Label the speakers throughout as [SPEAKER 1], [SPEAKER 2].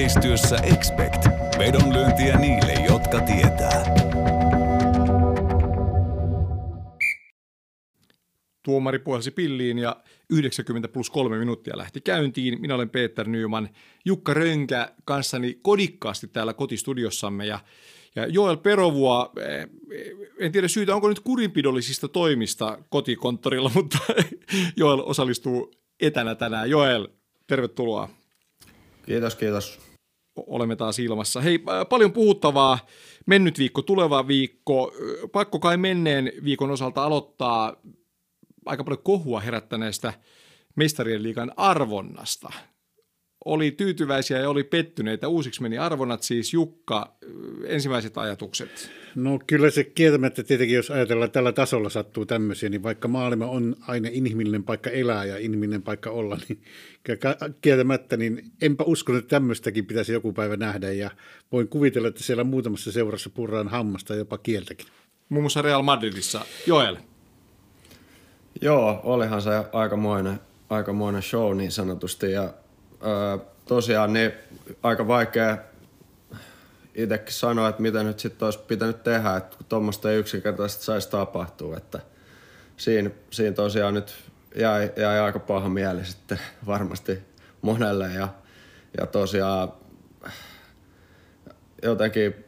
[SPEAKER 1] Yhteistyössä Expect. Vedonlyöntiä niille, jotka tietää.
[SPEAKER 2] Tuomari puhalsi pilliin ja 90 plus kolme minuuttia lähti käyntiin. Minä olen Peter Nyman, Jukka Rönkä kanssani kodikkaasti täällä kotistudiossamme ja ja Joel Perovua, eh, en tiedä syytä, onko nyt kurinpidollisista toimista kotikonttorilla, mutta Joel osallistuu etänä tänään. Joel, tervetuloa.
[SPEAKER 3] Kiitos, kiitos.
[SPEAKER 2] Olemme taas ilmassa. Hei, paljon puhuttavaa. Mennyt viikko, tuleva viikko. Pakko kai menneen viikon osalta aloittaa aika paljon kohua herättäneestä mestarien liigan arvonnasta oli tyytyväisiä ja oli pettyneitä. Uusiksi meni arvonat siis. Jukka, ensimmäiset ajatukset?
[SPEAKER 4] No kyllä se kieltämättä tietenkin, jos ajatellaan että tällä tasolla sattuu tämmöisiä, niin vaikka maailma on aina inhimillinen paikka elää ja inhimillinen paikka olla, niin kieltämättä, niin enpä usko, että tämmöistäkin pitäisi joku päivä nähdä ja voin kuvitella, että siellä muutamassa seurassa purraan hammasta jopa kieltäkin.
[SPEAKER 2] Muun muassa Real Madridissa. Joel.
[SPEAKER 3] Joo, olihan se aikamoinen, aikamoinen show niin sanotusti ja tosiaan niin aika vaikea itsekin sanoa, että mitä nyt sitten olisi pitänyt tehdä, että kun tuommoista ei yksinkertaisesti saisi tapahtua, että siinä, siinä tosiaan nyt jäi, jäi aika paha mieli sitten varmasti monelle ja, ja tosiaan jotenkin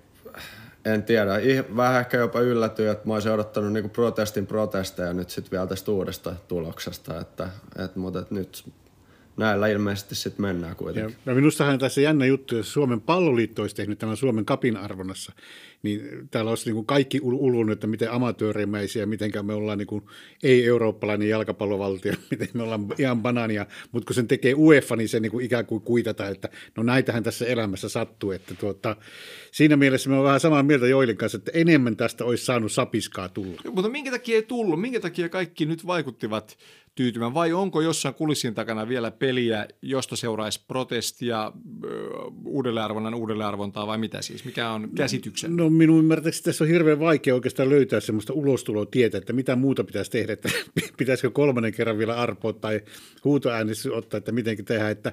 [SPEAKER 3] en tiedä, vähän ehkä jopa yllätyin, että mä olisin odottanut niinku protestin protesteja nyt sitten vielä tästä uudesta tuloksesta, että, että, mutta että nyt näillä ilmeisesti sitten mennään kuitenkin.
[SPEAKER 4] Ja, minustahan tässä jännä juttu, jos Suomen palloliitto olisi tehnyt tämän Suomen kapin arvonnassa, niin täällä olisi niin kuin kaikki ulvunut, että miten amatöörimäisiä, miten me ollaan niin kuin ei-eurooppalainen jalkapallovaltio, miten me ollaan ihan banania, mutta kun sen tekee UEFA, niin se niin kuin ikään kuin kuitata, että no näitähän tässä elämässä sattuu, että tuota, siinä mielessä me on vähän samaa mieltä Joilin kanssa, että enemmän tästä olisi saanut sapiskaa tulla.
[SPEAKER 2] Mutta minkä takia ei tullut? Minkä takia kaikki nyt vaikuttivat tyytymään, vai onko jossain kulissin takana vielä peliä, josta seuraisi protestia, uudelleenarvonnan uudelleenarvontaa vai mitä siis? Mikä on käsityksen?
[SPEAKER 4] No minun ymmärtääkseni tässä on hirveän vaikea oikeastaan löytää sellaista ulostulotietä, että mitä muuta pitäisi tehdä, että pitäisikö kolmannen kerran vielä arpoa tai huutoäänestys ottaa, että mitenkin tehdä. Että,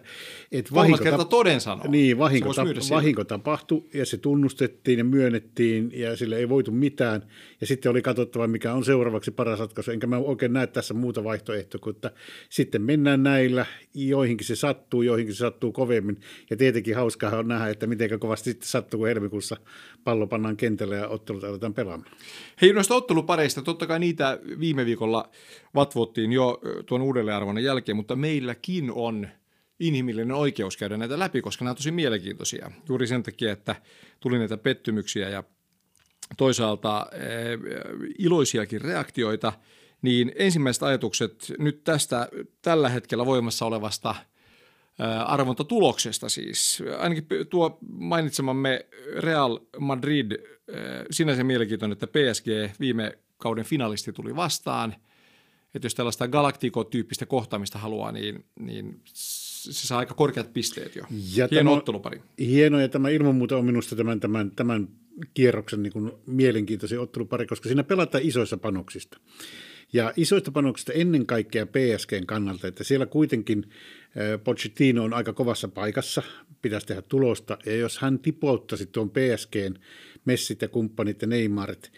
[SPEAKER 2] että vahinko kerta toden sanoa.
[SPEAKER 4] Niin, vahinko, ta- vahinko tapahtui ja se tunnustettiin ja myönnettiin ja sille ei voitu mitään. Ja sitten oli katsottava, mikä on seuraavaksi paras ratkaisu. Enkä mä oikein näe tässä muuta vaihtoehtoa vaihtoehto, kun että sitten mennään näillä, joihinkin se sattuu, joihinkin se sattuu kovemmin. Ja tietenkin hauskaa on nähdä, että miten kovasti sitten sattuu, kun helmikuussa pallo pannaan kentälle ja ottelut aletaan pelaamaan.
[SPEAKER 2] Hei, noista ottelupareista, totta kai niitä viime viikolla vatvottiin jo tuon uudelleenarvonnan jälkeen, mutta meilläkin on inhimillinen oikeus käydä näitä läpi, koska nämä on tosi mielenkiintoisia. Juuri sen takia, että tuli näitä pettymyksiä ja toisaalta e, iloisiakin reaktioita – niin ensimmäiset ajatukset nyt tästä tällä hetkellä voimassa olevasta arvontatuloksesta siis. Ainakin tuo mainitsemamme Real Madrid, sinänsä mielenkiintoinen, että PSG viime kauden finalisti tuli vastaan. Että jos tällaista Galactico-tyyppistä kohtaamista haluaa, niin, niin se saa aika korkeat pisteet jo. Ja hieno tämä, ottelupari.
[SPEAKER 4] Hieno, ja tämä ilman muuta on minusta tämän, tämän, tämän kierroksen niin kuin mielenkiintoisin ottelupari, koska siinä pelataan isoissa panoksista. Ja isoista panoksista ennen kaikkea PSGn kannalta, että siellä kuitenkin Pochettino on aika kovassa paikassa, pitäisi tehdä tulosta, ja jos hän tipouttaisi tuon PSGn Messit ja kumppanit ja Neymarit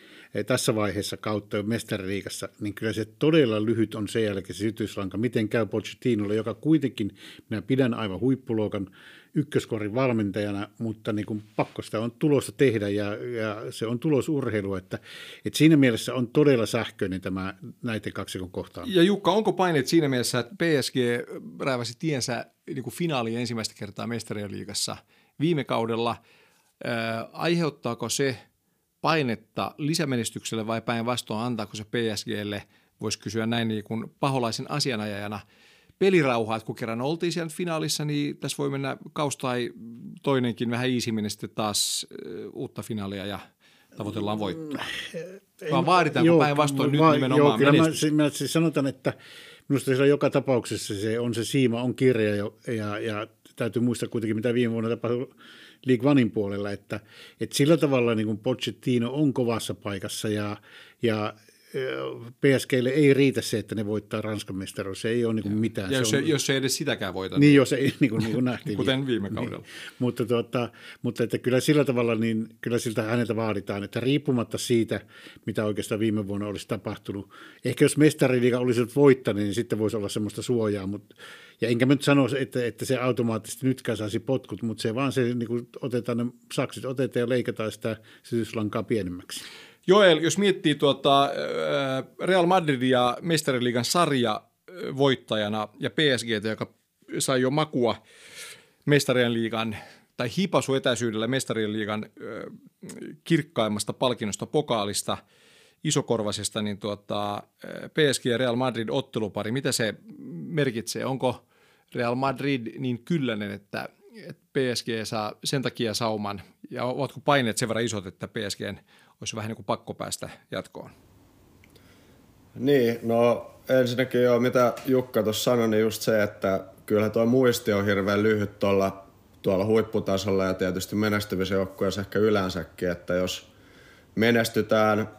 [SPEAKER 4] tässä vaiheessa kautta mestariliikassa, niin kyllä se todella lyhyt on sen jälkeen se sytyslanka. Miten käy Pochettinolle, joka kuitenkin, minä pidän aivan huippuluokan ykköskorin valmentajana, mutta niin kuin pakko sitä on tulosta tehdä ja, ja se on tulosurheilu, että, että siinä mielessä on todella sähköinen tämä näiden kaksikon kohtaan.
[SPEAKER 2] Ja Jukka, onko paineet siinä mielessä, että PSG rääväsi tiensä niin kuin finaaliin ensimmäistä kertaa mestarien liigassa viime kaudella, ää, aiheuttaako se painetta lisämenestykselle vai päinvastoin antaako se PSGlle, voisi kysyä näin niin kuin paholaisen asianajajana – pelirauhaa, että kun kerran oltiin siellä finaalissa, niin tässä voi mennä kaus tai toinenkin vähän iisimmin sitten taas uutta finaalia ja tavoitellaan voittoa. Mm, Vaan vaaditaanko päinvastoin nyt nimenomaan joo, menestys?
[SPEAKER 4] Mä, mä siis sanotaan, että minusta se joka tapauksessa se on se siima, on kirja ja, ja, ja täytyy muistaa kuitenkin, mitä viime vuonna tapahtui League Onein puolella, että, että sillä tavalla niin kuin Pochettino on kovassa paikassa ja, ja PSGlle ei riitä se, että ne voittaa Ranskan mestaruus. Se ei ole niin kuin mitään.
[SPEAKER 2] Ja jos,
[SPEAKER 4] se
[SPEAKER 2] on, jos ei edes sitäkään voita.
[SPEAKER 4] niin, jos ei, niin kuin, niin kuin nähtiin.
[SPEAKER 2] Kuten viime kaudella.
[SPEAKER 4] Niin. Mutta, tuota, mutta että kyllä sillä tavalla, niin kyllä siltä häneltä vaaditaan, että riippumatta siitä, mitä oikeastaan viime vuonna olisi tapahtunut. Ehkä jos mestariliiga olisi voittanut, niin sitten voisi olla semmoista suojaa. Mutta, ja enkä mä nyt sano, että, että se automaattisesti nytkään saisi potkut, mutta se vaan se, niin kuin otetaan ne saksit, otetaan ja leikataan sitä sytyslankaa pienemmäksi.
[SPEAKER 2] Joel, jos miettii tuota Real Madridia mestariliigan sarja voittajana ja PSG, joka sai jo makua mestarien liigan tai hipasu etäisyydellä mestarien liigan kirkkaimmasta palkinnosta pokaalista, isokorvasesta, niin tuota, PSG ja Real Madrid ottelupari, mitä se merkitsee? Onko Real Madrid niin kylläinen, että, että PSG saa sen takia sauman, ja ovatko paineet sen verran isot, että PSGn olisi vähän niin kuin pakko päästä jatkoon?
[SPEAKER 3] Niin, no ensinnäkin jo mitä Jukka tuossa sanoi, niin just se, että kyllä tuo muisti on hirveän lyhyt tuolla, tuolla huipputasolla ja tietysti menestyvissä joukkueissa ehkä yleensäkin, että jos menestytään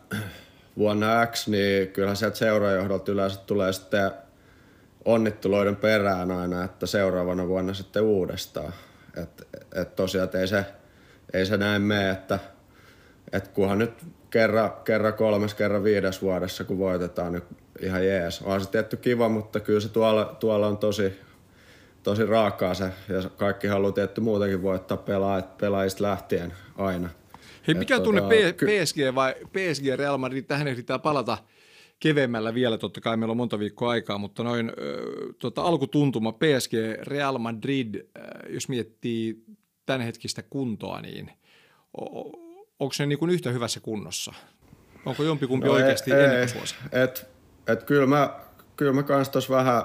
[SPEAKER 3] vuonna X, niin kyllähän sieltä seurajohdolta yleensä tulee sitten onnitteluiden perään aina, että seuraavana vuonna sitten uudestaan. Että et tosiaan et ei se, ei se näin mene, että et kunhan nyt kerran, kerran kolmes, kerran viides vuodessa, kun voitetaan, niin ihan jees. On se tietty kiva, mutta kyllä se tuolla, tuolla on tosi, tosi raakaa se, ja kaikki haluaa tietty muutenkin voittaa pelaajat, pelaajista lähtien aina.
[SPEAKER 2] Hei, mikä tunne tota, PSG vai PSG Real Madrid? Tähän ehditään palata keveämmällä vielä, totta kai meillä on monta viikkoa aikaa, mutta noin äh, tota, alkutuntuma PSG Real Madrid, äh, jos miettii tämänhetkistä kuntoa, niin onko se niin kuin yhtä hyvässä kunnossa? Onko jompikumpi no oikeasti ei, ennätysvuosi?
[SPEAKER 3] Et, et kyllä mä, kyllä mä kans tuossa vähän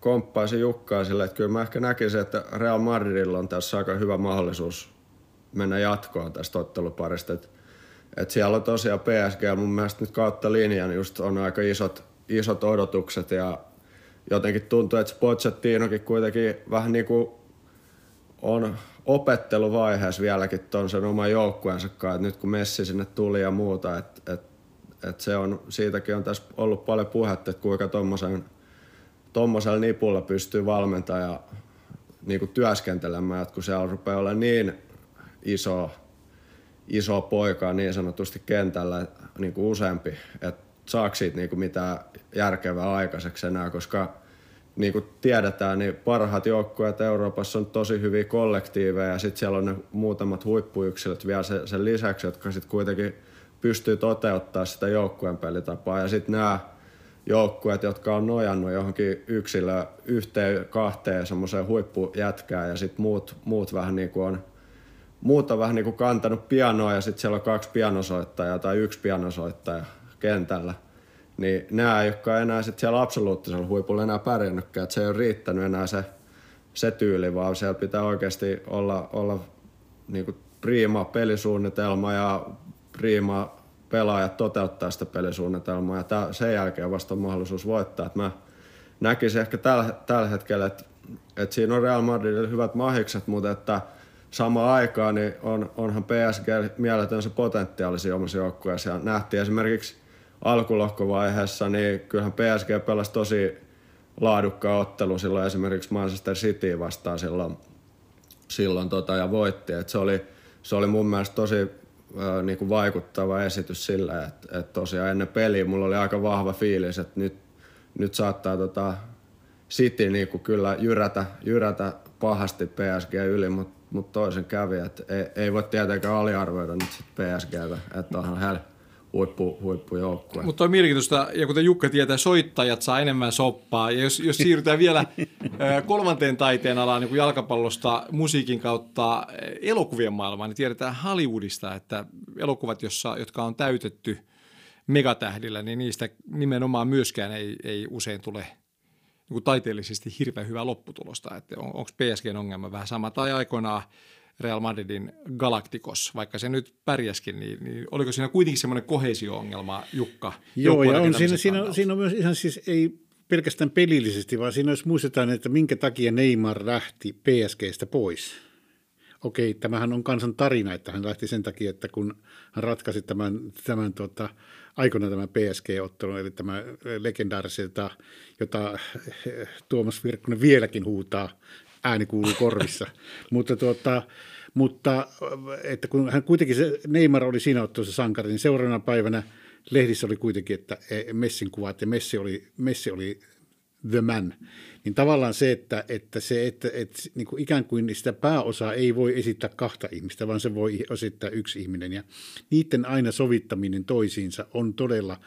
[SPEAKER 3] komppaisin Jukkaa sille, että kyllä mä ehkä näkisin, että Real Madridilla on tässä aika hyvä mahdollisuus mennä jatkoon tästä otteluparista. Et, et siellä on tosiaan PSG mun mielestä nyt kautta linjan just on aika isot, isot odotukset ja jotenkin tuntuu, että Pochettinokin kuitenkin vähän niin kuin on opetteluvaiheessa vieläkin ton sen oman joukkueensa kanssa, että nyt kun Messi sinne tuli ja muuta, että et, et se on, siitäkin on tässä ollut paljon puhetta, että kuinka tommosen, tommosella nipulla pystyy valmentaja niin kuin työskentelemään, että kun siellä rupeaa olla niin iso, iso poika niin sanotusti kentällä niin kuin useampi, että saako siitä niin kuin mitään järkevää aikaiseksi enää, koska niin kuin tiedetään, niin parhaat joukkueet Euroopassa on tosi hyviä kollektiiveja ja sitten siellä on ne muutamat huippuyksilöt vielä sen, sen lisäksi, jotka sitten kuitenkin pystyy toteuttaa sitä joukkueen pelitapaa. Ja sitten nämä joukkueet, jotka on nojannut johonkin yksilö yhteen, kahteen semmoiseen huippujätkään ja sitten muut, muut vähän niin kuin on muut on vähän niin kuin kantanut pianoa ja sitten siellä on kaksi pianosoittajaa tai yksi pianosoittaja kentällä – niin nämä olekaan enää sit siellä absoluuttisella huipulla enää pärjännytkään, että se ei ole riittänyt enää se, se tyyli, vaan siellä pitää oikeasti olla, olla niin kuin priima pelisuunnitelma ja priima pelaajat toteuttaa sitä pelisuunnitelmaa ja tää, sen jälkeen vasta on mahdollisuus voittaa. Et mä näkisin ehkä tällä, tällä hetkellä, että, että siinä on Real Madridilla hyvät mahikset, mutta että samaan aikaan niin on, onhan PSG mieletön se potentiaali omassa joukkueessa. Ja nähtiin esimerkiksi alkulohkovaiheessa, niin kyllähän PSG pelasi tosi laadukkaan ottelu silloin esimerkiksi Manchester City vastaan silloin, silloin tota, ja voitti. Et se, oli, se oli mun mielestä tosi äh, niinku vaikuttava esitys sillä, että et tosiaan ennen peliä mulla oli aika vahva fiilis, että nyt, nyt saattaa tota City niinku kyllä jyrätä, jyrätä pahasti PSG yli, mutta mut toisen kävi, että ei, ei voi tietenkään aliarvioida nyt sit PSGtä, että onhan heillä huippu, huippujoukkue.
[SPEAKER 2] Mutta on mielenkiintoista, ja kuten Jukka tietää, soittajat saa enemmän soppaa. Ja jos, jos siirrytään vielä kolmanteen taiteen alaan niin kuin jalkapallosta musiikin kautta elokuvien maailmaan, niin tiedetään Hollywoodista, että elokuvat, jossa, jotka on täytetty megatähdillä, niin niistä nimenomaan myöskään ei, ei usein tule niin kuin taiteellisesti hirveän hyvää lopputulosta. Että on, onko PSGn ongelma vähän sama? Tai aikoinaan Real Madridin Galacticos, vaikka se nyt pärjäskin, niin, niin oliko siinä kuitenkin semmoinen kohesio-ongelma, Jukka?
[SPEAKER 4] Joo, ja on, siinä, siinä, siinä on myös ihan siis ei pelkästään pelillisesti, vaan siinä jos muistetaan, että minkä takia Neymar lähti PSGstä pois. okei, tämähän on kansan tarina, että hän lähti sen takia, että kun hän ratkaisi tämän, tämän tota, aikoina tämän PSG-ottelun, eli tämä legendaarisen, jota, jota Tuomas Virkkunen vieläkin huutaa, ääni kuuluu korvissa. mutta, tuota, mutta että kun hän kuitenkin, se Neymar oli siinä ottelussa sankari, niin seuraavana päivänä lehdissä oli kuitenkin, että e, Messin kuvat ja Messi oli, Messi oli the man. Niin tavallaan se, että, että, se, että, että niin kuin ikään kuin sitä pääosaa ei voi esittää kahta ihmistä, vaan se voi esittää yksi ihminen. Ja niiden aina sovittaminen toisiinsa on todella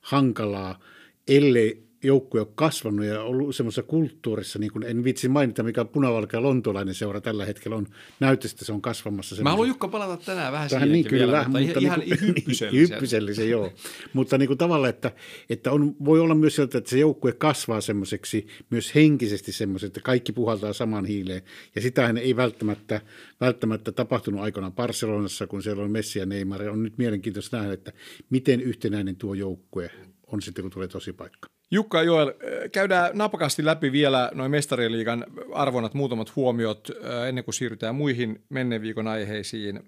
[SPEAKER 4] hankalaa, ellei joukkue on kasvanut ja ollut semmoisessa kulttuurissa, niin kuin en vitsi mainita, mikä punavalkea lontolainen seura tällä hetkellä on, näyttäisi, että se on kasvamassa.
[SPEAKER 2] Mä haluan Jukka palata tänään vähän
[SPEAKER 4] siihen niin, kyllä,
[SPEAKER 2] vielä, mutta,
[SPEAKER 4] mutta
[SPEAKER 2] ihan
[SPEAKER 4] niin
[SPEAKER 2] hyppysellisen.
[SPEAKER 4] hyppysellisen, joo. mutta niin kuin tavalla, että, että on, voi olla myös sieltä, että se joukkue kasvaa semmoiseksi myös henkisesti semmoiseksi, että kaikki puhaltaa saman hiileen. Ja sitähän ei välttämättä, välttämättä tapahtunut aikana Barcelonassa, kun siellä on Messi ja Neymar. On nyt mielenkiintoista nähdä, että miten yhtenäinen tuo joukkue on sitten, kun tulee tosi paikka.
[SPEAKER 2] Jukka ja Joel, käydään napakasti läpi vielä noin mestarien liigan arvonat, muutamat huomiot ennen kuin siirrytään muihin menneen viikon aiheisiin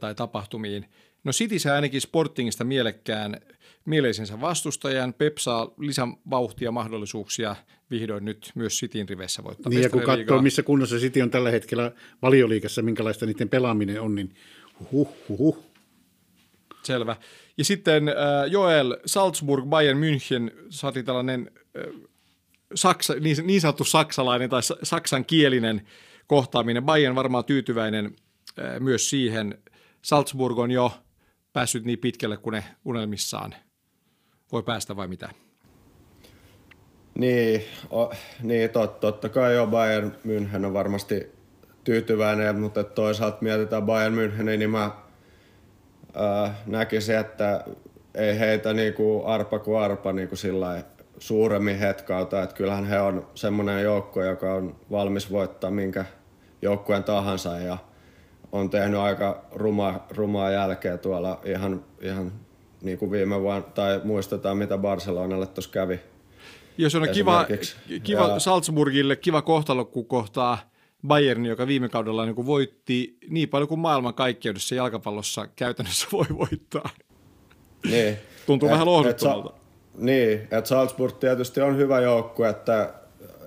[SPEAKER 2] tai tapahtumiin. No City saa ainakin Sportingista mielekkään mieleisensä vastustajan. Pep saa lisävauhtia mahdollisuuksia vihdoin nyt myös Cityn riveissä voittaa
[SPEAKER 4] Niin ja kun katsoo, missä kunnossa City on tällä hetkellä valioliikassa, minkälaista niiden pelaaminen on, niin huh, huh, huh.
[SPEAKER 2] Selvä. Ja sitten äh, Joel Salzburg, Bayern München, saatiin tällainen äh, saksa, niin, niin sanottu saksalainen tai saksankielinen kohtaaminen. Bayern varmaan tyytyväinen äh, myös siihen. Salzburg on jo päässyt niin pitkälle kuin ne unelmissaan voi päästä vai mitä?
[SPEAKER 3] Niin, o, niin tot, totta kai jo Bayern München on varmasti tyytyväinen, mutta toisaalta mietitään Bayern München, niin mä äh, näkisin, että ei heitä niinku arpa kuin arpa niinku sillä suuremmin hetkauta. Että kyllähän he on semmoinen joukko, joka on valmis voittaa minkä joukkueen tahansa ja on tehnyt aika ruma, rumaa jälkeä tuolla ihan, ihan niin kuin viime vuonna, tai muistetaan mitä Barcelonalle tuossa kävi.
[SPEAKER 2] Jos on kiva, kiva ja... Salzburgille kiva kohtalo, kun kohtaa Bayern, joka viime kaudella niin kuin voitti niin paljon kuin maailman kaikkeudessa jalkapallossa käytännössä voi voittaa.
[SPEAKER 3] Niin.
[SPEAKER 2] Tuntuu et, vähän lohduttomalta.
[SPEAKER 3] Et, niin, että Salzburg tietysti on hyvä joukku, että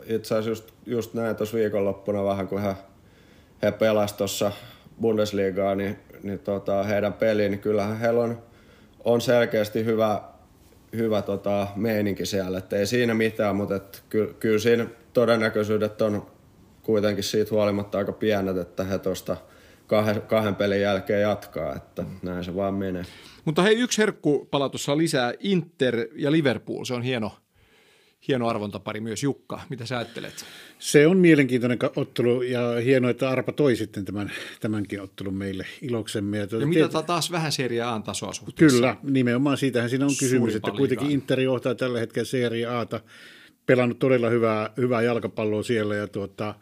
[SPEAKER 3] itse asiassa just, just näin tuossa viikonloppuna vähän, kun he, he pelasivat tuossa Bundesligaa, niin, niin tota, heidän peliin, niin kyllähän heillä on, on selkeästi hyvä, hyvä tota, meininki siellä, että ei siinä mitään, mutta et, ky, kyllä siinä todennäköisyydet on kuitenkin siitä huolimatta aika pienet, että he tuosta kahden, kahden pelin jälkeen jatkaa, että näin se vaan menee.
[SPEAKER 2] Mutta hei, yksi herkku tuossa lisää, Inter ja Liverpool, se on hieno, hieno arvontapari myös. Jukka, mitä sä ajattelet?
[SPEAKER 4] Se on mielenkiintoinen ottelu ja hienoa, että Arpa toi sitten tämän, tämänkin ottelun meille iloksemme. Ja,
[SPEAKER 2] tuota, ja mitä taas vähän Serie A tasoa suhteessa?
[SPEAKER 4] Kyllä, nimenomaan siitähän siinä on kysymys, että kuitenkin Inter johtaa tällä hetkellä Serie Ata pelannut todella hyvää, hyvää jalkapalloa siellä ja tuota,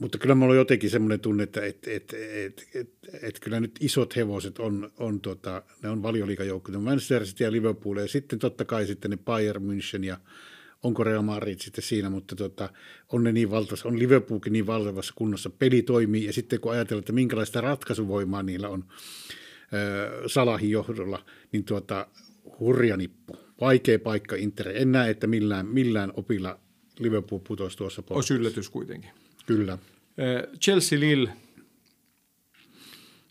[SPEAKER 4] mutta kyllä mulla on jotenkin semmoinen tunne, että et, et, et, et, et kyllä nyt isot hevoset on, on, tuota, ne on valioliikajoukkoja, Manchester City ja Liverpool ja sitten totta kai sitten ne Bayern München ja onko Real Madrid sitten siinä, mutta tota, on ne niin valtavassa, on Liverpoolkin niin valtavassa kunnossa, peli toimii ja sitten kun ajatellaan, että minkälaista ratkaisuvoimaa niillä on Salahin johdolla, niin tuota, hurja nippu vaikea paikka Inter. En näe, että millään, millään opilla Liverpool putosi tuossa
[SPEAKER 2] pois. Olisi yllätys kuitenkin.
[SPEAKER 4] Kyllä.
[SPEAKER 2] Chelsea Lille,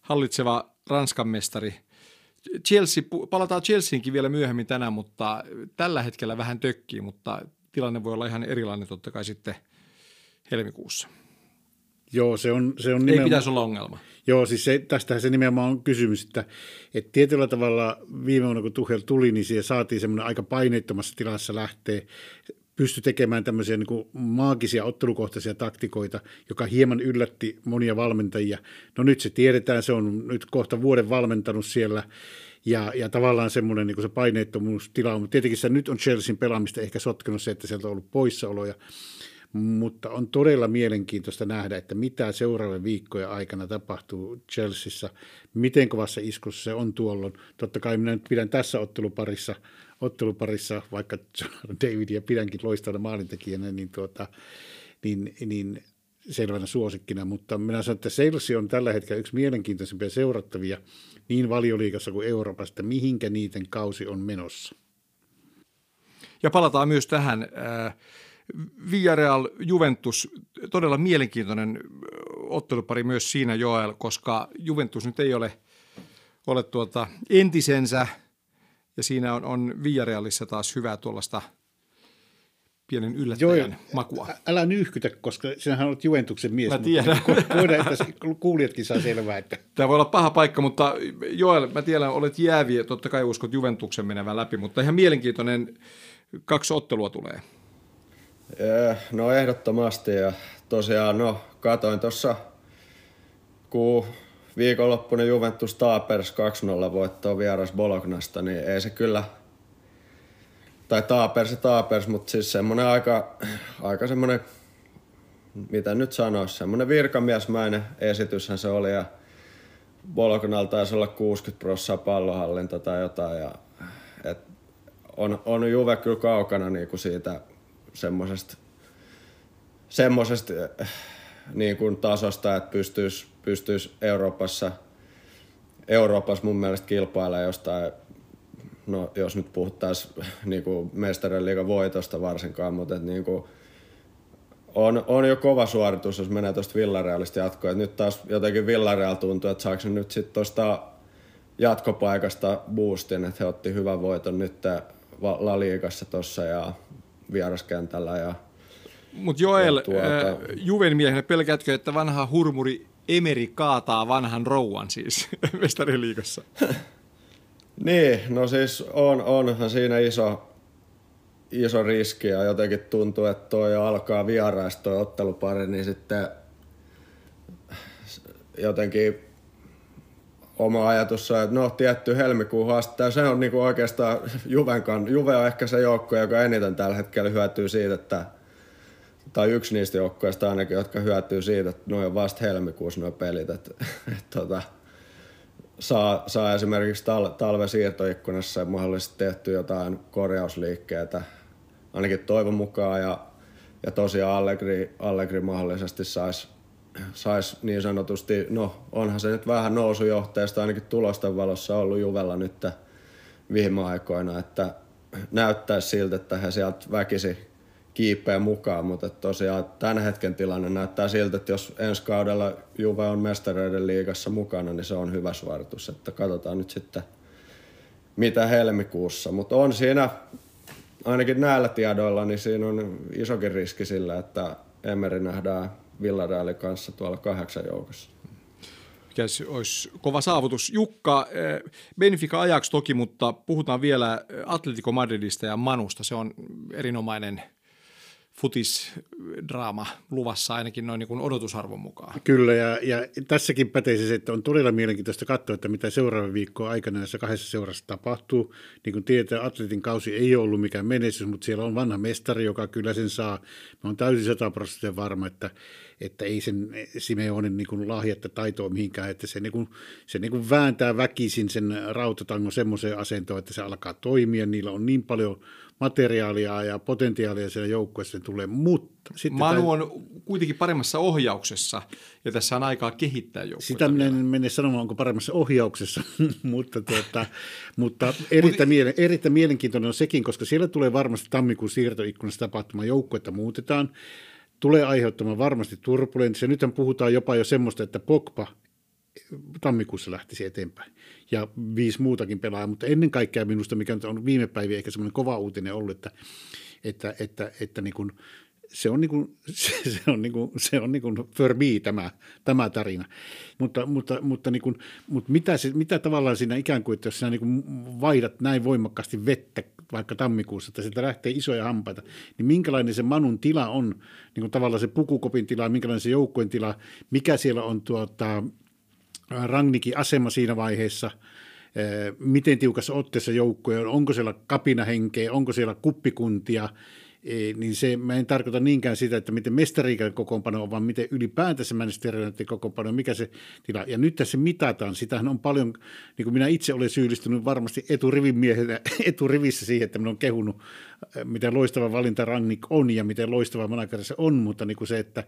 [SPEAKER 2] hallitseva Ranskan mestari. Chelsea, palataan Chelseainkin vielä myöhemmin tänään, mutta tällä hetkellä vähän tökkii, mutta tilanne voi olla ihan erilainen totta kai sitten helmikuussa.
[SPEAKER 4] Joo, se on, se on
[SPEAKER 2] nimenomaan... Ei pitäisi olla ongelma.
[SPEAKER 4] Joo, siis se, tästähän se nimenomaan on kysymys, että, että tietyllä tavalla viime vuonna kun Tuhel tuli, niin siihen saatiin semmoinen aika paineettomassa tilassa lähteä pysty tekemään tämmöisiä niin maagisia ottelukohtaisia taktikoita, joka hieman yllätti monia valmentajia. No nyt se tiedetään, se on nyt kohta vuoden valmentanut siellä ja, ja tavallaan semmoinen niin se paineettomuustila mutta tietenkin se nyt on Chelsean pelaamista ehkä sotkenut se, että sieltä on ollut poissaoloja, mutta on todella mielenkiintoista nähdä, että mitä seuraavien viikkojen aikana tapahtuu Chelseassa, miten kovassa iskussa se on tuolloin. Totta kai minä nyt pidän tässä otteluparissa, otteluparissa vaikka Davidia pidänkin loistavana maalintekijänä, niin, tuota, niin, niin selvänä suosikkina, mutta minä sanon, että Selsi on tällä hetkellä yksi mielenkiintoisimpia seurattavia niin valioliikassa kuin Euroopassa, että mihinkä niiden kausi on menossa.
[SPEAKER 2] Ja palataan myös tähän äh, Villarreal Juventus, todella mielenkiintoinen ottelupari myös siinä Joel, koska Juventus nyt ei ole, ole tuota entisensä ja siinä on, on Villarrealissa taas hyvää tuollaista pienen yllättäjän Joo, makua.
[SPEAKER 4] Älä nyhkytä, koska sinähän olet Juventuksen mies.
[SPEAKER 2] Mä tiedän.
[SPEAKER 4] Voidaan, että kuulijatkin saa selvää. Että...
[SPEAKER 2] Tämä voi olla paha paikka, mutta Joel, mä tiedän, olet jääviä, totta kai uskot Juventuksen menevän läpi, mutta ihan mielenkiintoinen kaksi ottelua tulee.
[SPEAKER 3] No ehdottomasti ja tosiaan no katoin tuossa kun viikonloppuinen Juventus Taapers 2-0 voittoa vieras Bolognasta, niin ei se kyllä, tai Taapers ja Taapers, mutta siis semmoinen aika, aika semmoinen, mitä nyt sanoisi, semmoinen virkamiesmäinen esityshän se oli ja Bolognalla taisi olla 60 prosenttia pallohallinta tai jotain ja et on, on Juve kyllä kaukana niinku siitä semmoisesta semmoisesta eh, niin kuin tasosta, että pystyisi, pystyisi Euroopassa, Euroopassa mun mielestä kilpailemaan jostain, no jos nyt puhuttaisiin niin kuin mestarien liigan voitosta varsinkaan, mutta että niin kuin, on, on jo kova suoritus, jos menee tuosta Villarealista jatkoon. Et nyt taas jotenkin Villareal tuntuu, että saako nyt sitten tuosta jatkopaikasta boostin, että he otti hyvän voiton nyt La Liigassa tuossa ja vieraskentällä ja
[SPEAKER 2] mutta Joel, tuota... äh, Juven miehenä pelkäätkö, että vanha hurmuri Emeri kaataa vanhan rouvan siis mestariliikossa?
[SPEAKER 3] niin, no siis on, onhan siinä iso, iso riski ja jotenkin tuntuu, että toi alkaa vieraista toi ottelupari, niin sitten jotenkin oma ajatus on, että no tietty helmikuun haaste, se on niinku oikeastaan Juven kan, Juve on ehkä se joukko, joka eniten tällä hetkellä hyötyy siitä, että tai yksi niistä joukkoista ainakin, jotka hyötyy siitä, että noin on vasta helmikuussa nuo pelit, että, että tota, saa, saa esimerkiksi tal, talven siirtoikkunassa mahdollisesti tehty jotain korjausliikkeitä, ainakin toivon mukaan, ja, ja tosiaan Allegri, Allegri mahdollisesti saisi sais niin sanotusti, no onhan se nyt vähän nousujohteesta ainakin tulosten valossa ollut Juvella nyt viime aikoina, että näyttäisi siltä, että he sieltä väkisi kiipeä mukaan, mutta tosiaan tämän hetken tilanne näyttää siltä, että jos ensi kaudella Juve on mestareiden liigassa mukana, niin se on hyvä suoritus, että katsotaan nyt sitten mitä helmikuussa, mutta on siinä ainakin näillä tiedoilla, niin siinä on isokin riski sillä, että Emeri nähdään Villarealin kanssa tuolla kahdeksan joukossa
[SPEAKER 2] mikä olisi kova saavutus. Jukka, eh, Benfica ajaksi toki, mutta puhutaan vielä Atletico Madridista ja Manusta. Se on erinomainen – futisdraama luvassa ainakin noin niin kuin odotusarvon mukaan.
[SPEAKER 4] Kyllä, ja, ja tässäkin pätee se, että on todella mielenkiintoista katsoa, että mitä seuraava viikko aikana näissä kahdessa seurassa tapahtuu. Niin kuin tietää, Atletin kausi ei ole ollut mikään menestys, mutta siellä on vanha mestari, joka kyllä sen saa. Mä oon täysin sataprosenttisen varma, että, että ei sen Simeonen niin kuin lahjatta taitoa mihinkään, että se, niin kuin, se niin kuin vääntää väkisin sen rautatangon semmoiseen asentoon, että se alkaa toimia. Niillä on niin paljon materiaalia ja potentiaalia siellä joukkueessa tulee, mutta...
[SPEAKER 2] Sitten Manu on kuitenkin paremmassa ohjauksessa ja tässä on aikaa kehittää joukkuetta.
[SPEAKER 4] Sitä minä en mene sanomaan, onko paremmassa ohjauksessa, mutta, tuota, mutta erittäin, mielen, erittäin mielenkiintoinen on sekin, koska siellä tulee varmasti tammikuun siirtoikkunassa tapahtuma, joukkuetta muutetaan, tulee aiheuttamaan varmasti turbulenssia. Nythän puhutaan jopa jo semmoista, että Pogba tammikuussa lähtisi eteenpäin. Ja viisi muutakin pelaajaa, mutta ennen kaikkea minusta, mikä on viime päiviä ehkä semmoinen kova uutinen ollut, että, että, että, että niin kuin, se on, niin kuin, se on, niin kuin, se on niin kuin for me tämä, tämä tarina. Mutta, mutta, mutta, niin kuin, mutta mitä, se, mitä tavallaan siinä ikään kuin, että jos sinä niin kuin vaihdat näin voimakkaasti vettä vaikka tammikuussa, että sieltä lähtee isoja hampaita, niin minkälainen se Manun tila on, niin kuin tavallaan se pukukopin tila, minkälainen se joukkueen tila, mikä siellä on tuota, Rangnikin asema siinä vaiheessa, miten tiukassa otteessa joukkoja on, onko siellä kapinahenkeä, onko siellä kuppikuntia, niin se, mä en tarkoita niinkään sitä, että miten mestariikan kokoonpano on, vaan miten ylipäätänsä Manchester kokoonpano, mikä se tila. Ja nyt tässä mitataan, sitähän on paljon, niin kuin minä itse olen syyllistynyt varmasti eturivin miehenä, eturivissä siihen, että minä olen kehunut miten loistava valinta Rangnick on ja miten loistava manager se on, mutta niin kuin se, että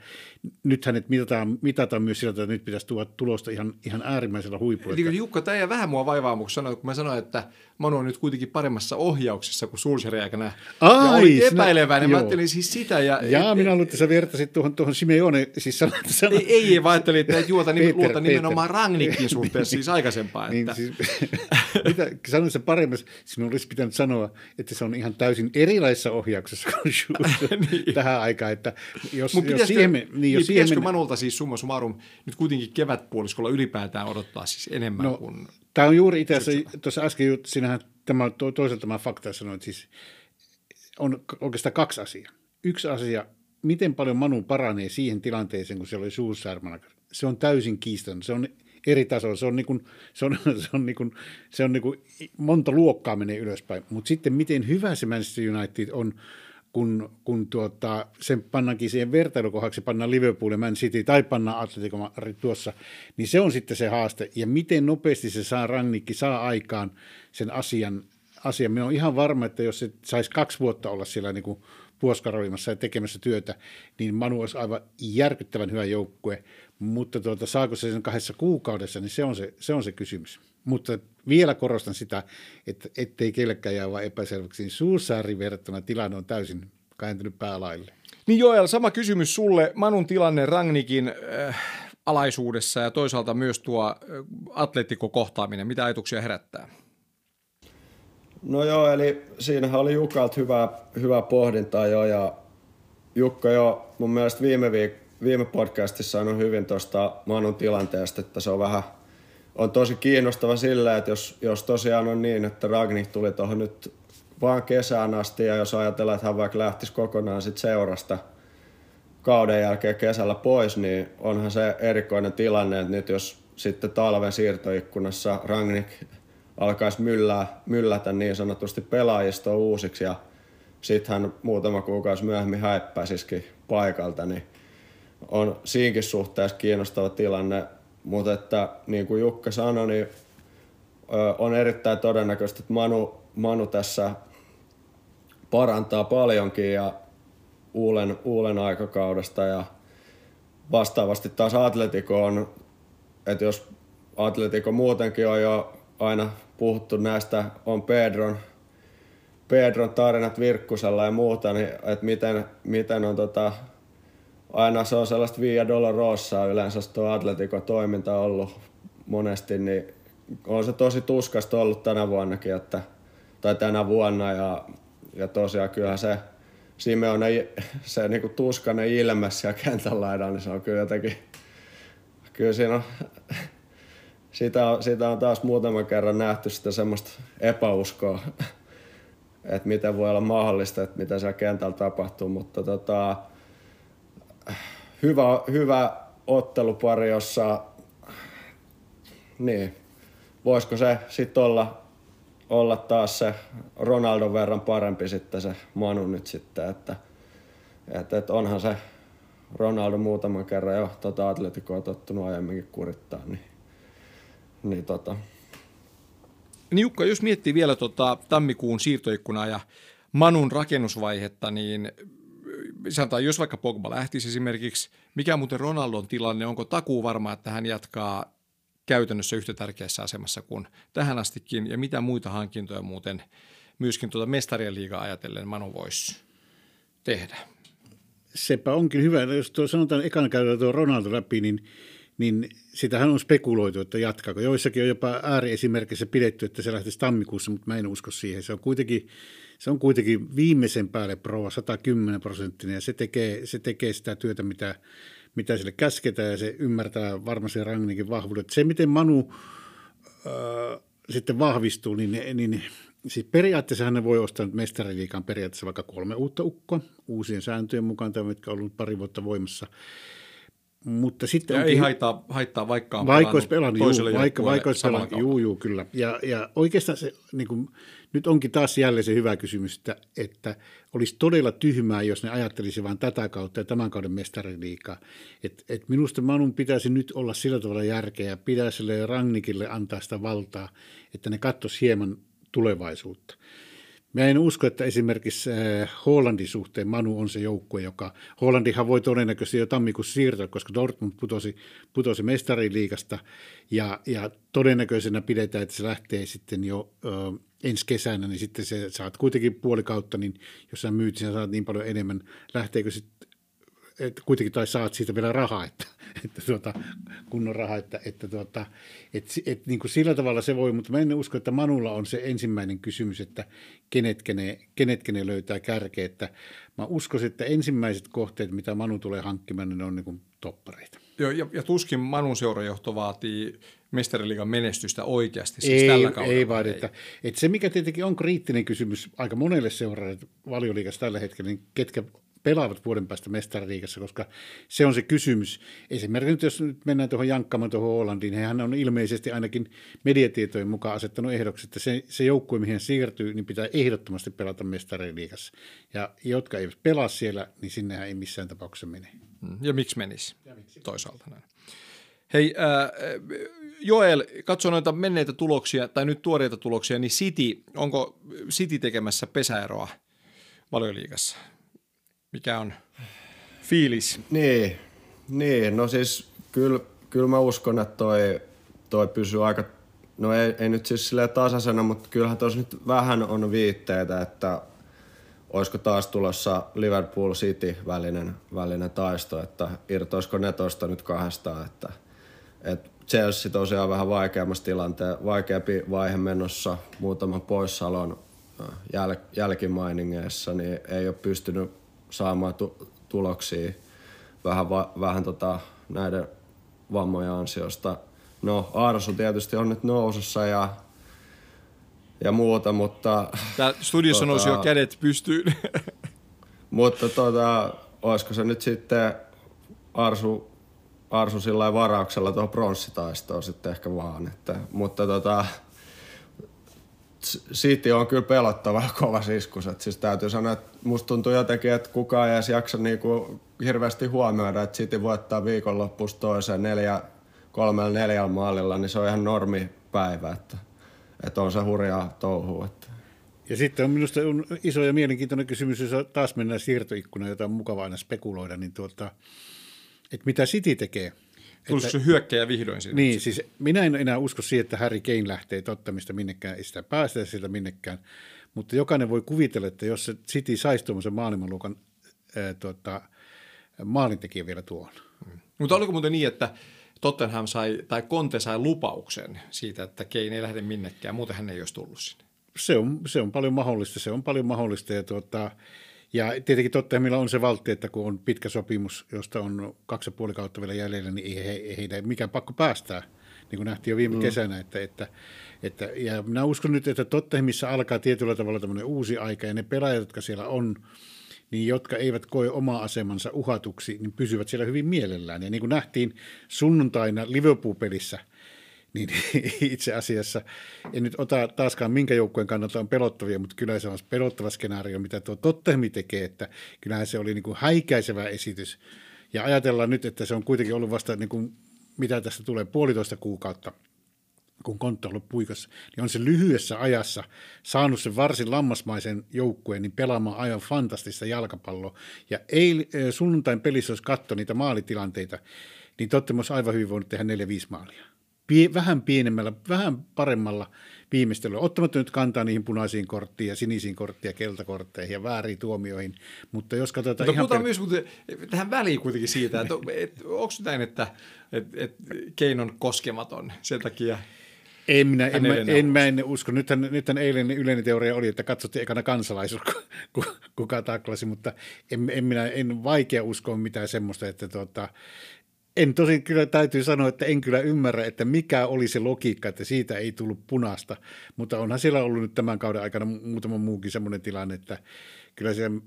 [SPEAKER 4] nyt hänet mitataan, mitataan myös sillä, että nyt pitäisi tuoda tulosta ihan, ihan äärimmäisellä huipulla.
[SPEAKER 2] Eli Jukka, tämä ei vähän mua vaivaa, kun, sanoin, kun mä sanoin, että Manu on nyt kuitenkin paremmassa ohjauksessa kuin Sulseri aikana.
[SPEAKER 4] Ai,
[SPEAKER 2] ja oli epäileväinen, mä ajattelin siis sitä. Ja,
[SPEAKER 4] ja et, minä luulen, että sä vertasit tuohon, tuohon Simeone, siis sanat,
[SPEAKER 2] sanat. Ei, ei, vaan ajattelin, että juota, Peter, luota nimenomaan Rangnickin suhteessa siis aikaisempaan.
[SPEAKER 4] Niin, siis, mitä, sanoin se paremmassa, sinun olisi pitänyt sanoa, että se on ihan täysin erilaisessa ohjauksessa kuin niin. tähän aikaan. Että jos,
[SPEAKER 2] Mut jos siihen, niin, niin, jos siihen pitäisikö Manulta siis summa summarum nyt kuitenkin kevätpuoliskolla ylipäätään odottaa siis enemmän no, kuin...
[SPEAKER 4] Tämä on juuri itse asiassa, tuossa äsken sinähän tämä, toisaalta tämä fakta sanoit, siis on oikeastaan kaksi asiaa. Yksi asia, miten paljon Manu paranee siihen tilanteeseen, kun se oli suussärmänä. Se on täysin kiistaton. Se on eri tasolla. Se on, niin kuin, se on, se on, niin kuin, se on niin kuin monta luokkaa menee ylöspäin. Mutta sitten miten hyvä se Manchester United on, kun, kun tuota, sen pannaankin siihen vertailukohdaksi, pannaan Liverpool ja Man City tai pannaan Atletico Madrid tuossa, niin se on sitten se haaste. Ja miten nopeasti se saa Rannikki, saa aikaan sen asian. asian. Minä olen ihan varma, että jos se saisi kaksi vuotta olla siellä niin kuin puoskaroimassa ja tekemässä työtä, niin Manu olisi aivan järkyttävän hyvä joukkue. Mutta tuota, saako se sen kahdessa kuukaudessa, niin se on se, se on se kysymys. Mutta vielä korostan sitä, että ettei kellekään jää vaan epäselväksi, niin Suusaarin verrattuna tilanne on täysin kääntynyt päälaille.
[SPEAKER 2] Niin Joel, sama kysymys sulle. Manun tilanne Rangnikin äh, alaisuudessa ja toisaalta myös tuo äh, atleettiko-kohtaaminen. Mitä ajatuksia herättää?
[SPEAKER 3] No joo, eli siinähän oli Jukalta hyvää, hyvää pohdintaa jo ja Jukka jo mun mielestä viime, viik- viime podcastissa sanoi hyvin tuosta Manun tilanteesta, että se on vähän on tosi kiinnostava sillä, että jos, jos tosiaan on niin, että Ragni tuli tuohon nyt vaan kesään asti ja jos ajatellaan, että hän vaikka lähtisi kokonaan sit seurasta kauden jälkeen kesällä pois, niin onhan se erikoinen tilanne, että nyt jos sitten talven siirtoikkunassa Ragnik alkaisi myllää, myllätä niin sanotusti pelaajistoa uusiksi ja sitten hän muutama kuukausi myöhemmin häippäisisikin paikalta, niin on siinkin suhteessa kiinnostava tilanne. Mutta että niin kuin Jukka sanoi, niin on erittäin todennäköistä, että Manu, Manu tässä parantaa paljonkin ja Uulen, Uulen aikakaudesta ja vastaavasti taas Atletico on, että jos Atletico muutenkin on jo aina puhuttu näistä, on Pedron, Pedron tarinat Virkkusella ja muuta, niin että miten, miten on tota, aina se on sellaista Via Dolorosaa yleensä tuo Atletico toiminta ollut monesti, niin on se tosi tuskasta ollut tänä vuonnakin, että, tai tänä vuonna ja, ja tosiaan kyllähän se Simeone, se niinku tuskainen ilme siellä kentän laidalla, niin se on kyllä jotenkin, kyllä siinä on, sitä on, sitä on taas muutaman kerran nähty sitä semmoista epäuskoa, että miten voi olla mahdollista, että mitä siellä kentällä tapahtuu, mutta tota, hyvä, hyvä ottelupari, jossa niin, voisiko se sitten olla, olla taas se Ronaldon verran parempi sitten se Manu nyt sitten, että, että, että onhan se Ronaldo muutaman kerran jo tota Atleticoa tottunut aiemminkin kurittaa, niin, niin tota.
[SPEAKER 2] Niin Jukka, jos miettii vielä tota tammikuun siirtoikkunaa ja Manun rakennusvaihetta, niin sanotaan, jos vaikka Pogba lähtisi esimerkiksi, mikä muuten Ronaldon tilanne, onko takuu varma, että hän jatkaa käytännössä yhtä tärkeässä asemassa kuin tähän astikin, ja mitä muita hankintoja muuten myöskin tuota mestarien liigaa ajatellen Manu voisi tehdä?
[SPEAKER 4] Sepä onkin hyvä. Jos tuo sanotaan ekana käydään tuo Ronaldo läpi, niin, niin sitähän on spekuloitu, että jatkaako. Joissakin on jopa ääriesimerkissä pidetty, että se lähtisi tammikuussa, mutta mä en usko siihen. Se on kuitenkin se on kuitenkin viimeisen päälle pro 110 prosenttinen ja se tekee, se tekee sitä työtä, mitä, mitä sille käsketään ja se ymmärtää varmasti Rangnikin vahvuudet. Se, miten Manu äh, sitten vahvistuu, niin, niin siis periaatteessa ne voi ostaa nyt mestariliikan periaatteessa vaikka kolme uutta ukkoa uusien sääntöjen mukaan, tai mitkä on ollut pari vuotta voimassa. Mutta sitten
[SPEAKER 2] Ja
[SPEAKER 4] onkin,
[SPEAKER 2] ei haittaa, haittaa vaikka on
[SPEAKER 4] vaikka olisi
[SPEAKER 2] pelannut toiselle
[SPEAKER 4] juu, vaikka, vaikka olisi pelannut, juu, juu, kyllä. Ja, ja oikeastaan se, niin kuin, nyt onkin taas jälleen se hyvä kysymys, että, että olisi todella tyhmää, jos ne ajattelisi vain tätä kautta ja tämän kauden mestariliikaa. Et, et minusta Manun pitäisi nyt olla sillä tavalla järkeä ja pitäisi sille Rangnikille antaa sitä valtaa, että ne katsoisi hieman tulevaisuutta. Mä en usko, että esimerkiksi äh, Hollandin suhteen Manu on se joukkue, joka, Hollandihan voi todennäköisesti jo tammikuussa siirtyä, koska Dortmund putosi, putosi mestariliigasta ja, ja todennäköisenä pidetään, että se lähtee sitten jo ö, ensi kesänä, niin sitten se saat kuitenkin puoli kautta, niin jos sä myyt, sä saat niin paljon enemmän, lähteekö sitten että kuitenkin tai saat siitä vielä rahaa, että, että tuota, kunnon rahaa, että, että, tuota, että, että niin kuin sillä tavalla se voi, mutta mä en usko, että Manulla on se ensimmäinen kysymys, että kenetkä ne, kenetkä ne löytää kärkeä, että mä uskoisin, että ensimmäiset kohteet, mitä Manu tulee hankkimaan, niin ne on niin kuin toppareita.
[SPEAKER 2] Joo, ja, ja tuskin Manun seurajohto vaatii mestariliigan menestystä oikeasti siis
[SPEAKER 4] ei,
[SPEAKER 2] tällä kaudella.
[SPEAKER 4] ei vaadi, että, että se mikä tietenkin on kriittinen kysymys aika monelle seuraajalle valioliigassa tällä hetkellä, niin ketkä pelaavat vuoden päästä mestariliigassa, koska se on se kysymys. Esimerkiksi nyt, jos nyt mennään tuohon jankkaamaan tuohon Hollandiin, hän on ilmeisesti ainakin mediatietojen mukaan asettanut ehdoksi, että se, se joukkue, mihin hän siirtyy, niin pitää ehdottomasti pelata mestariliigassa. Ja jotka eivät pelaa siellä, niin sinnehän ei missään tapauksessa mene.
[SPEAKER 2] Mm, Ja miksi menisi toisaalta näin. Hei, äh, Joel, katso noita menneitä tuloksia, tai nyt tuoreita tuloksia, niin City, onko City tekemässä pesäeroa valioliigassa? Mikä on fiilis?
[SPEAKER 3] Niin, niin no siis kyllä, kyllä mä uskon, että toi, toi pysyy aika, no ei, ei nyt siis silleen tasaisena, mutta kyllähän tuossa nyt vähän on viitteitä, että olisiko taas tulossa Liverpool City välinen, välinen taisto, että irtoisiko ne tosta nyt kahdestaan, että, että Chelsea tosiaan vähän vaikeammassa tilanteen, vaikeampi vaihe menossa muutaman poissaolon äh, jäl, jälkimainingeissa, niin ei ole pystynyt saamaan tu- tuloksia vähän, va- vähän tota, näiden vammojen ansiosta. No Arsu tietysti on nyt nousussa ja, ja muuta, mutta,
[SPEAKER 2] Tää studiossa
[SPEAKER 3] Tota-
[SPEAKER 2] nousi jo kädet pystyyn.
[SPEAKER 3] mutta tota, olisiko se nyt sitten Arsu, Arsu sillä varauksella tuohon pronssitaistoon sitten ehkä vaan. Että, mutta tota, City on kyllä pelottava kova siskus. Et siis täytyy sanoa, että musta tuntuu jotenkin, että kukaan ei edes jaksa niinku hirveästi huomioida, että City voittaa viikonloppuista toiseen neljä, kolmella neljällä maalilla, niin se on ihan normi päivä. Että, että on se hurjaa touhua.
[SPEAKER 4] Ja sitten on minusta iso ja mielenkiintoinen kysymys, jos taas mennään siirtoikkunaan, jota on mukava aina spekuloida, niin tuota, että mitä City tekee.
[SPEAKER 2] Tulisiko se hyökkäjä vihdoin sinne?
[SPEAKER 4] Niin, siis minä en enää usko siihen, että Harry Kane lähtee tottamista minnekään, ei sitä päästä sieltä minnekään, mutta jokainen voi kuvitella, että jos se City saisi tuommoisen maailmanluokan ää, tuota, maalintekijä vielä tuohon.
[SPEAKER 2] Mutta oliko muuten niin, että Tottenham sai, tai Conte sai lupauksen siitä, että Kane ei lähde minnekään, muuten hän ei olisi tullut sinne.
[SPEAKER 4] Se on, se on paljon mahdollista, se on paljon mahdollista ja, tuota, ja tietenkin Tottenhamilla on se valtti, että kun on pitkä sopimus, josta on kaksi ja puoli kautta vielä jäljellä, niin ei, he, ei heidän mikään pakko päästää, niin kuin nähtiin jo viime mm. kesänä. Että, että, että, ja minä uskon nyt, että Tottenhamissa alkaa tietyllä tavalla tämmöinen uusi aika ja ne pelaajat, jotka siellä on, niin jotka eivät koe omaa asemansa uhatuksi, niin pysyvät siellä hyvin mielellään. Ja niin kuin nähtiin sunnuntaina Liverpool-pelissä, niin itse asiassa en nyt ota taaskaan minkä joukkueen kannalta on pelottavia, mutta kyllä se on pelottava skenaario, mitä tuo Tottenham tekee, että kyllähän se oli niin kuin häikäisevä esitys. Ja ajatellaan nyt, että se on kuitenkin ollut vasta, niin kuin, mitä tästä tulee, puolitoista kuukautta kun Kontta on ollut puikassa, niin on se lyhyessä ajassa saanut sen varsin lammasmaisen joukkueen niin pelaamaan aivan fantastista jalkapalloa. Ja ei sunnuntain pelissä, jos katsoi niitä maalitilanteita, niin Tottenham olisi aivan hyvin voinut tehdä 4-5 maalia. Pie, vähän pienemmällä, vähän paremmalla viimeistelyllä, ottamatta nyt kantaa niihin punaisiin korttiin ja sinisiin korttiin ja keltakortteihin ja vääriin tuomioihin, mutta jos katsotaan
[SPEAKER 2] Mutta
[SPEAKER 4] ihan...
[SPEAKER 2] puhutaan myös muuten, tähän väliin kuitenkin siitä, että et, onko näin, että et, et Kane on koskematon? Sen takia,
[SPEAKER 4] En minä, en, mä, en, mä en usko. Nythän, nythän eilen yleinen teoria oli, että katsottiin ekana kansalaisuus, ku- kuka taklasi, mutta en, en, minä, en vaikea uskoa mitään semmoista, että tuota, en tosin kyllä täytyy sanoa, että en kyllä ymmärrä, että mikä oli se logiikka, että siitä ei tullut punaista, mutta onhan siellä ollut nyt tämän kauden aikana muutama muukin semmoinen tilanne, että kyllä siellä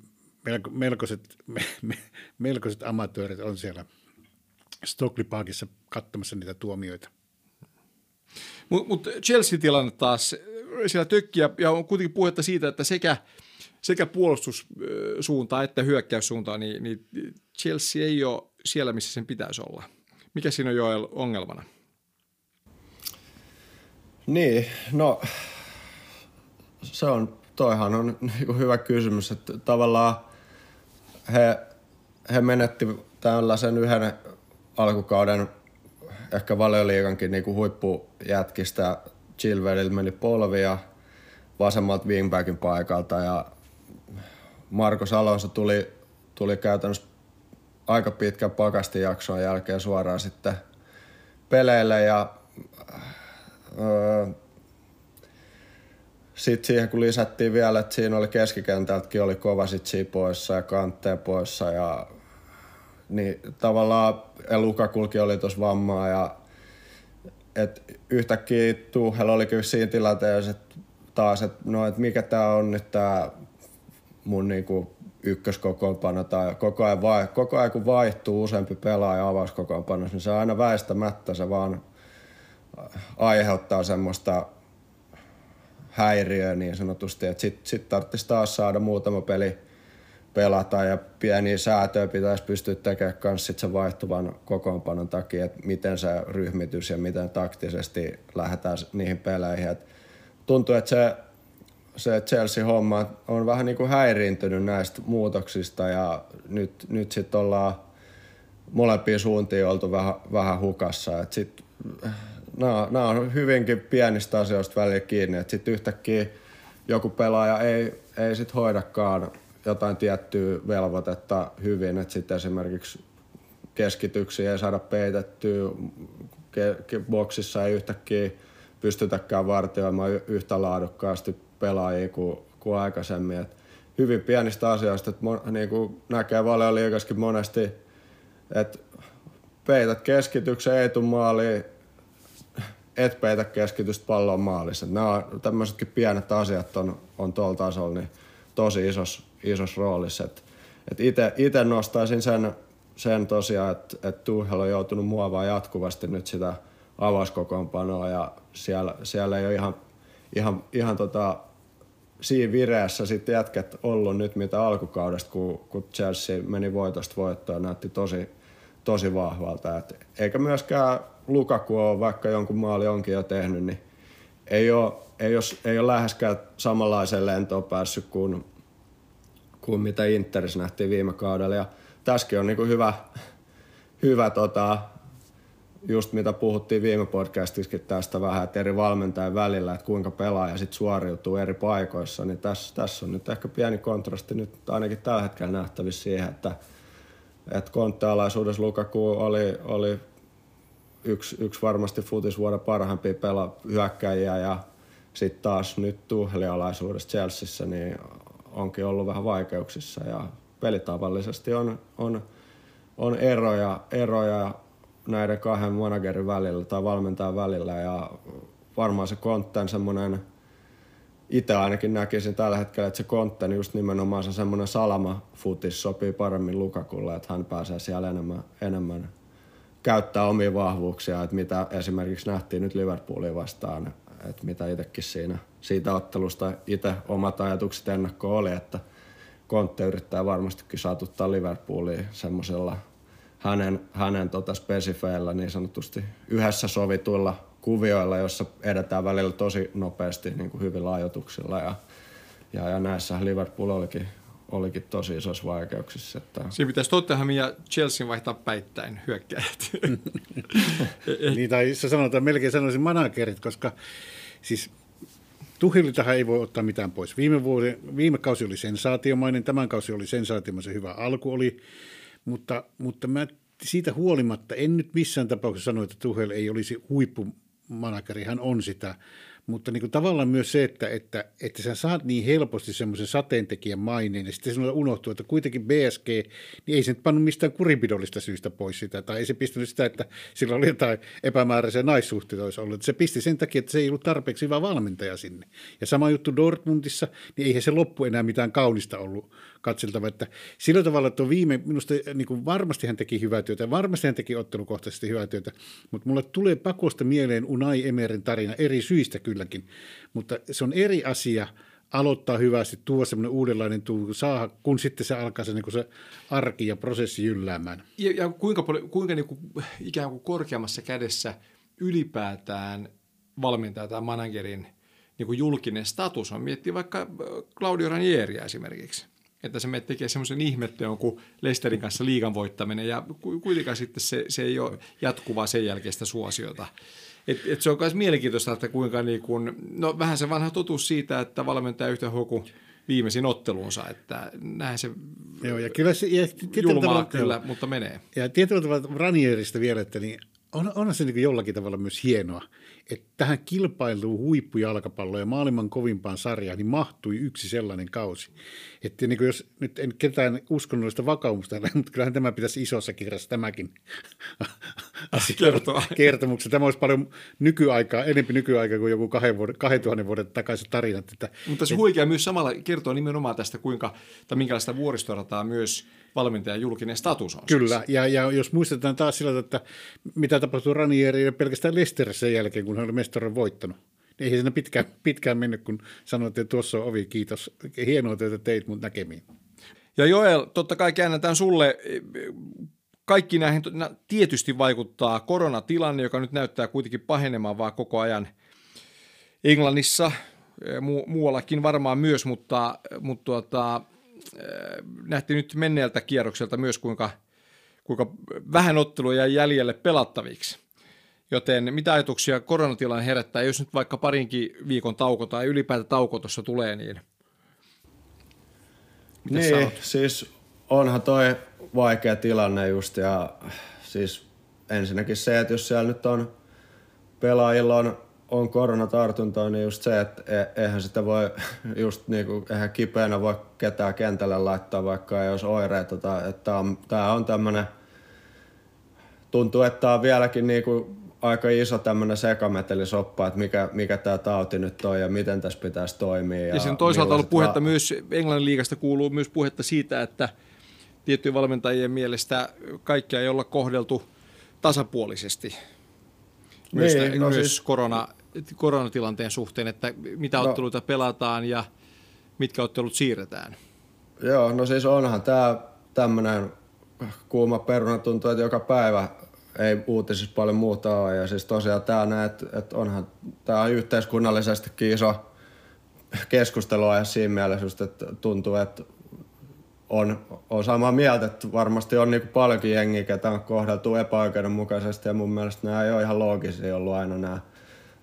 [SPEAKER 4] melko, melkoiset, me, me, melkoiset amatöörit on siellä Stockley Parkissa katsomassa niitä tuomioita.
[SPEAKER 2] Mutta mut Chelsea-tilanne taas, siellä tökkiä ja on kuitenkin puhetta siitä, että sekä, sekä puolustussuuntaan että hyökkäyssuuntaan, niin, niin Chelsea ei ole siellä, missä sen pitäisi olla. Mikä siinä on jo ongelmana?
[SPEAKER 3] Niin, no se on, toihan on niin hyvä kysymys, että tavallaan he, he menetti tällaisen yhden alkukauden ehkä valioliigankin niin huippujätkistä. Chilverillä meni polvia vasemmalta wingbackin paikalta ja Marko Alonso tuli, tuli käytännössä aika pitkän pakastijakson jälkeen suoraan sitten peleille ja öö, sitten siihen kun lisättiin vielä, että siinä oli keskikentältäkin oli Kovasitsi poissa ja Kantteen poissa ja niin tavallaan Lukakulki oli tuossa vammaa ja et yhtäkkiä Tuhel oli kyllä siinä tilanteessa, että taas, että no, et mikä tämä on nyt tämä mun niinku ykköskokoonpano tai koko ajan, vai, koko ajan kun vaihtuu useampi pelaaja avauskokoonpanossa, niin se aina väistämättä se vaan aiheuttaa semmoista häiriöä niin sanotusti, että sitten sit tarvitsisi taas saada muutama peli pelata ja pieniä säätöjä pitäisi pystyä tekemään myös sit sen vaihtuvan kokoonpanon takia, että miten se ryhmitys ja miten taktisesti lähdetään niihin peleihin. Et tuntuu, että se, se Chelsea-homma on vähän niin kuin häiriintynyt näistä muutoksista ja nyt, nyt sitten ollaan molempia suuntiin oltu vähän, vähän hukassa. Et sit, nämä, on hyvinkin pienistä asioista välillä kiinni, että sitten yhtäkkiä joku pelaaja ei, ei sit hoidakaan jotain tiettyä velvoitetta hyvin, että sitten esimerkiksi keskityksiä ei saada peitettyä, ke- boksissa ei yhtäkkiä pystytäkään vartioimaan yhtä laadukkaasti pelaajia kuin, kuin aikaisemmin. Et hyvin pienistä asioista, että mon, niin kuin näkee valioliikassakin monesti, että peität keskityksen, ei tule maaliin, et peitä keskitystä pallon maalissa. Nämä tämmöisetkin pienet asiat on, on tuolla tasolla niin tosi isos, isos roolissa. Et, ite, nostaisin sen, sen tosiaan, että et Tuchel on joutunut muovaa jatkuvasti nyt sitä avauskokoonpanoa ja siellä, siellä ei ole ihan, ihan, ihan tota, siinä vireessä sitten jätket ollut nyt mitä alkukaudesta, kun, kun Chelsea meni voitosta voittoon, näytti tosi, tosi vahvalta. Et eikä myöskään Lukaku on, vaikka jonkun maali onkin jo tehnyt, niin ei ole, ei ole, ei ole läheskään samanlaiseen lentoon päässyt kuin, kuin mitä Interissä nähtiin viime kaudella. Ja tässäkin on niin hyvä, hyvä tota, just mitä puhuttiin viime podcastissakin tästä vähän, että eri valmentajien välillä, että kuinka pelaaja sitten suoriutuu eri paikoissa, niin tässä, tässä on nyt ehkä pieni kontrasti nyt ainakin tällä hetkellä nähtävissä siihen, että, että konttealaisuudessa Lukaku oli, oli yksi, yksi varmasti futisvuoden parhaimpia pela hyökkäjiä ja sitten taas nyt tuhlialaisuudessa Chelseassa niin onkin ollut vähän vaikeuksissa ja pelitavallisesti on, on, on eroja, eroja näiden kahden managerin välillä tai valmentajan välillä ja varmaan se Kontten semmoinen, itse ainakin näkisin tällä hetkellä, että se Kontten just nimenomaan se semmoinen salama futis sopii paremmin Lukakulle, että hän pääsee siellä enemmän, enemmän käyttää omia vahvuuksia, että mitä esimerkiksi nähtiin nyt Liverpoolia vastaan, että mitä itsekin siinä siitä ottelusta itse omat ajatukset ennakko oli, että Kontte yrittää varmastikin saatuttaa Liverpoolia semmoisella hänen, hänen tota spesifeillä niin sanotusti yhdessä sovituilla kuvioilla, jossa edetään välillä tosi nopeasti niin kuin hyvillä ajoituksilla ja, ja, ja näissä Liverpool olikin olikin tosi isossa vaikeuksissa. Että...
[SPEAKER 2] Siinä pitäisi Tottenham ja Chelsea vaihtaa päittäin hyökkäjät.
[SPEAKER 4] niin, tai sä sanotaan, melkein sanoisin managerit, koska siis Tuhilitahan ei voi ottaa mitään pois. Viime, vuoden, viime kausi oli sensaatiomainen, tämän kausi oli sensaatiomaisen hyvä alku oli, mutta, mutta mä siitä huolimatta en nyt missään tapauksessa sano, että Tuhel ei olisi huippumanageri, hän on sitä, mutta niin kuin tavallaan myös se, että, että, että sä saat niin helposti semmoisen sateentekijän maineen, ja sitten sinulla unohtuu, että kuitenkin BSG, niin ei se nyt pannut mistään kurinpidollista syystä pois sitä, tai ei se pistänyt sitä, että sillä oli jotain epämääräisiä naissuhteita olisi ollut. Se pisti sen takia, että se ei ollut tarpeeksi hyvä valmentaja sinne. Ja sama juttu Dortmundissa, niin eihän se loppu enää mitään kaunista ollut katseltava. Että sillä tavalla, että viime, minusta niin kuin varmasti hän teki hyvää työtä, varmasti hän teki ottelukohtaisesti hyvää työtä, mutta mulle tulee pakosta mieleen Unai Emerin tarina eri syistä kylläkin, mutta se on eri asia aloittaa hyvästi, tuo semmoinen uudenlainen tuu, saa, kun sitten se alkaa se, niin se arki ja prosessi jylläämään.
[SPEAKER 2] Ja, ja kuinka, paljon, kuinka niin kuin, ikään kuin korkeammassa kädessä ylipäätään valmentaja tai managerin niin kuin julkinen status on. Miettii vaikka Claudio Ranieria esimerkiksi että se me tekee semmoisen ihmetteon kuin Lesterin kanssa liigan voittaminen ja kuitenkaan sitten se, se ei ole jatkuvaa sen jälkeistä suosiota. Et, et se on myös mielenkiintoista, että kuinka niin kun, no vähän se vanha totuus siitä, että valmentaja yhtä hoku viimeisin otteluunsa, että näin se
[SPEAKER 4] Joo, ja kyllä se, ja
[SPEAKER 2] julmaa tavalla, kyllä, joo. mutta menee.
[SPEAKER 4] Ja tietyllä tavalla Ranierista vielä, että niin on, onhan se niin jollakin tavalla myös hienoa, että tähän kilpailuun huippujalkapallo ja maailman kovimpaan sarjaan niin mahtui yksi sellainen kausi. Että niin jos nyt en ketään uskonnollista vakaumusta, mutta kyllähän tämä pitäisi isossa kirjassa tämäkin asia kertoa. kertomuksessa. Tämä olisi paljon nykyaikaa, enempi nykyaikaa kuin joku kahden vuoden, 2000 vuoden takaisin tarinat. Että,
[SPEAKER 2] mutta se huikea myös samalla kertoo nimenomaan tästä, kuinka, tai minkälaista vuoristorataa myös valmentajan julkinen status on.
[SPEAKER 4] Kyllä, siis. ja, ja jos muistetaan taas sillä, että mitä tapahtui Ranieri pelkästään Leicesterissä sen jälkeen, kun hän oli mestarin voittanut. Ei siinä pitkään, pitkään mennyt, kun sanoit, että tuossa on ovi, kiitos. Hienoa työtä teit, mutta näkemiin.
[SPEAKER 2] Ja Joel, totta kai käännetään sulle. Kaikki näihin tietysti vaikuttaa koronatilanne, joka nyt näyttää kuitenkin pahenemaan vaan koko ajan Englannissa, mu- muuallakin varmaan myös, mutta, mutta tuota, nähtiin nyt menneeltä kierrokselta myös, kuinka, kuinka vähän otteluja jäljelle pelattaviksi. Joten mitä ajatuksia koronatilanne herättää, jos nyt vaikka parinkin viikon tauko tai ylipäätään tauko tuossa tulee, niin
[SPEAKER 3] mitä niin, sanot? siis onhan toi vaikea tilanne just ja siis ensinnäkin se, että jos siellä nyt on pelaajilla on, on koronatartuntoa, niin just se, että e, eihän sitä voi just niinku, eihän kipeänä voi ketään kentälle laittaa, vaikka ei olisi oireita. Tai, että tämä on tämmöinen, tuntuu, että tämä on vieläkin niinku aika iso tämmöinen sekametelisoppa, että mikä, mikä tämä tauti nyt on ja miten tässä pitäisi toimia.
[SPEAKER 2] Ja, ja sen toisaalta ollut puhetta va- myös, Englannin liigasta kuuluu myös puhetta siitä, että tiettyjen valmentajien mielestä kaikkia ei olla kohdeltu tasapuolisesti. Myös, niin, no myös siis, korona, koronatilanteen suhteen, että mitä no, otteluita pelataan ja mitkä ottelut siirretään.
[SPEAKER 3] Joo, no siis onhan tämä tämmöinen kuuma peruna tuntuu, että joka päivä ei uutisissa paljon muuta ole. Ja siis tosiaan tämä näet, että onhan tämä on yhteiskunnallisestikin iso keskustelua siinä mielessä, että tuntuu, että on, on samaa mieltä, että varmasti on niin paljonkin jengiä, ketä on kohdeltu epäoikeudenmukaisesti ja mun mielestä nämä ei ole ihan loogisia ollut aina nämä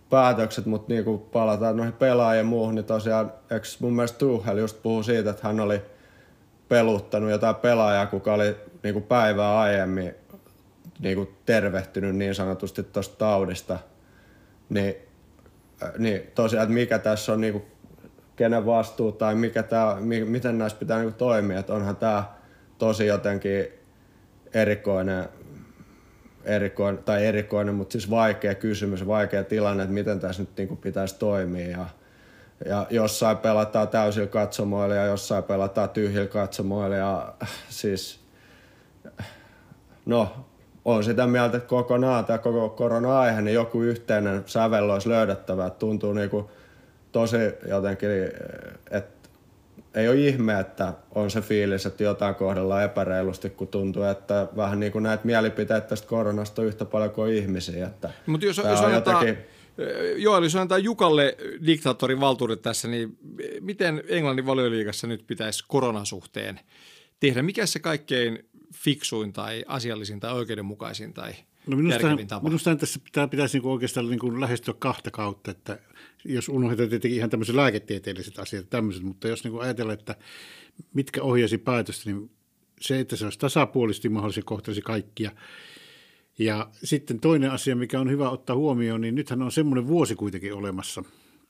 [SPEAKER 3] päätökset, mutta niin kuin palataan noihin pelaajien muuhun, niin tosiaan eikö mun mielestä Tuchel just puhuu siitä, että hän oli peluttanut jotain pelaajaa, kuka oli niin kuin päivää aiemmin niin kuin tervehtynyt niin sanotusti tuosta taudista, niin, äh, niin tosiaan, että mikä tässä on niin kuin, kenen vastuu tai mikä tää, mi, miten näissä pitää niin kuin, toimia, että onhan tämä tosi jotenkin erikoinen, erikoinen, tai erikoinen, mutta siis vaikea kysymys, vaikea tilanne, että miten tässä nyt niin kuin, pitäisi toimia. Ja, ja jossain pelataan täysillä katsomoilla ja jossain pelataan tyhjillä katsomoilla ja siis no on sitä mieltä, että kokonaan tämä koko korona-aihe, niin joku yhteinen sävel olisi löydettävä. Että tuntuu niin kuin tosi jotenkin, että ei ole ihme, että on se fiilis, että jotain kohdellaan epäreilusti, kun tuntuu, että vähän niin kuin näitä mielipiteitä tästä koronasta on yhtä paljon kuin ihmisiä. Että
[SPEAKER 2] Mutta jos, jos annetaan, jotenkin... Joo, jos annetaan Jukalle diktaattorin valtuudet tässä, niin miten Englannin valioliigassa nyt pitäisi koronasuhteen tehdä? Mikä se kaikkein fiksuin tai asiallisin tai oikeudenmukaisin tai no minusta, tapa.
[SPEAKER 4] Minusta tässä pitää, pitäisi niin oikeastaan niin kuin lähestyä kahta kautta, että jos unohdetaan tietenkin ihan tämmöiset lääketieteelliset asiat tämmöiset, mutta jos niin kuin ajatellaan, että mitkä ohjaisi päätöstä, niin se, että se olisi tasapuolisesti mahdollisesti kohtaisi kaikkia. Ja sitten toinen asia, mikä on hyvä ottaa huomioon, niin nythän on semmoinen vuosi kuitenkin olemassa,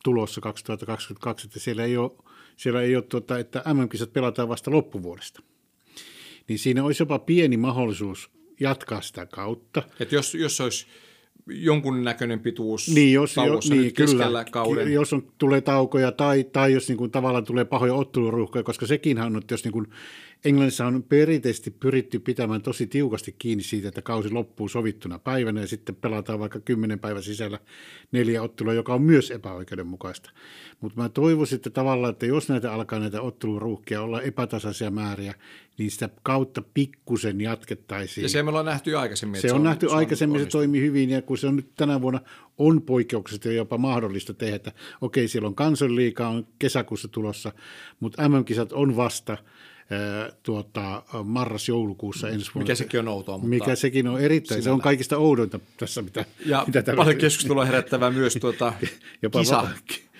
[SPEAKER 4] tulossa 2022, että siellä ei ole, siellä ei ole tuota, että MM-kisat pelataan vasta loppuvuodesta. Niin siinä olisi jopa pieni mahdollisuus jatkaa sitä kautta.
[SPEAKER 2] Että jos, jos olisi jonkunnäköinen pituus
[SPEAKER 4] niin, jos, jo, niin,
[SPEAKER 2] keskellä
[SPEAKER 4] kyllä,
[SPEAKER 2] kauden.
[SPEAKER 4] Jos on, tulee taukoja tai, tai jos niin kuin, tavallaan tulee pahoja otteluruuhkoja, koska sekin on, että jos niin kuin, Englannissa on perinteisesti pyritty pitämään tosi tiukasti kiinni siitä, että kausi loppuu sovittuna päivänä ja sitten pelataan vaikka kymmenen päivän sisällä neljä ottelua, joka on myös epäoikeudenmukaista. Mutta mä toivoisin, että tavallaan, että jos näitä alkaa näitä otteluruuhkia olla epätasaisia määriä, niin sitä kautta pikkusen jatkettaisiin.
[SPEAKER 2] Ja se me ollaan nähty jo aikaisemmin.
[SPEAKER 4] Se,
[SPEAKER 2] että
[SPEAKER 4] on, nähty
[SPEAKER 2] se on
[SPEAKER 4] aikaisemmin, se
[SPEAKER 2] onnistunut.
[SPEAKER 4] toimii hyvin ja kun se on nyt tänä vuonna on poikkeuksellisesti jopa mahdollista tehdä, että okei siellä on kansanliiga on kesäkuussa tulossa, mutta MM-kisat on vasta tuota, marras-joulukuussa ensi vuonna.
[SPEAKER 2] Mikä sekin on outoa. Mutta
[SPEAKER 4] Mikä sekin on erittäin, se on kaikista oudointa tässä, mitä,
[SPEAKER 2] ja
[SPEAKER 4] mitä tällä-
[SPEAKER 2] paljon keskustelua herättävää myös tuota
[SPEAKER 4] Jopa
[SPEAKER 2] kisa
[SPEAKER 4] va-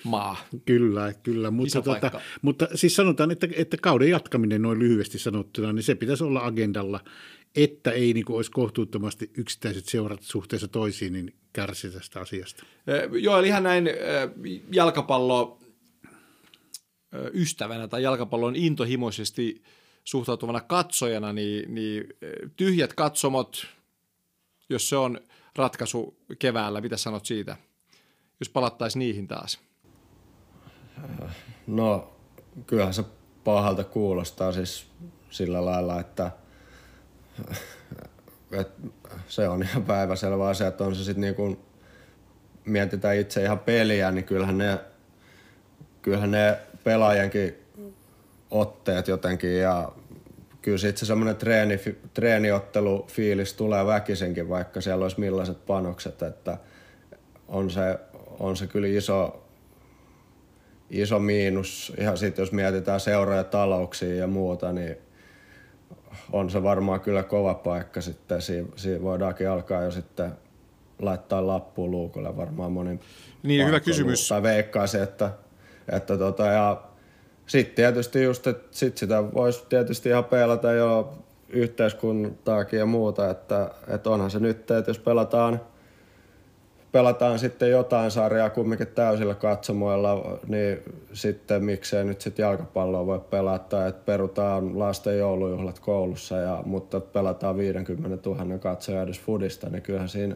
[SPEAKER 2] maa.
[SPEAKER 4] Kyllä, kyllä. Mutta, tuota, mutta siis sanotaan, että, että kauden jatkaminen noin lyhyesti sanottuna, niin se pitäisi olla agendalla, että ei niin kuin olisi kohtuuttomasti yksittäiset seurat suhteessa toisiin niin kärsi tästä asiasta.
[SPEAKER 2] Eh, Joo, eli ihan näin jalkapallo ystävänä tai jalkapallon intohimoisesti suhtautuvana katsojana, niin, niin tyhjät katsomot, jos se on ratkaisu keväällä, mitä sanot siitä, jos palattaisiin niihin taas?
[SPEAKER 3] No, kyllähän se pahalta kuulostaa siis sillä lailla, että, että se on ihan päiväselvä asia, että on se sitten niin kuin mietitään itse ihan peliä, niin kyllähän ne, kyllähän ne pelaajienkin otteet jotenkin ja kyllä sitten se semmoinen treeni, treeniottelufiilis tulee väkisinkin, vaikka siellä olisi millaiset panokset, että on se, on se kyllä iso, iso miinus. Ihan sitten jos mietitään seuroja talouksia ja muuta, niin on se varmaan kyllä kova paikka sitten. Siinä, siinä voidaankin alkaa jo sitten laittaa lappuun luukulle varmaan monin
[SPEAKER 2] Niin, hyvä kysymys.
[SPEAKER 3] Tai veikkaisin, että, että tota, ja sitten tietysti just, että sit sitä voisi tietysti ihan pelata jo yhteiskuntaakin ja muuta, että, että onhan se nyt, että jos pelataan pelataan sitten jotain sarjaa kumminkin täysillä katsomoilla, niin sitten miksei nyt sitten jalkapalloa voi pelata, että perutaan lasten joulujuhlat koulussa, ja, mutta pelataan 50 000 katsoja edes fudista, niin kyllähän siinä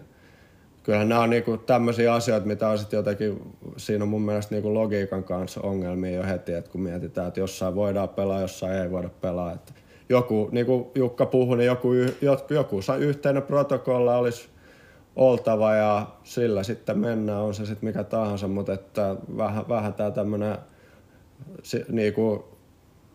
[SPEAKER 3] Kyllähän nämä on niinku tämmöisiä asioita, mitä on sitten jotenkin, siinä on mun mielestä niinku logiikan kanssa ongelmia jo heti, että kun mietitään, että jossain voidaan pelaa, jossain ei voida pelaa. Että joku, niin kuin Jukka puhui, niin joku, joku, joku yhteinen protokolla olisi oltava ja sillä sitten mennään, on se sitten mikä tahansa, mutta että vähän, vähän tämä tämmöinen, niin kuin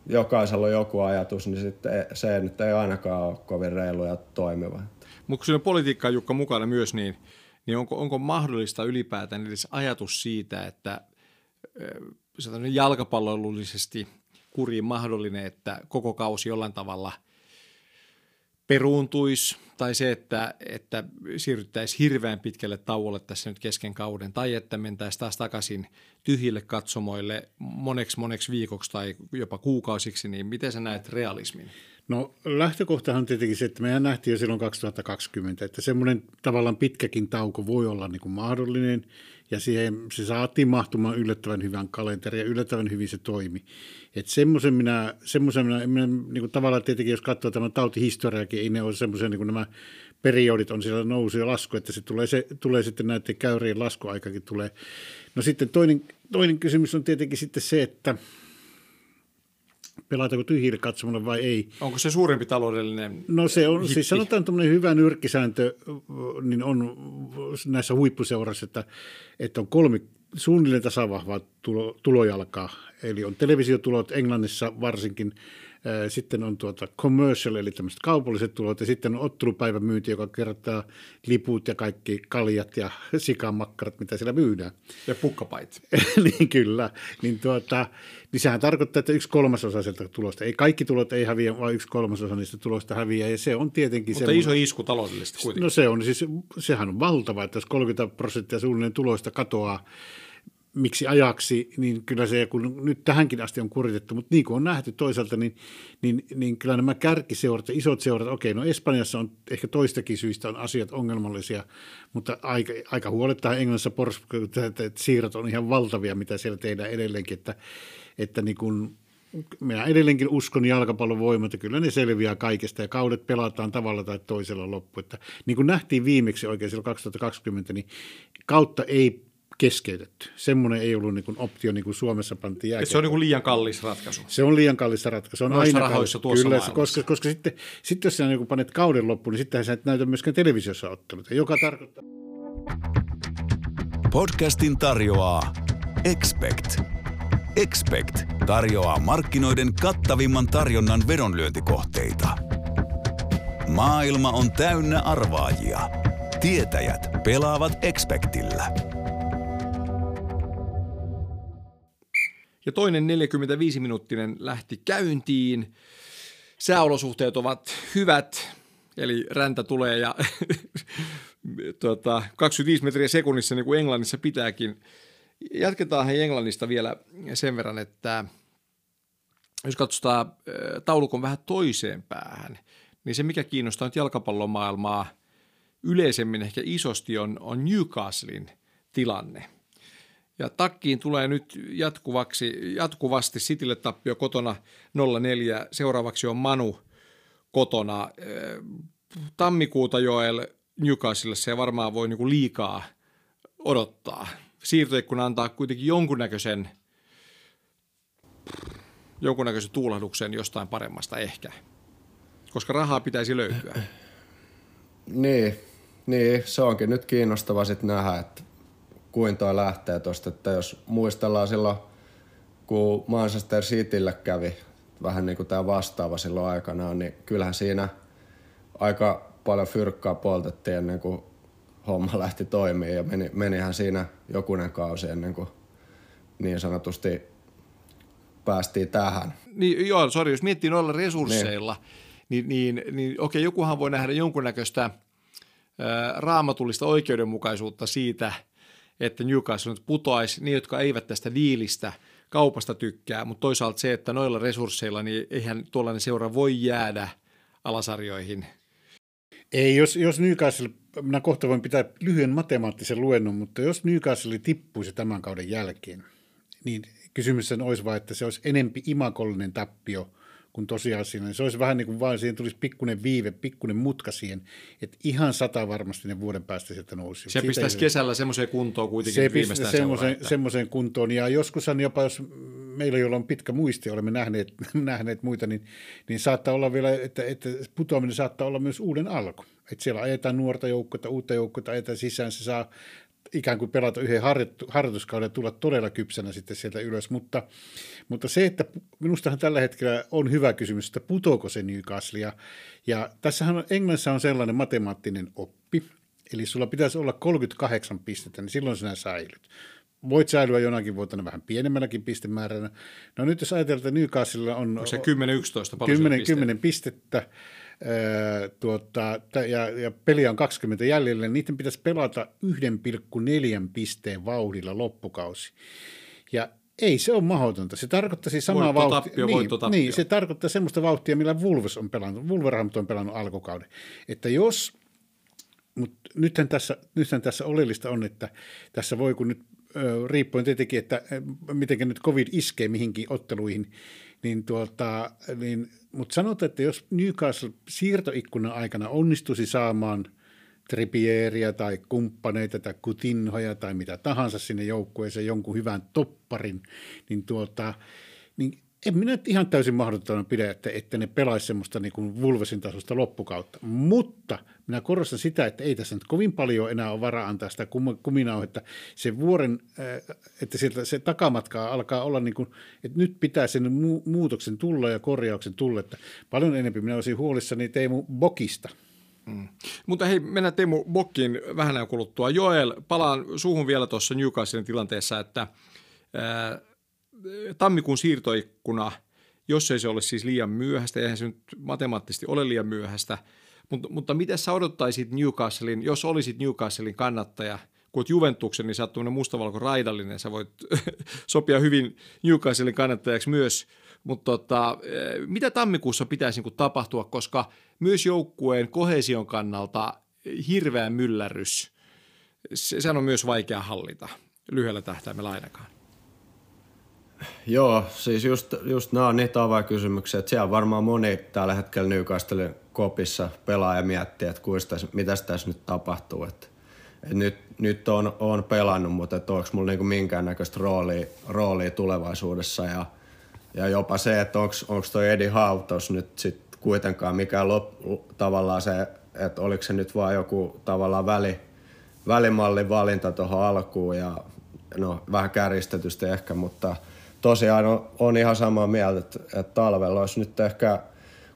[SPEAKER 3] jokaisella on joku ajatus, niin sitten se nyt ei ainakaan ole kovin reilu ja toimiva.
[SPEAKER 2] Mutta kun siinä on politiikkaa Jukka mukana myös, niin, niin onko, onko mahdollista ylipäätään edes ajatus siitä, että jalkapallollisesti kuriin mahdollinen, että koko kausi jollain tavalla peruuntuisi, tai se, että, että siirryttäisiin hirveän pitkälle tauolle tässä nyt kesken kauden, tai että mentäisiin taas takaisin tyhjille katsomoille moneksi moneksi viikoksi tai jopa kuukausiksi, niin miten sä näet realismin?
[SPEAKER 4] No lähtökohtahan on tietenkin se, että mehän nähtiin jo silloin 2020, että semmoinen tavallaan pitkäkin tauko voi olla niin kuin mahdollinen ja siihen, se saatiin mahtumaan yllättävän hyvän kalenterin ja yllättävän hyvin se toimi. Että semmoisen minä, semmoisen minä, minä niin kuin tavallaan tietenkin jos katsoo tämän tautihistoriakin, ei ne ole semmoisia niin kuin nämä periodit on siellä nousu ja lasku, että se tulee, se, tulee sitten näiden käyrien laskuaikakin tulee. No sitten toinen, toinen kysymys on tietenkin sitten se, että pelataanko tyhjille katsomolle vai ei.
[SPEAKER 2] Onko se suurempi taloudellinen
[SPEAKER 4] No se on,
[SPEAKER 2] hitti?
[SPEAKER 4] siis sanotaan tämmöinen hyvä nyrkkisääntö, niin on näissä huippuseurassa, että, että on kolme suunnilleen tasavahvaa tulo, tulojalkaa. Eli on televisiotulot Englannissa varsinkin, sitten on tuota commercial, eli tämmöiset kaupalliset tulot, ja sitten on ottelupäivän myynti, joka kertaa liput ja kaikki kaljat ja sikamakkarat, mitä siellä myydään.
[SPEAKER 2] Ja pukkapait.
[SPEAKER 4] niin kyllä. Niin, tuota, niin sehän tarkoittaa, että yksi kolmasosa sieltä tulosta. Ei kaikki tulot ei häviä, vaan yksi kolmasosa niistä tuloista häviää. Ja se on tietenkin
[SPEAKER 2] Mutta
[SPEAKER 4] semmoinen-
[SPEAKER 2] iso isku taloudellisesti kuitenkin.
[SPEAKER 4] No se on, siis sehän on valtava, että jos 30 prosenttia suunnilleen tuloista katoaa, miksi ajaksi, niin kyllä se, kun nyt tähänkin asti on kuritettu, mutta niin kuin on nähty toisaalta, niin, niin, niin kyllä nämä kärkiseurat ja isot seurat, okei, no Espanjassa on ehkä toistakin syistä on asiat ongelmallisia, mutta aika, aika huolettaa Englannissa että siirrot on ihan valtavia, mitä siellä tehdään edelleenkin, että, että niin kuin, minä edelleenkin uskon jalkapallon voimat, että kyllä ne selviää kaikesta ja kaudet pelataan tavalla tai toisella loppu. Että, niin kuin nähtiin viimeksi oikein silloin 2020, niin kautta ei keskeytetty. Semmoinen ei ollut niin kuin optio, niin kuin Suomessa pantiin jääkiekko.
[SPEAKER 2] Se on niin kuin liian kallis ratkaisu.
[SPEAKER 4] Se on liian kallis ratkaisu. Se on
[SPEAKER 2] Noissa
[SPEAKER 4] aina
[SPEAKER 2] rahoissa
[SPEAKER 4] kallis.
[SPEAKER 2] tuossa
[SPEAKER 4] Kyllä,
[SPEAKER 2] maailmassa.
[SPEAKER 4] koska, koska sitten, sitten jos sinä niin panet kauden loppuun, niin sittenhän sä et näytä myöskään televisiossa otteluita, joka tarkoittaa...
[SPEAKER 1] Podcastin tarjoaa Expect. Expect tarjoaa markkinoiden kattavimman tarjonnan vedonlyöntikohteita. Maailma on täynnä arvaajia. Tietäjät pelaavat Expectillä.
[SPEAKER 2] Ja toinen 45-minuuttinen lähti käyntiin. Sääolosuhteet ovat hyvät, eli räntä tulee ja tuota, 25 metriä sekunnissa niin kuin Englannissa pitääkin. Jatketaan hei Englannista vielä sen verran, että jos katsotaan äh, taulukon vähän toiseen päähän, niin se mikä kiinnostaa nyt jalkapallomaailmaa yleisemmin ehkä isosti on, on Newcastlein tilanne – ja takkiin tulee nyt jatkuvaksi, jatkuvasti Citylle tappio kotona 0-4. Seuraavaksi on Manu kotona. Tammikuuta Joel Newcastle se varmaan voi niinku liikaa odottaa. Siirtoikkuna antaa kuitenkin jonkunnäköisen, jonkunnäköisen tuulahduksen jostain paremmasta ehkä. Koska rahaa pitäisi löytyä.
[SPEAKER 3] Niin, niin, se onkin nyt kiinnostava sitten nähdä, että kuin toi lähtee tosta, että jos muistellaan silloin, kun Manchester Citylle kävi vähän niin kuin tämä vastaava silloin aikanaan, niin kyllähän siinä aika paljon fyrkkaa poltettiin ennen kuin homma lähti toimimaan ja meni, menihän siinä jokunen kausi ennen kuin niin sanotusti päästiin tähän.
[SPEAKER 2] Niin, joo, sori, jos miettii noilla resursseilla, niin, niin, niin, niin okei, jokuhan voi nähdä jonkunnäköistä ää, raamatullista oikeudenmukaisuutta siitä, että Newcastle nyt putoaisi, niin jotka eivät tästä diilistä kaupasta tykkää, mutta toisaalta se, että noilla resursseilla, niin eihän tuollainen seura voi jäädä alasarjoihin.
[SPEAKER 4] Ei, jos, jos Newcastle, minä kohta voin pitää lyhyen matemaattisen luennon, mutta jos Newcastle tippuisi tämän kauden jälkeen, niin kysymys olisi vain, että se olisi enempi imakollinen tappio kuin tosiasiallinen. Se olisi vähän niin kuin vaan, siihen tulisi pikkuinen viive, pikkuinen mutka siihen, että ihan sata varmasti ne vuoden päästä sieltä nousi.
[SPEAKER 2] Se pistäisi kesällä semmoiseen kuntoon kuitenkin
[SPEAKER 4] se
[SPEAKER 2] viimeistään
[SPEAKER 4] semmoiseen,
[SPEAKER 2] seuraa, että-
[SPEAKER 4] semmoiseen kuntoon. Ja joskushan jopa, jos meillä, jolla on pitkä muisti, olemme nähneet, nähneet muita, niin, niin saattaa olla vielä, että, että putoaminen saattaa olla myös uuden alku. Että siellä ajetaan nuorta joukkoa, uutta joukkoa, ajetaan sisään, se saa ikään kuin pelata yhden harjoituskauden ja tulla todella kypsänä sitten sieltä ylös. Mutta, mutta se, että minustahan tällä hetkellä on hyvä kysymys, että putoako se Newcastle. Ja, ja tässähän on, Englannissa on sellainen matemaattinen oppi, eli sulla pitäisi olla 38 pistettä, niin silloin sinä säilyt. Voit säilyä jonakin vuotena vähän pienemmälläkin pistemäärällä. No nyt jos ajatellaan, että Newcastle on...
[SPEAKER 2] Onko se 10-11 paljon
[SPEAKER 4] 10,
[SPEAKER 2] pisteitä?
[SPEAKER 4] 10 pistettä ää, tuota, ja, ja peliä on 20 jäljellä, niin niiden pitäisi pelata 1,4 pisteen vauhdilla loppukausi. Ja ei se ole mahdotonta. Se tarkoittaisi samaa
[SPEAKER 2] Voitto,
[SPEAKER 4] vauhtia.
[SPEAKER 2] tappio,
[SPEAKER 4] niin,
[SPEAKER 2] voitto, tappio.
[SPEAKER 4] niin, se tarkoittaa semmoista vauhtia, millä Wolves on pelannut, Wolverhampton on pelannut alkukauden. Että jos, mutta nythän tässä, nythän tässä oleellista on, että tässä voi kun nyt riippuen tietenkin, että miten nyt covid iskee mihinkin otteluihin, niin tuota, niin, mutta sanotaan, että jos Newcastle siirtoikkunan aikana onnistuisi saamaan Trippieria tai kumppaneita tai kutinhoja tai mitä tahansa sinne joukkueeseen, jonkun hyvän topparin, niin, tuota, niin en minä ihan täysin mahdottomana pidä, että, että ne pelaisi semmoista niin kuin Vulvesin tasosta loppukautta. Mutta minä korostan sitä, että ei tässä nyt kovin paljon enää ole varaa antaa sitä kum- kuminauhetta. Se vuoren, äh, että sieltä se takamatkaa alkaa olla niin kuin, että nyt pitää sen mu- muutoksen tulla ja korjauksen tulla. Että paljon enemmän minä olisin huolissani Teemu Bokista.
[SPEAKER 2] Mutta hei, mennään Teemu Bokkiin vähän ajan kuluttua. Joel, palaan suuhun vielä tuossa Newcastlen tilanteessa, että ää, tammikuun siirtoikkuna, jos ei se ole siis liian myöhäistä, eihän se nyt matemaattisesti ole liian myöhäistä, mutta, mutta miten sä odottaisit Newcastlein, jos olisit Newcastlein kannattaja, kun olet Juventuksen, niin sä oot mustavalko raidallinen, sä voit sopia hyvin Newcastlein kannattajaksi myös, mutta tota, eh, mitä tammikuussa pitäisi niin tapahtua, koska myös joukkueen kohesion kannalta hirveä myllärys, se, sehän on myös vaikea hallita lyhyellä tähtäimellä ainakaan.
[SPEAKER 3] Joo, siis just, just nämä on niitä avainkysymyksiä, että siellä varmaan moni tällä hetkellä Newcastle kopissa pelaa ja miettii, että kuista, mitä tässä nyt tapahtuu. Että, että nyt, nyt on, on pelannut, mutta että onko mulla niinku minkäännäköistä roolia, roolia tulevaisuudessa ja, ja jopa se, että onko toi Eddie Hautos nyt sit kuitenkaan mikä lop, tavallaan se, että oliko se nyt vaan joku tavallaan väli, välimallin valinta tuohon alkuun ja no vähän kärjistetysti ehkä, mutta – tosiaan on, on ihan samaa mieltä, että, että talvella olisi nyt ehkä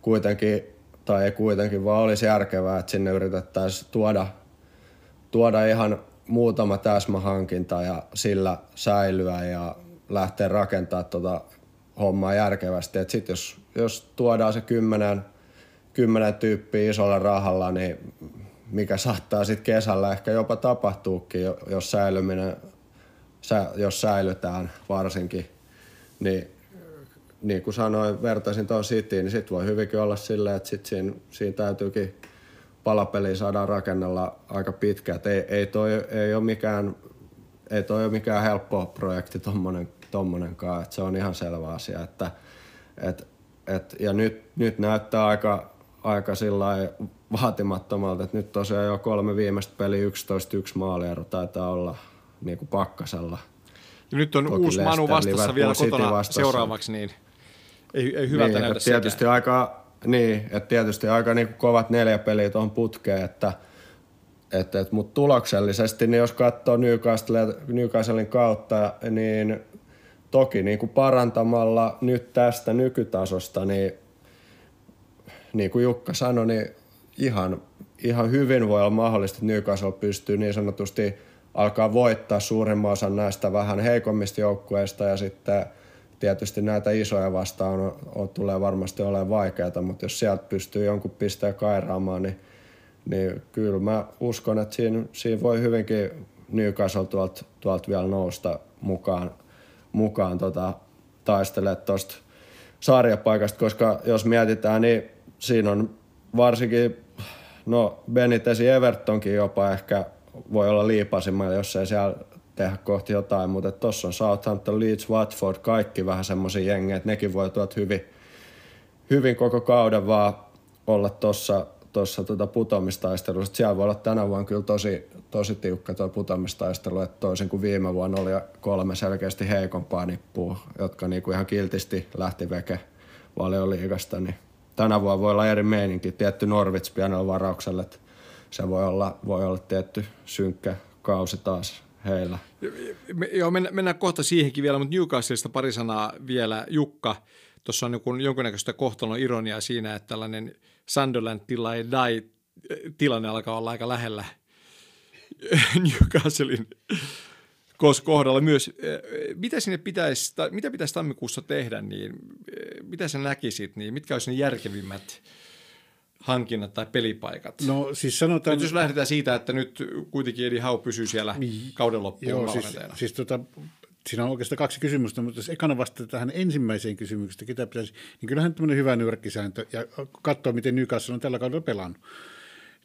[SPEAKER 3] kuitenkin, tai ei kuitenkin, vaan olisi järkevää, että sinne yritettäisiin tuoda, tuoda ihan muutama täsmähankinta ja sillä säilyä ja lähteä rakentamaan tuota hommaa järkevästi. Sitten jos, jos tuodaan se kymmenen, kymmenen tyyppiä isolla rahalla, niin mikä saattaa sitten kesällä ehkä jopa tapahtuukin, jos säilyminen, jos säilytään varsinkin niin, niin kuin sanoin, vertaisin tuon Cityin, niin sitten voi hyvinkin olla silleen, että sit siinä, siinä täytyykin palapeliä saada rakennella aika pitkään. Ei, ei, toi, ei ole mikään, ei toi ole mikään helppo projekti tommonen, tommonenkaan, että se on ihan selvä asia. Että, et, et, ja nyt, nyt näyttää aika, aika vaatimattomalta, että nyt tosiaan jo kolme viimeistä peliä 11-1 maaliero taitaa olla niin kuin pakkasella –
[SPEAKER 2] ja nyt on Toki uusi Leicester, Manu vastassa Liverpool vielä kotona vastassa. seuraavaksi, niin ei, ei hyvältä
[SPEAKER 3] niin,
[SPEAKER 2] näytä
[SPEAKER 3] tietysti sekään. aika, niin, että tietysti aika niin kovat neljä peliä tuohon putkeen, että et, et, mutta tuloksellisesti, niin jos katsoo Newcastle, Newcastlein kautta, niin toki niin kuin parantamalla nyt tästä nykytasosta, niin niin kuin Jukka sanoi, niin ihan, ihan hyvin voi olla mahdollista, että Newcastle pystyy niin sanotusti – alkaa voittaa suurimman osan näistä vähän heikommista joukkueista ja sitten tietysti näitä isoja vastaan on, on, tulee varmasti olemaan vaikeaa, mutta jos sieltä pystyy jonkun pisteen kairaamaan, niin, niin kyllä mä uskon, että siinä, siinä voi hyvinkin Newcastle tuolta, tuolta vielä nousta mukaan, mukaan tota, taistelemaan tuosta sarjapaikasta, koska jos mietitään, niin siinä on varsinkin, no Benitezin Evertonkin jopa ehkä voi olla liipasimmalle, jos ei siellä tehdä kohti jotain, mutta tuossa on Southampton, Leeds, Watford, kaikki vähän semmoisia jengejä, että nekin voi tuot hyvin, hyvin koko kauden vaan olla tuossa tuossa tuota putomistaistelussa. Siellä voi olla tänä vuonna kyllä tosi, tosi tiukka tuo putomistaistelu, että toisin kuin viime vuonna oli kolme selkeästi heikompaa nippua, jotka niinku ihan kiltisti lähti veke valioliigasta, niin tänä vuonna voi olla eri meininki. Tietty Norvits pienellä varauksella, että se voi olla, voi olla tietty synkkä kausi taas heillä.
[SPEAKER 2] Joo, mennään, mennään kohta siihenkin vielä, mutta Newcastlesta pari sanaa vielä. Jukka, tuossa on joku, jonkunnäköistä kohtalon ironiaa siinä, että tällainen Sunderland tila ei die tilanne alkaa olla aika lähellä Newcastlein kohdalla myös. Mitä sinne pitäisi, mitä pitäisi tammikuussa tehdä, niin mitä sä näkisit, niin mitkä olisivat ne järkevimmät – hankinnat tai pelipaikat?
[SPEAKER 4] No siis sanotaan...
[SPEAKER 2] Nyt jos lähdetään siitä, että nyt kuitenkin Edi Hau pysyy siellä niin, kauden loppuun joo,
[SPEAKER 4] siis, siis tota, siinä on oikeastaan kaksi kysymystä, mutta jos ekana vastata tähän ensimmäiseen kysymykseen, ketä pitäisi, niin kyllähän tämmöinen hyvä nyrkkisääntö ja katsoa, miten Newcastle on tällä kaudella pelannut.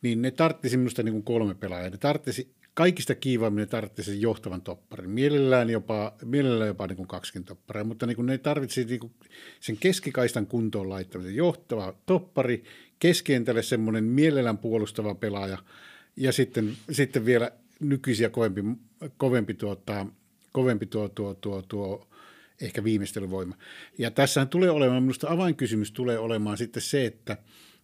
[SPEAKER 4] Niin ne tarttisi minusta niin kuin kolme pelaajaa. Ne tarttisi, kaikista kiivaimmin ne tarttisi johtavan topparin. Mielellään jopa, mielellään jopa niin kuin kaksikin topparia, mutta niin kuin ne tarvitsisi niin kuin sen keskikaistan kuntoon laittamisen. Johtava toppari, keskientälle semmoinen mielellään puolustava pelaaja ja sitten, sitten vielä nykyisiä kovempi, kovempi, tuota, kovempi tuo, tuo, tuo, tuo ehkä viimeistelyvoima. Ja tässähän tulee olemaan, minusta avainkysymys tulee olemaan sitten se, että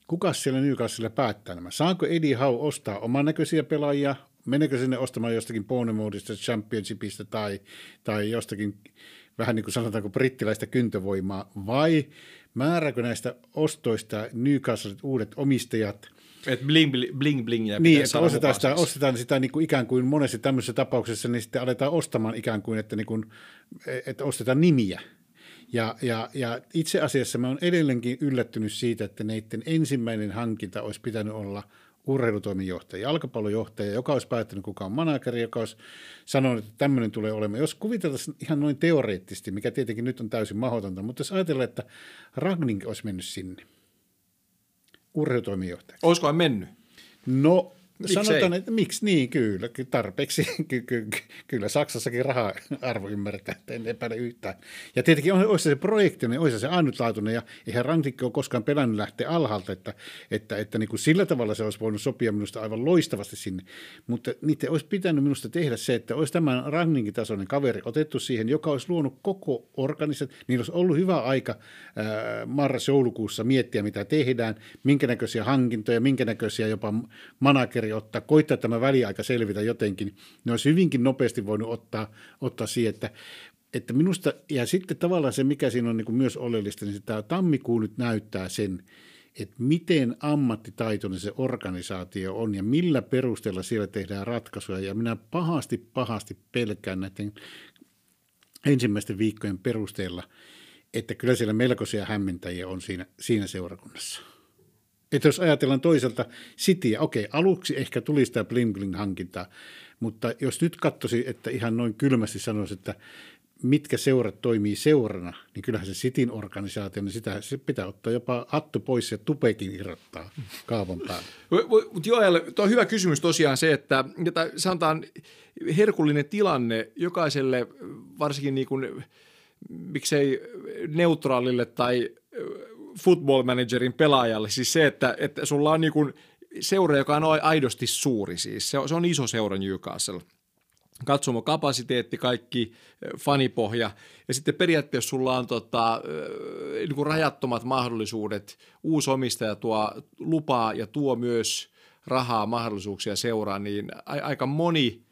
[SPEAKER 4] kuka siellä Newcastle päättää nämä. Saanko Eddie Howe ostaa oman näköisiä pelaajia, menekö sinne ostamaan jostakin Bournemouthista, Championshipista tai, tai jostakin vähän niin kuin sanotaanko brittiläistä kyntövoimaa, vai määrääkö näistä ostoista Newcastle uudet omistajat –
[SPEAKER 2] et bling, bling, bling ja
[SPEAKER 4] Niin, että ostetaan sitä, ostetaan sitä niin kuin ikään kuin monessa tämmöisessä tapauksessa, niin sitten aletaan ostamaan ikään kuin, että, niin kuin, että ostetaan nimiä. Ja, ja, ja itse asiassa mä oon edelleenkin yllättynyt siitä, että neiden ensimmäinen hankinta olisi pitänyt olla urheilutoimenjohtaja, jalkapallojohtaja, joka olisi päättänyt, kuka on manageri, joka olisi sanonut, että tämmöinen tulee olemaan. Jos kuviteltaisiin ihan noin teoreettisesti, mikä tietenkin nyt on täysin mahdotonta, mutta jos ajatellaan, että Ragning olisi mennyt sinne, urheilutoimenjohtaja.
[SPEAKER 2] Olisiko mennyt?
[SPEAKER 4] No Sanotaan, että miksi niin, kyllä, ky- tarpeeksi. Ky- ky- ky- kyllä Saksassakin raha-arvo ymmärretään, että en epäile yhtään. Ja tietenkin olisi se projekti, niin olisi se ainutlaatuinen, ja eihän Rangnick ole koskaan pelännyt lähteä alhaalta, että, että, että niin kuin sillä tavalla se olisi voinut sopia minusta aivan loistavasti sinne. Mutta niiden olisi pitänyt minusta tehdä se, että olisi tämän Rangnickin tasoinen kaveri otettu siihen, joka olisi luonut koko organisaatio. Niillä olisi ollut hyvä aika marras-joulukuussa miettiä, mitä tehdään, minkä näköisiä hankintoja, minkä näköisiä jopa manageri ottaa, koittaa tämä väliaika selvitä jotenkin. Ne olisi hyvinkin nopeasti voinut ottaa, ottaa siihen, että että minusta, ja sitten tavallaan se, mikä siinä on niin kuin myös oleellista, niin tämä tammikuu nyt näyttää sen, että miten ammattitaitoinen se organisaatio on ja millä perusteella siellä tehdään ratkaisuja. Ja minä pahasti, pahasti pelkään näiden ensimmäisten viikkojen perusteella, että kyllä siellä melkoisia hämmentäjiä on siinä, siinä seurakunnassa. Että jos ajatellaan toisaalta Cityä, okei, aluksi ehkä tuli sitä bling hankintaa, mutta jos nyt katsoisi, että ihan noin kylmästi sanoisi, että mitkä seurat toimii seurana, niin kyllähän se Cityn organisaatio, niin sitä se pitää ottaa jopa hattu pois ja tupekin irrottaa kaavan päälle.
[SPEAKER 2] Mutta Joel, tuo on hyvä kysymys tosiaan se, että jota sanotaan herkullinen tilanne jokaiselle, varsinkin niin kuin, miksei neutraalille tai football managerin pelaajalle, siis se, että, että sulla on niin kuin seura, joka on aidosti suuri siis, se on, se on iso seura Newcastle – katsomokapasiteetti, kaikki fanipohja ja sitten periaatteessa sulla on tota, niin kuin rajattomat mahdollisuudet. Uusi omistaja tuo lupaa ja tuo myös rahaa, mahdollisuuksia seuraa, niin aika moni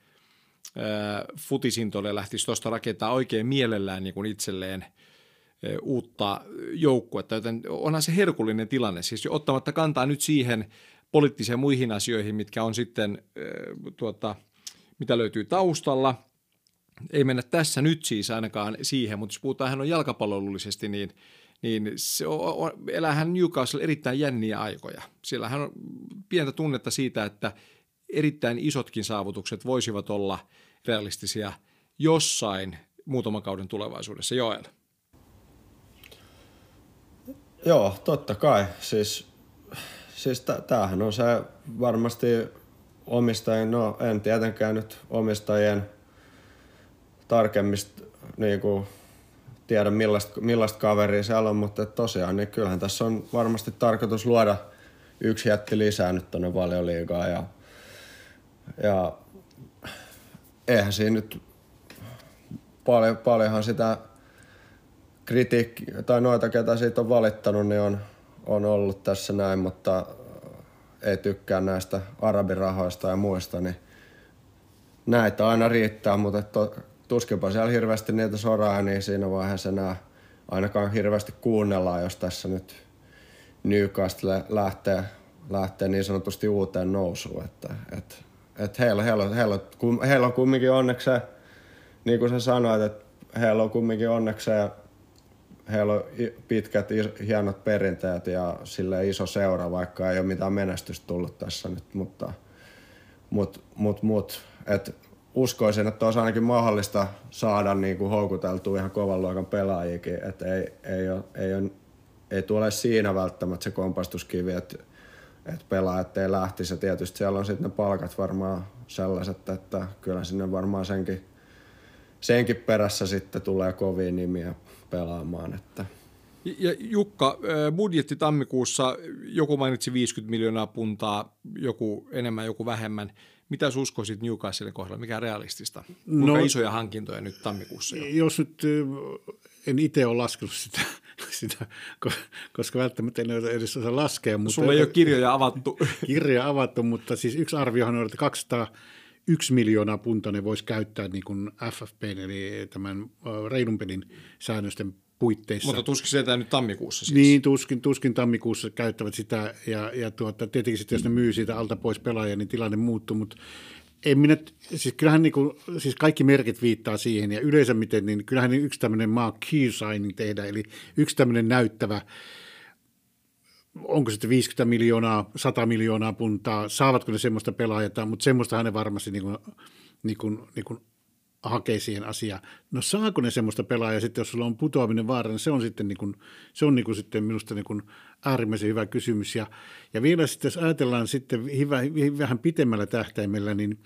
[SPEAKER 2] futisintolle lähtisi tuosta rakentaa oikein mielellään niin kuin itselleen uutta joukkuetta, joten onhan se herkullinen tilanne. Siis ottamatta kantaa nyt siihen poliittiseen muihin asioihin, mitkä on sitten tuota – mitä löytyy taustalla. Ei mennä tässä nyt siis ainakaan siihen, mutta jos puhutaan hän on jalkapallollisesti, niin, niin se on, on, elähän Newcastle erittäin jänniä aikoja. Siellä hän on pientä tunnetta siitä, että erittäin isotkin saavutukset voisivat olla realistisia jossain muutaman kauden tulevaisuudessa. Joel.
[SPEAKER 3] Joo, totta kai. Siis, siis tämähän on se varmasti omistajien, no en tietenkään nyt omistajien tarkemmista niin kuin, tiedä millaista, millaista kaveria siellä on, mutta tosiaan niin kyllähän tässä on varmasti tarkoitus luoda yksi jätti lisää nyt tuonne valioliigaan ja, ja eihän siinä nyt paljon, paljonhan sitä kritiikkiä tai noita, ketä siitä on valittanut, niin on, on ollut tässä näin, mutta ei tykkää näistä arabirahoista ja muista, niin näitä aina riittää, mutta to, tuskinpa siellä hirveästi niitä soraa, niin siinä vaiheessa enää ainakaan hirveästi kuunnellaan, jos tässä nyt Newcastle lähtee, lähtee niin sanotusti uuteen nousuun. Että, et, et heillä, heillä, heillä, heillä, on kumminkin onneksi niin kuin sä sanoit, että heillä on kumminkin onneksi heillä on pitkät, hienot perinteet ja sille iso seura, vaikka ei ole mitään menestystä tullut tässä nyt, mutta mut, mut, mut, et uskoisin, että olisi ainakin mahdollista saada niin kuin houkuteltua ihan kovan luokan pelaajikin, että ei, ei, ole, ei, ole, ei tule siinä välttämättä se kompastuskivi, että, että pelaajat ei lähtisi. Ja tietysti siellä on sitten ne palkat varmaan sellaiset, että kyllä sinne varmaan senkin, senkin perässä sitten tulee kovia nimiä pelaamaan. Että.
[SPEAKER 2] Ja Jukka, budjetti tammikuussa, joku mainitsi 50 miljoonaa puntaa, joku enemmän, joku vähemmän. Mitä uskoisit Newcastlen kohdalla? Mikä on realistista? Kuinka no, isoja hankintoja nyt tammikuussa jo?
[SPEAKER 4] Jos nyt en itse ole laskenut sitä, sitä, koska välttämättä en edes osaa laskea. Mutta
[SPEAKER 2] Sulla ei ole kirjoja avattu.
[SPEAKER 4] kirjoja avattu, mutta siis yksi arviohan on, että 200 yksi miljoonaa punta ne voisi käyttää niin kuin FFP, eli tämän reilun pelin säännösten puitteissa.
[SPEAKER 2] Mutta tuskin se nyt tammikuussa siis.
[SPEAKER 4] Niin, tuskin, tuskin tammikuussa käyttävät sitä, ja, ja tuota, tietenkin sitten jos ne myy siitä alta pois pelaajia, niin tilanne muuttuu, mutta en minä, siis kyllähän niin kuin, siis kaikki merkit viittaa siihen, ja yleensä miten, niin kyllähän yksi tämmöinen maa key signing tehdään, eli yksi tämmöinen näyttävä onko sitten 50 miljoonaa, 100 miljoonaa puntaa, saavatko ne semmoista pelaajaa, mutta semmoista ne varmasti niin kuin, niin kuin, niin kuin hakee siihen asiaan. No saako ne semmoista pelaajaa sitten, jos sulla on putoaminen vaara, niin se on sitten, niin kuin, se on niin kuin sitten minusta niin kuin äärimmäisen hyvä kysymys. Ja, ja vielä sitten, jos ajatellaan sitten hyvä, vähän pitemmällä tähtäimellä, niin,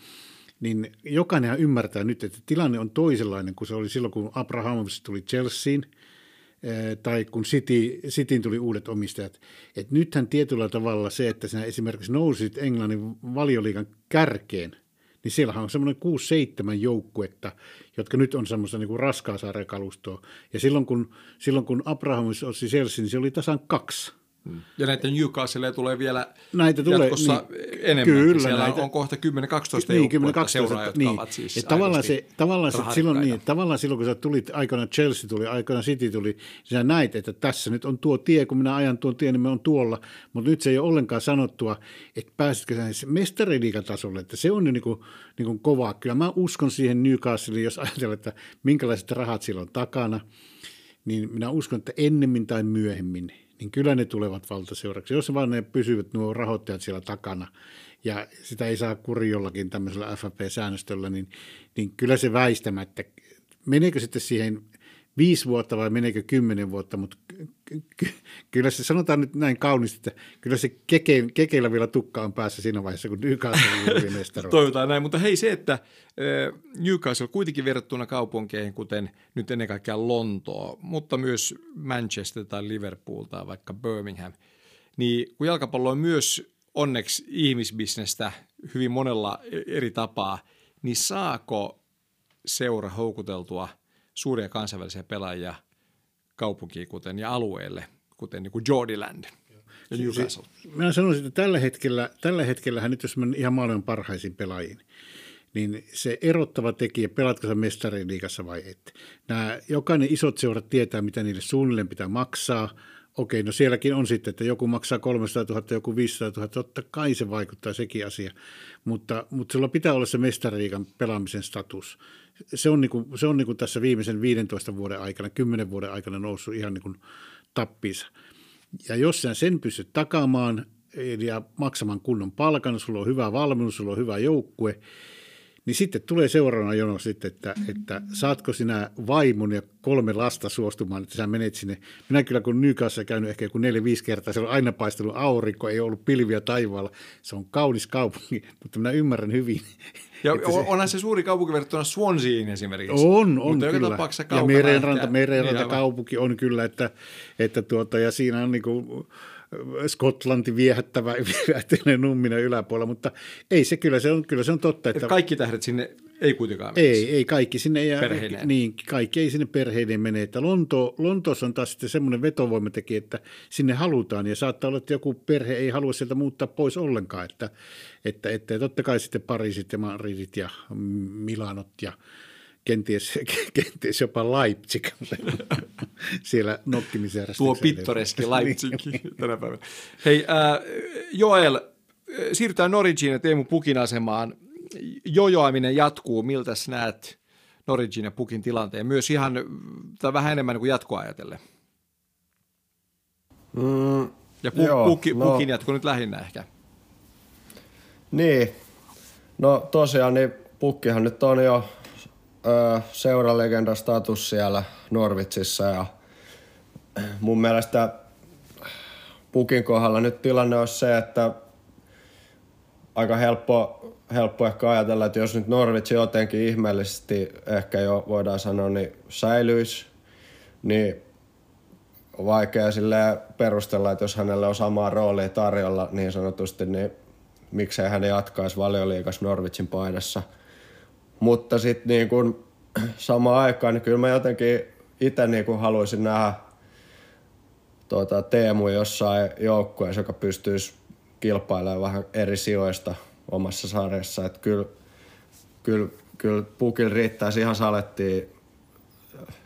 [SPEAKER 4] niin jokainenhan ymmärtää nyt, että tilanne on toisenlainen kuin se oli silloin, kun Abrahamovic tuli Chelseain tai kun City, Cityin tuli uudet omistajat. Et nythän tietyllä tavalla se, että sinä esimerkiksi nousit Englannin valioliigan kärkeen – niin siellähän on semmoinen 6-7 joukkuetta, jotka nyt on semmoista niin raskaa kalustoa. Ja silloin kun, silloin kun Abrahamis otti Chelsea, niin se oli tasan kaksi –
[SPEAKER 2] Mm. Ja näiden Newcastle tulee vielä näitä tulee, jatkossa niin, enemmän. Kyllä, Siellä näitä, on kohta 10-12 niin, 10, 12, seuraa, jotka niin. ovat siis
[SPEAKER 4] Et tavallaan, se, tavallaan, se, silloin, niin, tavallaan silloin, kun sä tulit aikana Chelsea tuli, aikana City tuli, niin sä näit, että tässä nyt on tuo tie, kun minä ajan tuon tien, niin me on tuolla. Mutta nyt se ei ole ollenkaan sanottua, että pääsitkö sä mestariliikatasolle, että se on jo niin kuin, niin kuin kovaa. Kyllä mä uskon siihen Newcastleen, jos ajatellaan, että minkälaiset rahat sillä on takana, niin minä uskon, että ennemmin tai myöhemmin – niin kyllä ne tulevat valtaseuraksi. Jos vaan ne pysyvät nuo rahoittajat siellä takana ja sitä ei saa kuri jollakin tämmöisellä FFP-säännöstöllä, niin, niin kyllä se väistämättä, meneekö sitten siihen viisi vuotta vai meneekö kymmenen vuotta, mutta kyllä se sanotaan nyt näin kauniisti, että kyllä se keke, kekeillä vielä tukka on päässä siinä vaiheessa, kun Newcastle on mestari.
[SPEAKER 2] Toivotaan näin, mutta hei se, että Newcastle kuitenkin verrattuna kaupunkeihin, kuten nyt ennen kaikkea Lontoo, mutta myös Manchester tai Liverpool tai vaikka Birmingham, niin kun jalkapallo on myös onneksi ihmisbisnestä hyvin monella e-, eri tapaa, niin saako seura houkuteltua – suuria kansainvälisiä pelaajia kaupunkiin kuten, ja alueelle, kuten niin kuin Jordiland ja Newcastle.
[SPEAKER 4] Minä sanoisin, että tällä hetkellä, tällä hetkellähän nyt jos menen ihan maailman parhaisiin pelaajiin, niin se erottava tekijä, pelatko sä mestariliigassa vai et. Nämä, jokainen isot seurat tietää, mitä niille suunnilleen pitää maksaa. Okei, no sielläkin on sitten, että joku maksaa 300 000, joku 500 000, totta kai se vaikuttaa sekin asia. Mutta, mutta sulla pitää olla se mestariliigan pelaamisen status se on, niin kuin, se on niin kuin tässä viimeisen 15 vuoden aikana, 10 vuoden aikana noussut ihan niin kuin tappissa. Ja jos sä sen pystyt takaamaan ja maksamaan kunnon palkan, sulla on hyvä valmennus, sulla on hyvä joukkue, niin sitten tulee seuraavana jono sitten, että, että saatko sinä vaimon ja kolme lasta suostumaan, että sä menet sinne. Minä kyllä kun Nykassa käynyt ehkä joku neljä-viisi kertaa, se on aina paistellut aurinko, ei ollut pilviä taivaalla. Se on kaunis kaupunki, mutta minä ymmärrän hyvin.
[SPEAKER 2] Ja se, onhan se suuri kaupunki verrattuna Swanseen esimerkiksi.
[SPEAKER 4] On, on mutta kyllä. Ja merenranta, merenranta niin, kaupunki on kyllä, että, että tuota, ja siinä on niin kuin, Skotlanti viehättävä, viehättävä numminen yläpuolella, mutta ei se kyllä, se on, kyllä se on totta.
[SPEAKER 2] Että, kaikki tähdet sinne ei kuitenkaan
[SPEAKER 4] mene. Ei, ei kaikki sinne. ei perheineen. Niin, kaikki ei sinne perheiden mene. Että Lonto, Lontoossa on taas sitten semmoinen vetovoimatekijä, että sinne halutaan ja saattaa olla, että joku perhe ei halua sieltä muuttaa pois ollenkaan. Että, että, että totta kai sitten Pariisit ja Madridit ja Milanot ja kenties, kenties jopa Leipzig siellä nokkimisen
[SPEAKER 2] Tuo pittoreski Leipzig tänä päivänä. Hei, äh, Joel, äh, siirrytään Norwichiin ja Teemu Pukin asemaan. Jojoaminen jatkuu. Miltä näet Norwichin ja Pukin tilanteen? Myös ihan, tai vähän enemmän kuin jatkoa ajatellen. Mm, ja pu- joo, puki, no, Pukin jatko nyt lähinnä ehkä.
[SPEAKER 3] Niin. No tosiaan, niin Pukkihan nyt on jo seuralegenda status siellä Norvitsissa ja mun mielestä Pukin kohdalla nyt tilanne on se, että aika helppo, helppo ehkä ajatella, että jos nyt Norvitsi jotenkin ihmeellisesti ehkä jo voidaan sanoa, niin säilyisi, niin vaikea sille perustella, että jos hänelle on samaa roolia tarjolla niin sanotusti, niin miksei hän jatkaisi valioliikas Norvitsin paidassa – mutta sitten niin kun, samaan aikaan, niin kyllä mä jotenkin itse niin kun haluaisin nähdä tuota, Teemu jossain joukkueessa, joka pystyisi kilpailemaan vähän eri sijoista omassa sarjassa. Että kyllä, kyllä, kyllä pukil riittäisi ihan salettiin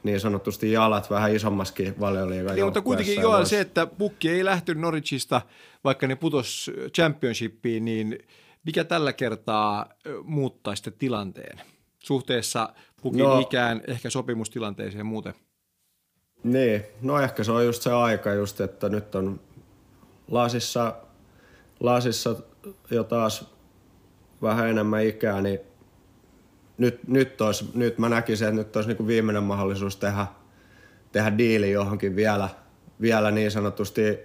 [SPEAKER 3] niin sanotusti jalat vähän isommaskin valioliigan niin,
[SPEAKER 2] mutta kuitenkin Joel se, että pukki ei lähtenyt Norwichista, vaikka ne putos championshipiin, niin mikä tällä kertaa muuttaa sitten tilanteen? Suhteessa pukin no, ikään, ehkä sopimustilanteeseen ja muuten?
[SPEAKER 3] Niin, no ehkä se on just se aika just, että nyt on lasissa, lasissa jo taas vähän enemmän ikää, niin nyt, nyt, olisi, nyt mä näkisin, että nyt olisi niin kuin viimeinen mahdollisuus tehdä, tehdä diili johonkin vielä, vielä niin sanotusti ö,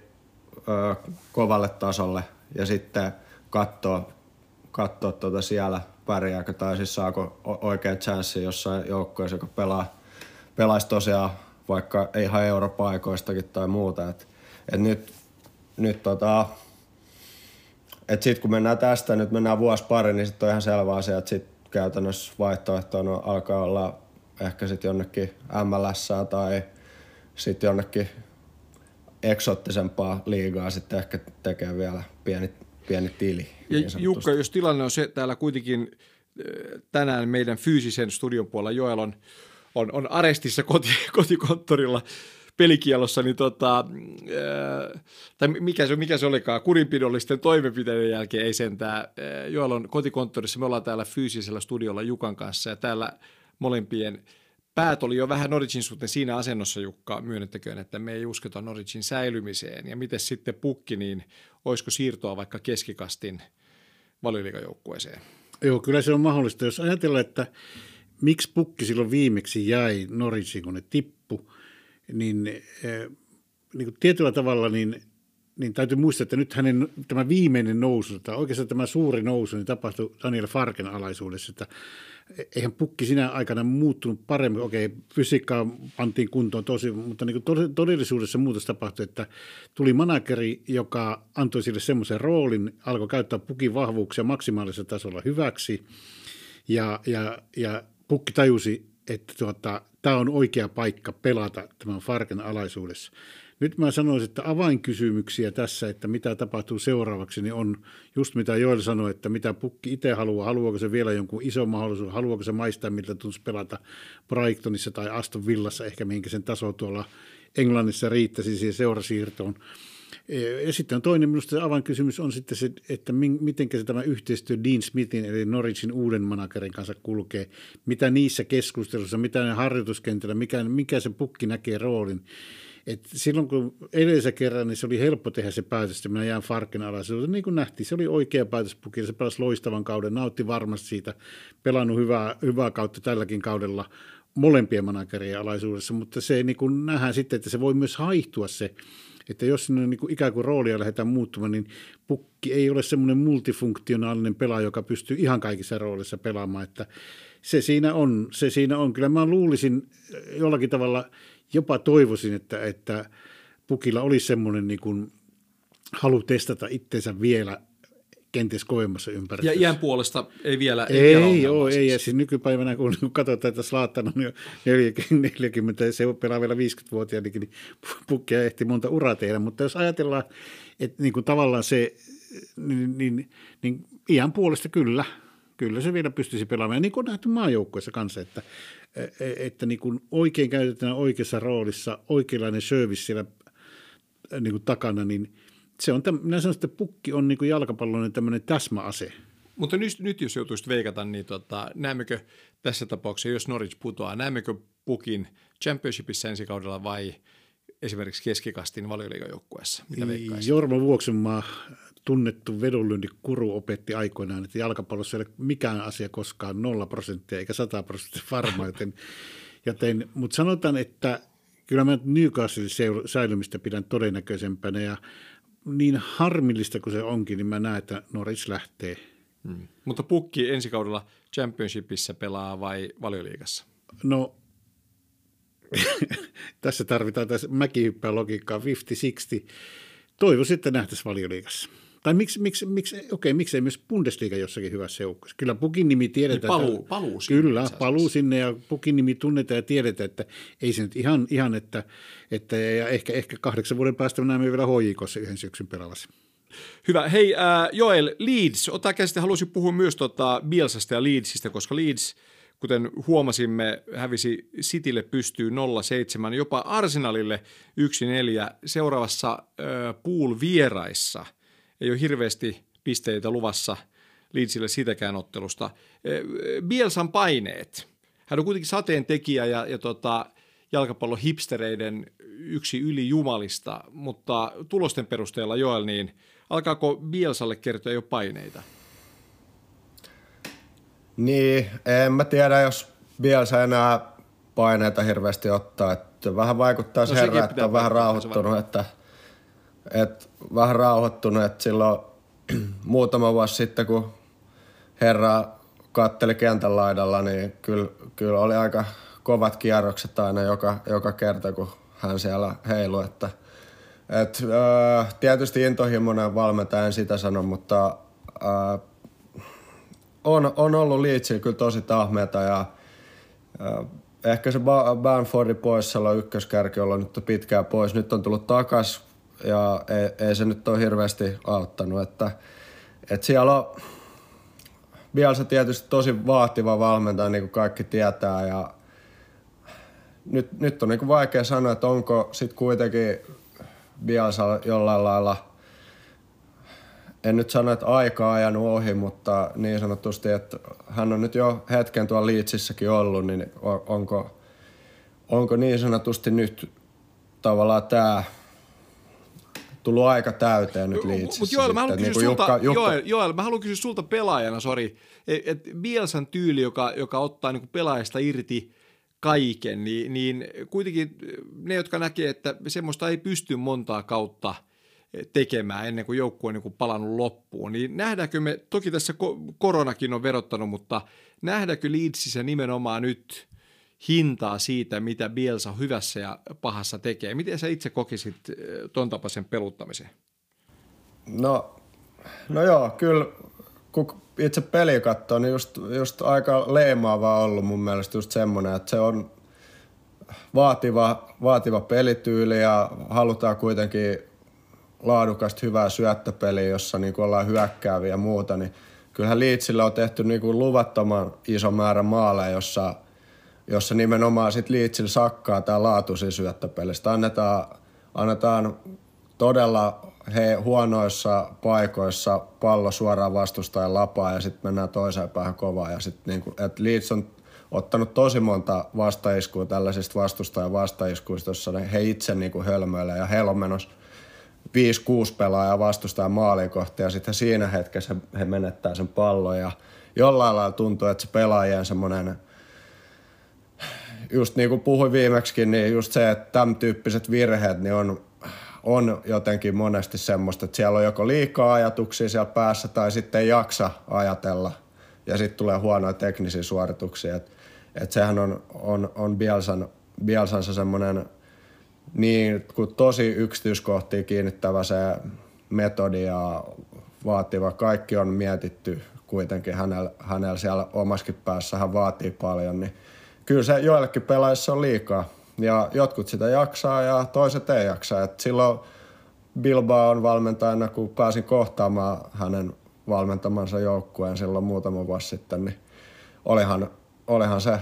[SPEAKER 3] kovalle tasolle ja sitten katsoa, katsoa tuota siellä pärjääkö tai siis saako oikein chanssi jossain joukkueessa, joka pelaa, pelaisi tosiaan vaikka ei ihan europaikoistakin tai muuta. Et, et nyt, nyt tota, et sit kun mennään tästä, nyt mennään vuosi pari, niin sitten on ihan selvä asia, että sit käytännössä vaihtoehtoina alkaa olla ehkä sitten jonnekin MLS tai sitten jonnekin eksottisempaa liigaa sitten ehkä tekee vielä pieni, pieni tili.
[SPEAKER 2] Ja niin Jukka, jos tilanne on se, täällä kuitenkin tänään meidän fyysisen studion puolella Joel on, on, on arestissa koti, kotikonttorilla pelikielossa, niin tota, ää, tai mikä se, mikä se olikaan, kurinpidollisten toimenpiteiden jälkeen ei sentään. Joel on kotikonttorissa, me ollaan täällä fyysisellä studiolla Jukan kanssa ja täällä molempien päät oli jo vähän Norwichin suhteen siinä asennossa, Jukka, myönnettäköön, että me ei uskota Norwichin säilymiseen. Ja miten sitten pukki, niin olisiko siirtoa vaikka keskikastin valioliikajoukkueeseen?
[SPEAKER 4] Joo, kyllä se on mahdollista. Jos ajatellaan, että miksi pukki silloin viimeksi jäi Norwichiin, kun ne tippu, niin, eh, niin kuin tietyllä tavalla niin, niin täytyy muistaa, että nyt hänen tämä viimeinen nousu, tai oikeastaan tämä suuri nousu, niin tapahtui Daniel Farken alaisuudessa, että eihän pukki sinä aikana muuttunut paremmin. Okei, fysiikkaa pantiin kuntoon tosi, mutta niin kuin todellisuudessa muutos tapahtui, että tuli manageri, joka antoi sille semmoisen roolin, alkoi käyttää pukin vahvuuksia maksimaalisella tasolla hyväksi, ja, ja, ja pukki tajusi, että tuota, tämä on oikea paikka pelata tämän Farken alaisuudessa. Nyt mä sanoisin, että avainkysymyksiä tässä, että mitä tapahtuu seuraavaksi, niin on just mitä Joel sanoi, että mitä pukki itse haluaa. Haluaako se vielä jonkun ison mahdollisuuden, haluaako se maistaa, miltä tuntuisi pelata Brightonissa tai Aston Villassa, ehkä minkä sen taso tuolla Englannissa riittäisi siihen seurasiirtoon. Ja sitten on toinen minusta avainkysymys on sitten se, että miten se tämä yhteistyö Dean Smithin eli Norwichin uuden managerin kanssa kulkee, mitä niissä keskusteluissa, mitä ne harjoituskentällä, mikä, mikä se pukki näkee roolin. Et silloin kun edellisen kerran, niin se oli helppo tehdä se päätös, että minä jään Farkin alaisuuteen. Niin kuin nähtiin, se oli oikea päätös Pukille. Se pelasi loistavan kauden, nautti varmasti siitä, pelannut hyvää, hyvää kautta tälläkin kaudella molempien managerien alaisuudessa, mutta se niin kuin nähdään sitten, että se voi myös haihtua se, että jos sinne niin kuin ikään kuin roolia lähdetään muuttumaan, niin pukki ei ole semmoinen multifunktionaalinen pelaaja, joka pystyy ihan kaikissa roolissa pelaamaan, että se siinä on, se siinä on. Kyllä mä luulisin jollakin tavalla – jopa toivoisin, että, että Pukilla olisi semmoinen niin kuin halu testata itsensä vielä kenties kovemmassa ympäristössä.
[SPEAKER 2] Ja iän puolesta ei vielä
[SPEAKER 4] Ei, ei joo, ei. Ja siis nykypäivänä, kun katsotaan, että Slaattana on jo 40, se pelaa vielä 50-vuotiaana, niin pukkia ehti monta uraa tehdä. Mutta jos ajatellaan, että niin kuin tavallaan se, niin, niin, niin iän puolesta kyllä, kyllä se vielä pystyisi pelaamaan. Ja niin kuin on nähty maajoukkueessa kanssa, että että niin kuin oikein käytetään oikeassa roolissa, oikeanlainen service siellä niin kuin takana, niin se on, minä sanon, että pukki on niin kuin jalkapallon tämmöinen täsmäase.
[SPEAKER 2] Mutta nyt, nyt jos joutuisit veikata, niin tota, näemmekö tässä tapauksessa, jos Norwich putoaa, näemmekö pukin championshipissa ensi kaudella vai esimerkiksi keskikastin valioliigajoukkueessa? Mitä
[SPEAKER 4] Jorma Vuoksenmaa tunnettu vedonlyöntikuru opetti aikoinaan, että jalkapallossa ei ole mikään asia koskaan nolla prosenttia eikä sata prosenttia varma, joten, joten mutta sanotaan, että kyllä mä Newcastle säilymistä pidän todennäköisempänä ja niin harmillista kuin se onkin, niin mä näen, että Norwich lähtee.
[SPEAKER 2] Hmm. Mutta pukki ensi kaudella championshipissa pelaa vai valioliigassa?
[SPEAKER 4] No tässä tarvitaan tässä mäkihyppää logiikkaa 50-60. Toivoisin, että nähtäisiin valioliigassa. Tai miksi, miksi, miksi, okei, miksei myös Bundesliga jossakin hyvässä joukkueessa. Kyllä Pukin nimi tiedetään.
[SPEAKER 2] Niin paluu, paluu sinne.
[SPEAKER 4] Kyllä, paluu sinne ja Pukin nimi tunnetaan ja tiedetään, että ei se nyt ihan, ihan että, että ja ehkä, ehkä kahdeksan vuoden päästä me näemme vielä HJKssa yhden syksyn pelaavassa.
[SPEAKER 2] Hyvä. Hei äh, Joel, Leeds. Ota käsite, haluaisin puhua myös tota Bielsasta ja Leedsistä, koska Leeds, kuten huomasimme, hävisi Citylle pystyy 0-7, jopa Arsenalille 1-4 seuraavassa äh, pool vieraissa – ei ole hirveästi pisteitä luvassa Leedsille sitäkään ottelusta. Bielsan paineet. Hän on kuitenkin sateen tekijä ja, ja tota, jalkapallon hipstereiden yksi yli jumalista, mutta tulosten perusteella Joel, niin alkaako Bielsalle kertoa jo paineita?
[SPEAKER 3] Niin, en mä tiedä, jos Bielsa enää paineita hirveästi ottaa. Että vähän vaikuttaa se no, herra, että on vähän rauhoittunut, että, että vähän rauhoittunut, että silloin muutama vuosi sitten, kun herra katteli kentän laidalla, niin kyllä, kyllä oli aika kovat kierrokset aina joka, joka kerta, kun hän siellä heilui. Että, et, äh, tietysti intohimoinen valmentaja, en sitä sano, mutta äh, on, on ollut Leedsillä kyllä tosi tahmeita ja äh, ehkä se Banfordin poissaolo ykköskärki on nyt pitkään pois. Nyt on tullut takas ja ei, ei se nyt ole hirveästi auttanut. Että, että siellä on Bielsa tietysti tosi vaativa valmentaja, niin kuin kaikki tietää. Ja nyt, nyt on niin kuin vaikea sanoa, että onko sitten kuitenkin Bielsa jollain lailla – en nyt sano, että aika ajanut ohi, mutta niin sanotusti, että hän on nyt jo hetken tuolla Liitsissäkin ollut, niin onko, onko niin sanotusti nyt tavallaan tämä tullut aika täyteen nyt Liitsissä.
[SPEAKER 2] Mutta Joel, mä haluan kysyä niin sulta, Jukka, Jukka... Joel, Joel, mä haluan kysyä sulta pelaajana, sori, että et Bielsan tyyli, joka, joka ottaa niin pelaajasta irti kaiken, niin, niin kuitenkin ne, jotka näkee, että semmoista ei pysty montaa kautta – tekemään ennen kuin joukkue on niin palannut loppuun. Niin nähdäänkö me, toki tässä koronakin on verottanut, mutta nähdäänkö Leedsissä nimenomaan nyt hintaa siitä, mitä Bielsa hyvässä ja pahassa tekee? Miten sä itse kokisit eh, ton tapaisen peluttamisen?
[SPEAKER 3] No, no joo, kyllä kun itse peli katsoo, niin just, just aika leimaavaa ollut mun mielestä just semmoinen, että se on vaativa, vaativa pelityyli ja halutaan kuitenkin laadukasta hyvää syöttöpeliä, jossa niin ollaan hyökkääviä ja muuta, niin kyllähän Liitsillä on tehty niin kuin luvattoman iso määrä maaleja, jossa, jossa nimenomaan sit Liitsillä sakkaa tämä laatuisi syöttöpelistä. Annetaan, annetaan todella he huonoissa paikoissa pallo suoraan vastustajan lapaa ja sitten mennään toiseen päähän kovaa. Ja sit niinku, et Leeds on ottanut tosi monta vastaiskua tällaisista vastustajan vastaiskuista, jossa he itse niinku hölmöilee ja heillä on menossa 5-6 pelaajaa vastustaa maaliin kohti ja sitten siinä hetkessä he menettää sen pallon ja jollain lailla tuntuu, että se pelaajien semmoinen just niin kuin puhuin viimeksi, niin just se, että tämän tyyppiset virheet niin on, on jotenkin monesti semmoista, että siellä on joko liikaa ajatuksia siellä päässä tai sitten ei jaksa ajatella. Ja sitten tulee huonoja teknisiä suorituksia. Että et sehän on, on, on Bielsan, Bielsansa semmoinen – niin, kun tosi yksityiskohtiin kiinnittävä se metodi ja vaativa, kaikki on mietitty kuitenkin hänellä, hänellä siellä omaskin päässä, hän vaatii paljon, niin kyllä se joillekin pelaajissa on liikaa. Ja jotkut sitä jaksaa ja toiset ei jaksa. Et silloin Bilbao on valmentajana, kun pääsin kohtaamaan hänen valmentamansa joukkueen silloin muutama vuosi sitten, niin olihan, olihan se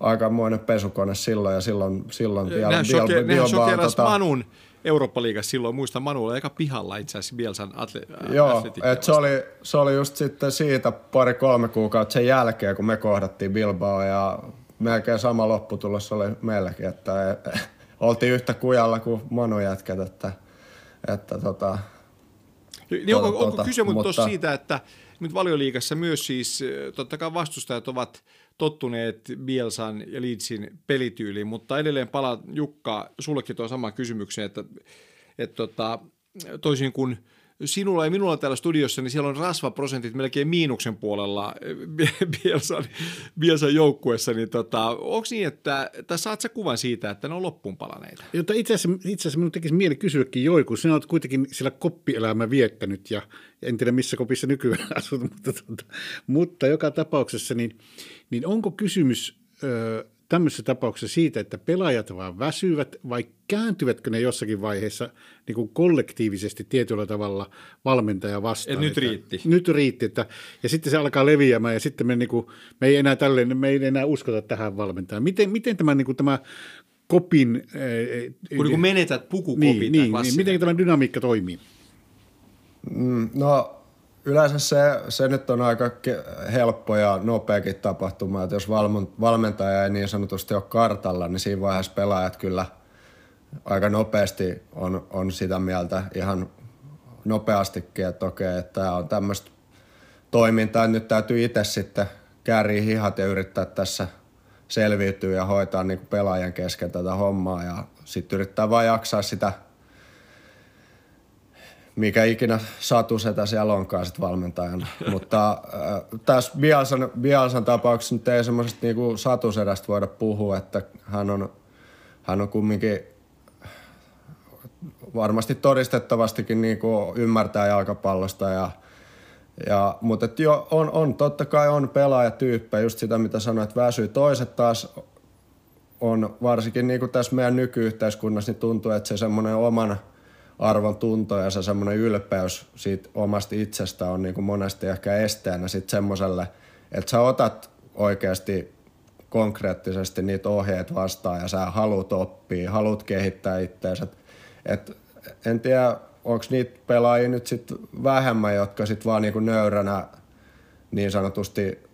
[SPEAKER 3] aikamoinen pesukone silloin ja silloin, silloin
[SPEAKER 2] vielä Nehän, shoke, nehän tota... Manun Eurooppa-liigassa silloin, muista Manu oli aika pihalla itse asiassa Bielsan atle-
[SPEAKER 3] Joo, et se, oli, se oli just sitten siitä pari-kolme kuukautta sen jälkeen, kun me kohdattiin Bilbao ja melkein sama lopputulos oli meilläkin, että e, oltiin yhtä kujalla kuin Manu jätkät, että, että tota,
[SPEAKER 2] niin onko, onko kyse mutta... siitä, että nyt valioliigassa myös siis, totta kai vastustajat ovat tottuneet Bielsan ja Leedsin pelityyliin, mutta edelleen palaa Jukka, sullekin tuo sama kysymykseen, että, että tota, toisin kuin sinulla ja minulla täällä studiossa, niin siellä on rasvaprosentit melkein miinuksen puolella Bielsan, Bielsan joukkuessa, niin tota, onko niin, että tässä saat sä kuvan siitä, että ne on loppuun palaneita?
[SPEAKER 4] Jota itse asiassa, itse asiassa minun tekisi mieli kysyäkin Joi, kun sinä olet kuitenkin siellä koppielämä viettänyt ja en tiedä missä kopissa nykyään asut, mutta, mutta, mutta joka tapauksessa, niin, niin onko kysymys tämmöisessä tapauksessa siitä, että pelaajat vaan väsyvät vai kääntyvätkö ne jossakin vaiheessa niin kuin kollektiivisesti tietyllä tavalla valmentaja vastaan?
[SPEAKER 2] Et nyt riitti.
[SPEAKER 4] Että, nyt riitti, että, ja sitten se alkaa leviämään ja sitten me, niin kuin, me ei enää tälleen, me ei enää uskota tähän valmentajaan. Miten, miten tämä, niin kuin, tämä kopin...
[SPEAKER 2] Kun niin kuin menetät pukukopin.
[SPEAKER 4] Niin, niin, niin, miten tämä dynamiikka toimii?
[SPEAKER 3] Mm, no yleensä se, se nyt on aika helppo ja nopeakin tapahtuma, että jos valmentaja ei niin sanotusti ole kartalla, niin siinä vaiheessa pelaajat kyllä aika nopeasti on, on sitä mieltä ihan nopeastikin, että okei, että tämä on tämmöistä toimintaa, nyt täytyy itse sitten kääriä hihat ja yrittää tässä selviytyä ja hoitaa niin kuin pelaajan kesken tätä hommaa ja sitten yrittää vain jaksaa sitä – mikä ikinä setä siellä onkaan sit valmentajana. Mutta äh, tässä Bialsan, Bialsan tapauksessa nyt ei semmoisesta niinku satusedästä voida puhua, että hän on, hän on kumminkin varmasti todistettavastikin niinku ymmärtää jalkapallosta ja ja, mutta jo, on, on, totta kai on pelaajatyyppejä, just sitä mitä sanoit, väsyy. Toiset taas on, varsinkin niin kuin tässä meidän nykyyhteiskunnassa, niin tuntuu, että se semmoinen oman – arvon tunto ja se semmoinen ylpeys siitä omasta itsestä on niin kuin monesti ehkä esteenä sitten semmoiselle, että sä otat oikeasti konkreettisesti niitä ohjeet vastaan ja sä haluat oppia, haluat kehittää itseäsi. En tiedä, onko niitä pelaajia nyt sitten vähemmän, jotka sitten vaan niinku nöyränä niin sanotusti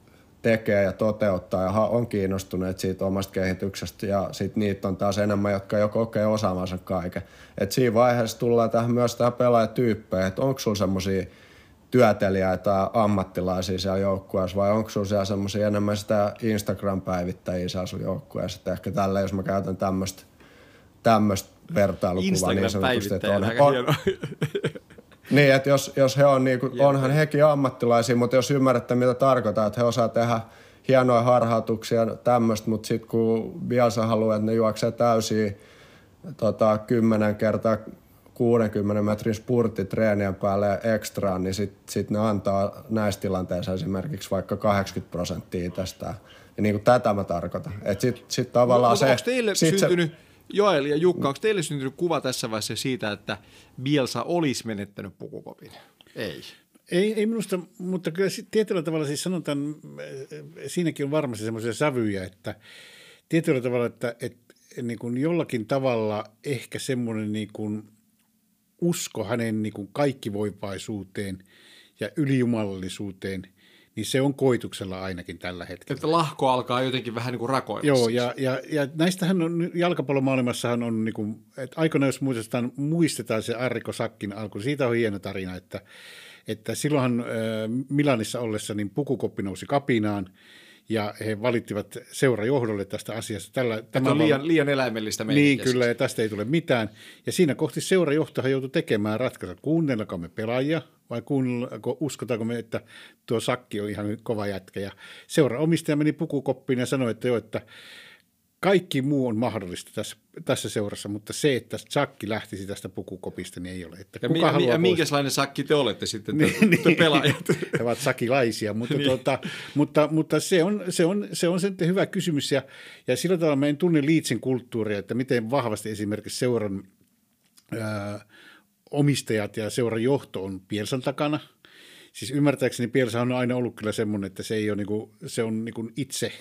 [SPEAKER 3] tekee ja toteuttaa ja on kiinnostuneet siitä omasta kehityksestä ja sitten niitä on taas enemmän, jotka jo kokee osaamansa kaiken. Et siinä vaiheessa tullaan tähän myös tähän pelaajatyyppeihin, että onko sulla semmoisia työtelijäitä ammattilaisia siellä joukkueessa vai onko sulla siellä semmoisia enemmän sitä Instagram-päivittäjiä siellä sun joukkueessa. Että ehkä tällä, jos mä käytän tämmöistä tämmöistä vertailukuvaa niin sanotusti, että on, on, Niin, että jos, jos he on, niin kuin, onhan hekin ammattilaisia, mutta jos ymmärrätte mitä tarkoittaa, että he osaa tehdä hienoja harhautuksia tämmöistä, mutta sitten kun Bielsa haluaa, että ne juoksee täysiä tota, 10 kertaa 60 metrin spurtti treenien päälle ekstraan, niin sitten sit ne antaa näissä tilanteissa esimerkiksi vaikka 80 prosenttia tästä. Ja niin kuin tätä mä tarkoitan. Että sitten sit tavallaan no, se...
[SPEAKER 2] Onko teille sit syntynyt, se, Joel ja Jukka, onko teille syntynyt kuva tässä vaiheessa siitä, että Bielsa olisi menettänyt pukukopin? Ei.
[SPEAKER 4] Ei, ei minusta, mutta kyllä tietyllä tavalla siis sanotaan, siinäkin on varmasti semmoisia sävyjä, että tietyllä tavalla, että, että niin kuin jollakin tavalla ehkä semmoinen niin kuin usko hänen niin kuin kaikkivoipaisuuteen ja ylijumalallisuuteen – niin se on koituksella ainakin tällä hetkellä.
[SPEAKER 2] Että lahko alkaa jotenkin vähän niin kuin rakoilla.
[SPEAKER 4] Joo, siis. ja, ja, ja näistähän on, jalkapallomaailmassahan on, niin kuin, että aikoinaan jos muistetaan, muistetaan se Arriko Sakkin alku, siitä on hieno tarina, että, että silloinhan Milanissa ollessa niin pukukoppi nousi kapinaan, ja he valittivat seurajohdolle tästä asiasta. Tällä,
[SPEAKER 2] tämä on liian, liian eläimellistä
[SPEAKER 4] Niin, kyllä, ja tästä ei tule mitään. Ja siinä kohti seurajohtohan joutui tekemään ratkaisu. Kuunnellako me pelaajia vai kuunnellako, uskotaanko me, että tuo sakki on ihan kova jätkä. Ja seuraomistaja meni pukukoppiin ja sanoi, että jo, että kaikki muu on mahdollista tässä, tässä seurassa, mutta se, että sakki lähtisi tästä pukukopista, niin ei ole. Että
[SPEAKER 2] ja, kuka mi- ja minkälainen sakki te olette sitten, te, niin, te pelaajat?
[SPEAKER 4] He ovat sakilaisia, mutta, niin. tuota, mutta, mutta se, on, se, on, se on sitten hyvä kysymys. Ja, ja sillä tavalla mä en tunne liitsin kulttuuria, että miten vahvasti esimerkiksi seuran ää, omistajat ja seuran johto on Pielsan takana – siis ymmärtääkseni Pielsa on aina ollut kyllä semmoinen, että se ei ole niinku, se on niinku itse,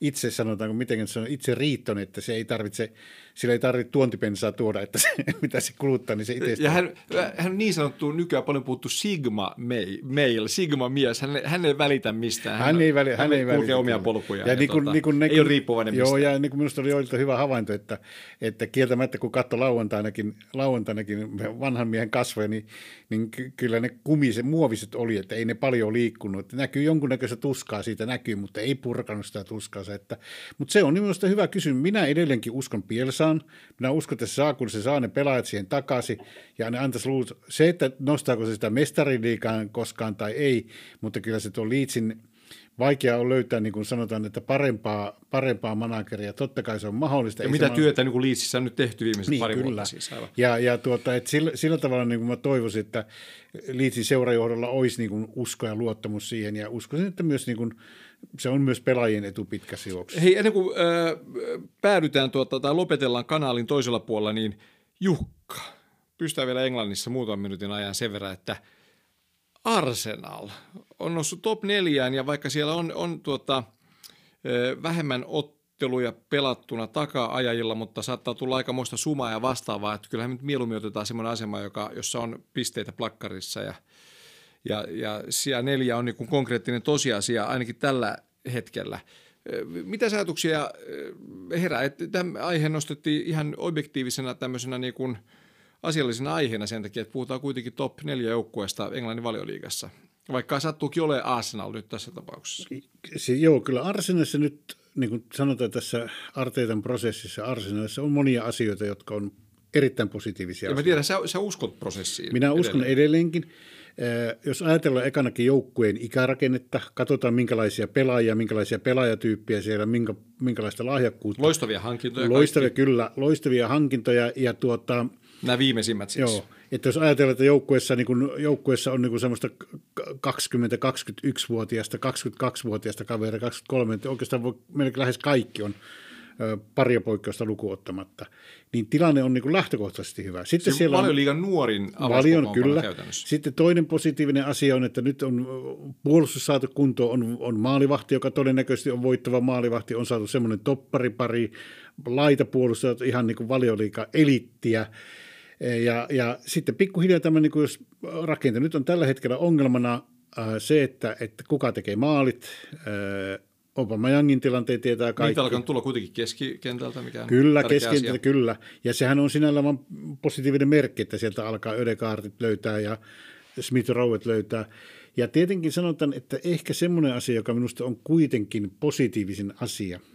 [SPEAKER 4] itse sanotaanko miten se on itse riittoinen, että se ei tarvitse, sillä ei tarvitse tuontipensaa tuoda, että se, mitä se kuluttaa, niin se itse.
[SPEAKER 2] Ja hän, hän niin sanottu nykyään paljon puhuttu Sigma mail, Sigma mies, hän, hän ei välitä mistään.
[SPEAKER 4] Hän, hän ei, väli, hän, hän ei
[SPEAKER 2] välitä. omia polkuja.
[SPEAKER 4] Ja, ja niin kuin,
[SPEAKER 2] tota,
[SPEAKER 4] niin kuin,
[SPEAKER 2] ei ole riippuvainen
[SPEAKER 4] Joo, mistään. ja niin kuin minusta oli Joilta hyvä havainto, että, että kieltämättä kun katsoi lauantainakin, lauantainakin vanhan miehen kasvoja, niin, niin kyllä ne kumisen, muoviset oli, että ei ne paljon liikkunut. Että näkyy jonkunnäköistä tuskaa siitä näkyy, mutta ei purkanut sitä tuskaa. Että, mutta se on minusta hyvä kysymys. Minä edelleenkin uskon Pielsaan. Minä uskon, että se saa, kun se saa ne pelaajat siihen takaisin ja ne antaisi luut. Se, että nostaako se sitä mestariliikaan koskaan tai ei, mutta kyllä se tuo Liitsin – vaikea on löytää, niin kuin sanotaan, että parempaa, parempaa manageria. Totta kai se on mahdollista.
[SPEAKER 2] Ja Ei mitä se työtä niin kuin Liitsissä on nyt tehty viimeiset niin, pari kyllä. vuotta siis aivan.
[SPEAKER 4] Ja, ja tuota, että sillä, sillä, tavalla niin kuin mä toivoisin, että Liitsin seurajohdolla olisi niin kuin usko ja luottamus siihen. Ja uskoisin, että myös niin kuin, se on myös pelaajien etu pitkässä juoksussa.
[SPEAKER 2] Hei, ennen kuin äh, päädytään tuota, tai lopetellaan kanaalin toisella puolella, niin Jukka, pystytään vielä Englannissa muutaman minuutin ajan sen verran, että – Arsenal on noussut top neljään ja vaikka siellä on, on tuota, vähemmän otteluja pelattuna taka-ajajilla, mutta saattaa tulla aikamoista sumaa ja vastaavaa, että kyllähän nyt mieluummin otetaan semmoinen asema, joka, jossa on pisteitä plakkarissa ja, ja, ja siellä neljä on niin konkreettinen tosiasia ainakin tällä hetkellä. Mitä ajatuksia herää? Tämä aihe nostettiin ihan objektiivisena tämmöisenä niin kuin asiallisena aiheena sen takia, että puhutaan kuitenkin top neljä joukkueesta Englannin valioliigassa. Vaikka sattuukin ole Arsenal nyt tässä tapauksessa.
[SPEAKER 4] Se, joo, kyllä Arsenalissa nyt, niin kuin sanotaan tässä Arteitan prosessissa, Arsenalissa on monia asioita, jotka on erittäin positiivisia.
[SPEAKER 2] Ja mä tiedän, sä, sä uskot prosessiin.
[SPEAKER 4] Minä uskon edelleen. edelleenkin. Jos ajatellaan ekanakin joukkueen ikärakennetta, katsotaan minkälaisia pelaajia, minkälaisia pelaajatyyppiä siellä, minkä, minkälaista lahjakkuutta.
[SPEAKER 2] Loistavia hankintoja.
[SPEAKER 4] Loistavia, kaikki. kyllä, loistavia hankintoja ja tuota,
[SPEAKER 2] Nämä viimeisimmät siis.
[SPEAKER 4] Joo, että jos ajatellaan, että joukkueessa, niin kun, joukkueessa on niin semmoista 20-21-vuotiaasta, 22-vuotiaasta kaveria, 23, että oikeastaan voi, melkein lähes kaikki on paria poikkeusta lukuottamatta, niin tilanne on niin kuin lähtökohtaisesti hyvä.
[SPEAKER 2] Sitten se siellä on liigan nuorin
[SPEAKER 4] Valion, kyllä. Käytännössä. Sitten toinen positiivinen asia on, että nyt on puolustus saatu kuntoon, on, on maalivahti, joka todennäköisesti on voittava maalivahti, on saatu semmoinen topparipari, laitapuolustajat, ihan niin kuin valioliiga elittiä, ja, ja sitten pikkuhiljaa tämä, niin jos rakenta, nyt on tällä hetkellä ongelmana äh, se, että, että kuka tekee maalit, äh, Obama Youngin tilanteen tietää kaikki.
[SPEAKER 2] Niitä alkaa tulla kuitenkin keskikentältä, mikä on
[SPEAKER 4] Kyllä, keskikentältä, kyllä. Ja sehän on sinällään vaan positiivinen merkki, että sieltä alkaa Ödekaartit löytää ja Smith Rowet löytää. Ja tietenkin sanotaan, että ehkä semmoinen asia, joka minusta on kuitenkin positiivisin asia –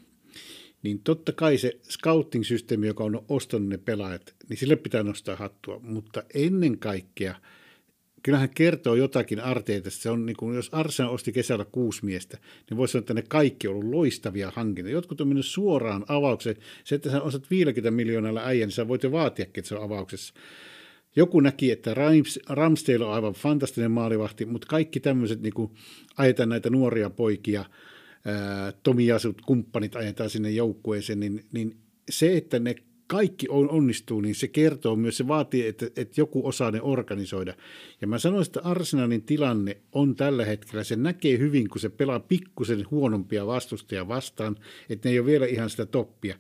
[SPEAKER 4] niin totta kai se scouting-systeemi, joka on ostanut ne pelaajat, niin sille pitää nostaa hattua. Mutta ennen kaikkea, kyllähän kertoo jotakin arteita. Se on niin kuin, jos Arsenal osti kesällä kuusi miestä, niin voisi sanoa, että ne kaikki on ollut loistavia hankintoja. Jotkut on mennyt suoraan avaukseen. Se, että sä osat 50 miljoonalla äijä, niin sä voit jo vaatiakin, että se on avauksessa. Joku näki, että Rams, Ramsdale on aivan fantastinen maalivahti, mutta kaikki tämmöiset, niin ajetaan näitä nuoria poikia – Tomiasut, kumppanit ajetaan sinne joukkueeseen, niin, niin se, että ne kaikki on, onnistuu, niin se kertoo myös, se vaatii, että, että joku osaa ne organisoida. Ja mä sanoisin, että Arsenalin tilanne on tällä hetkellä, se näkee hyvin, kun se pelaa pikkusen huonompia vastustajia vastaan, että ne ei ole vielä ihan sitä toppia.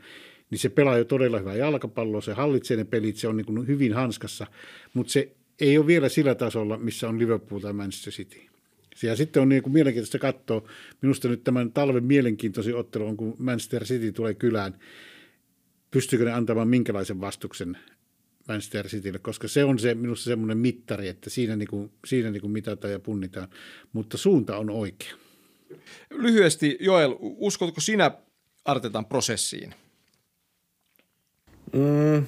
[SPEAKER 4] Niin se pelaa jo todella hyvää jalkapalloa, se hallitsee ne pelit, se on niin hyvin hanskassa, mutta se ei ole vielä sillä tasolla, missä on Liverpool tai Manchester City. Ja sitten on niin kuin mielenkiintoista katsoa, minusta nyt tämän talven mielenkiintoisin ottelu on, kun Manchester City tulee kylään, pystyykö ne antamaan minkälaisen vastuksen Manchester Citylle, koska se on se minusta semmoinen mittari, että siinä, niin kuin, siinä niin kuin mitataan ja punnitaan, mutta suunta on oikea.
[SPEAKER 2] Lyhyesti, Joel, uskotko sinä Artetan prosessiin?
[SPEAKER 3] Mm,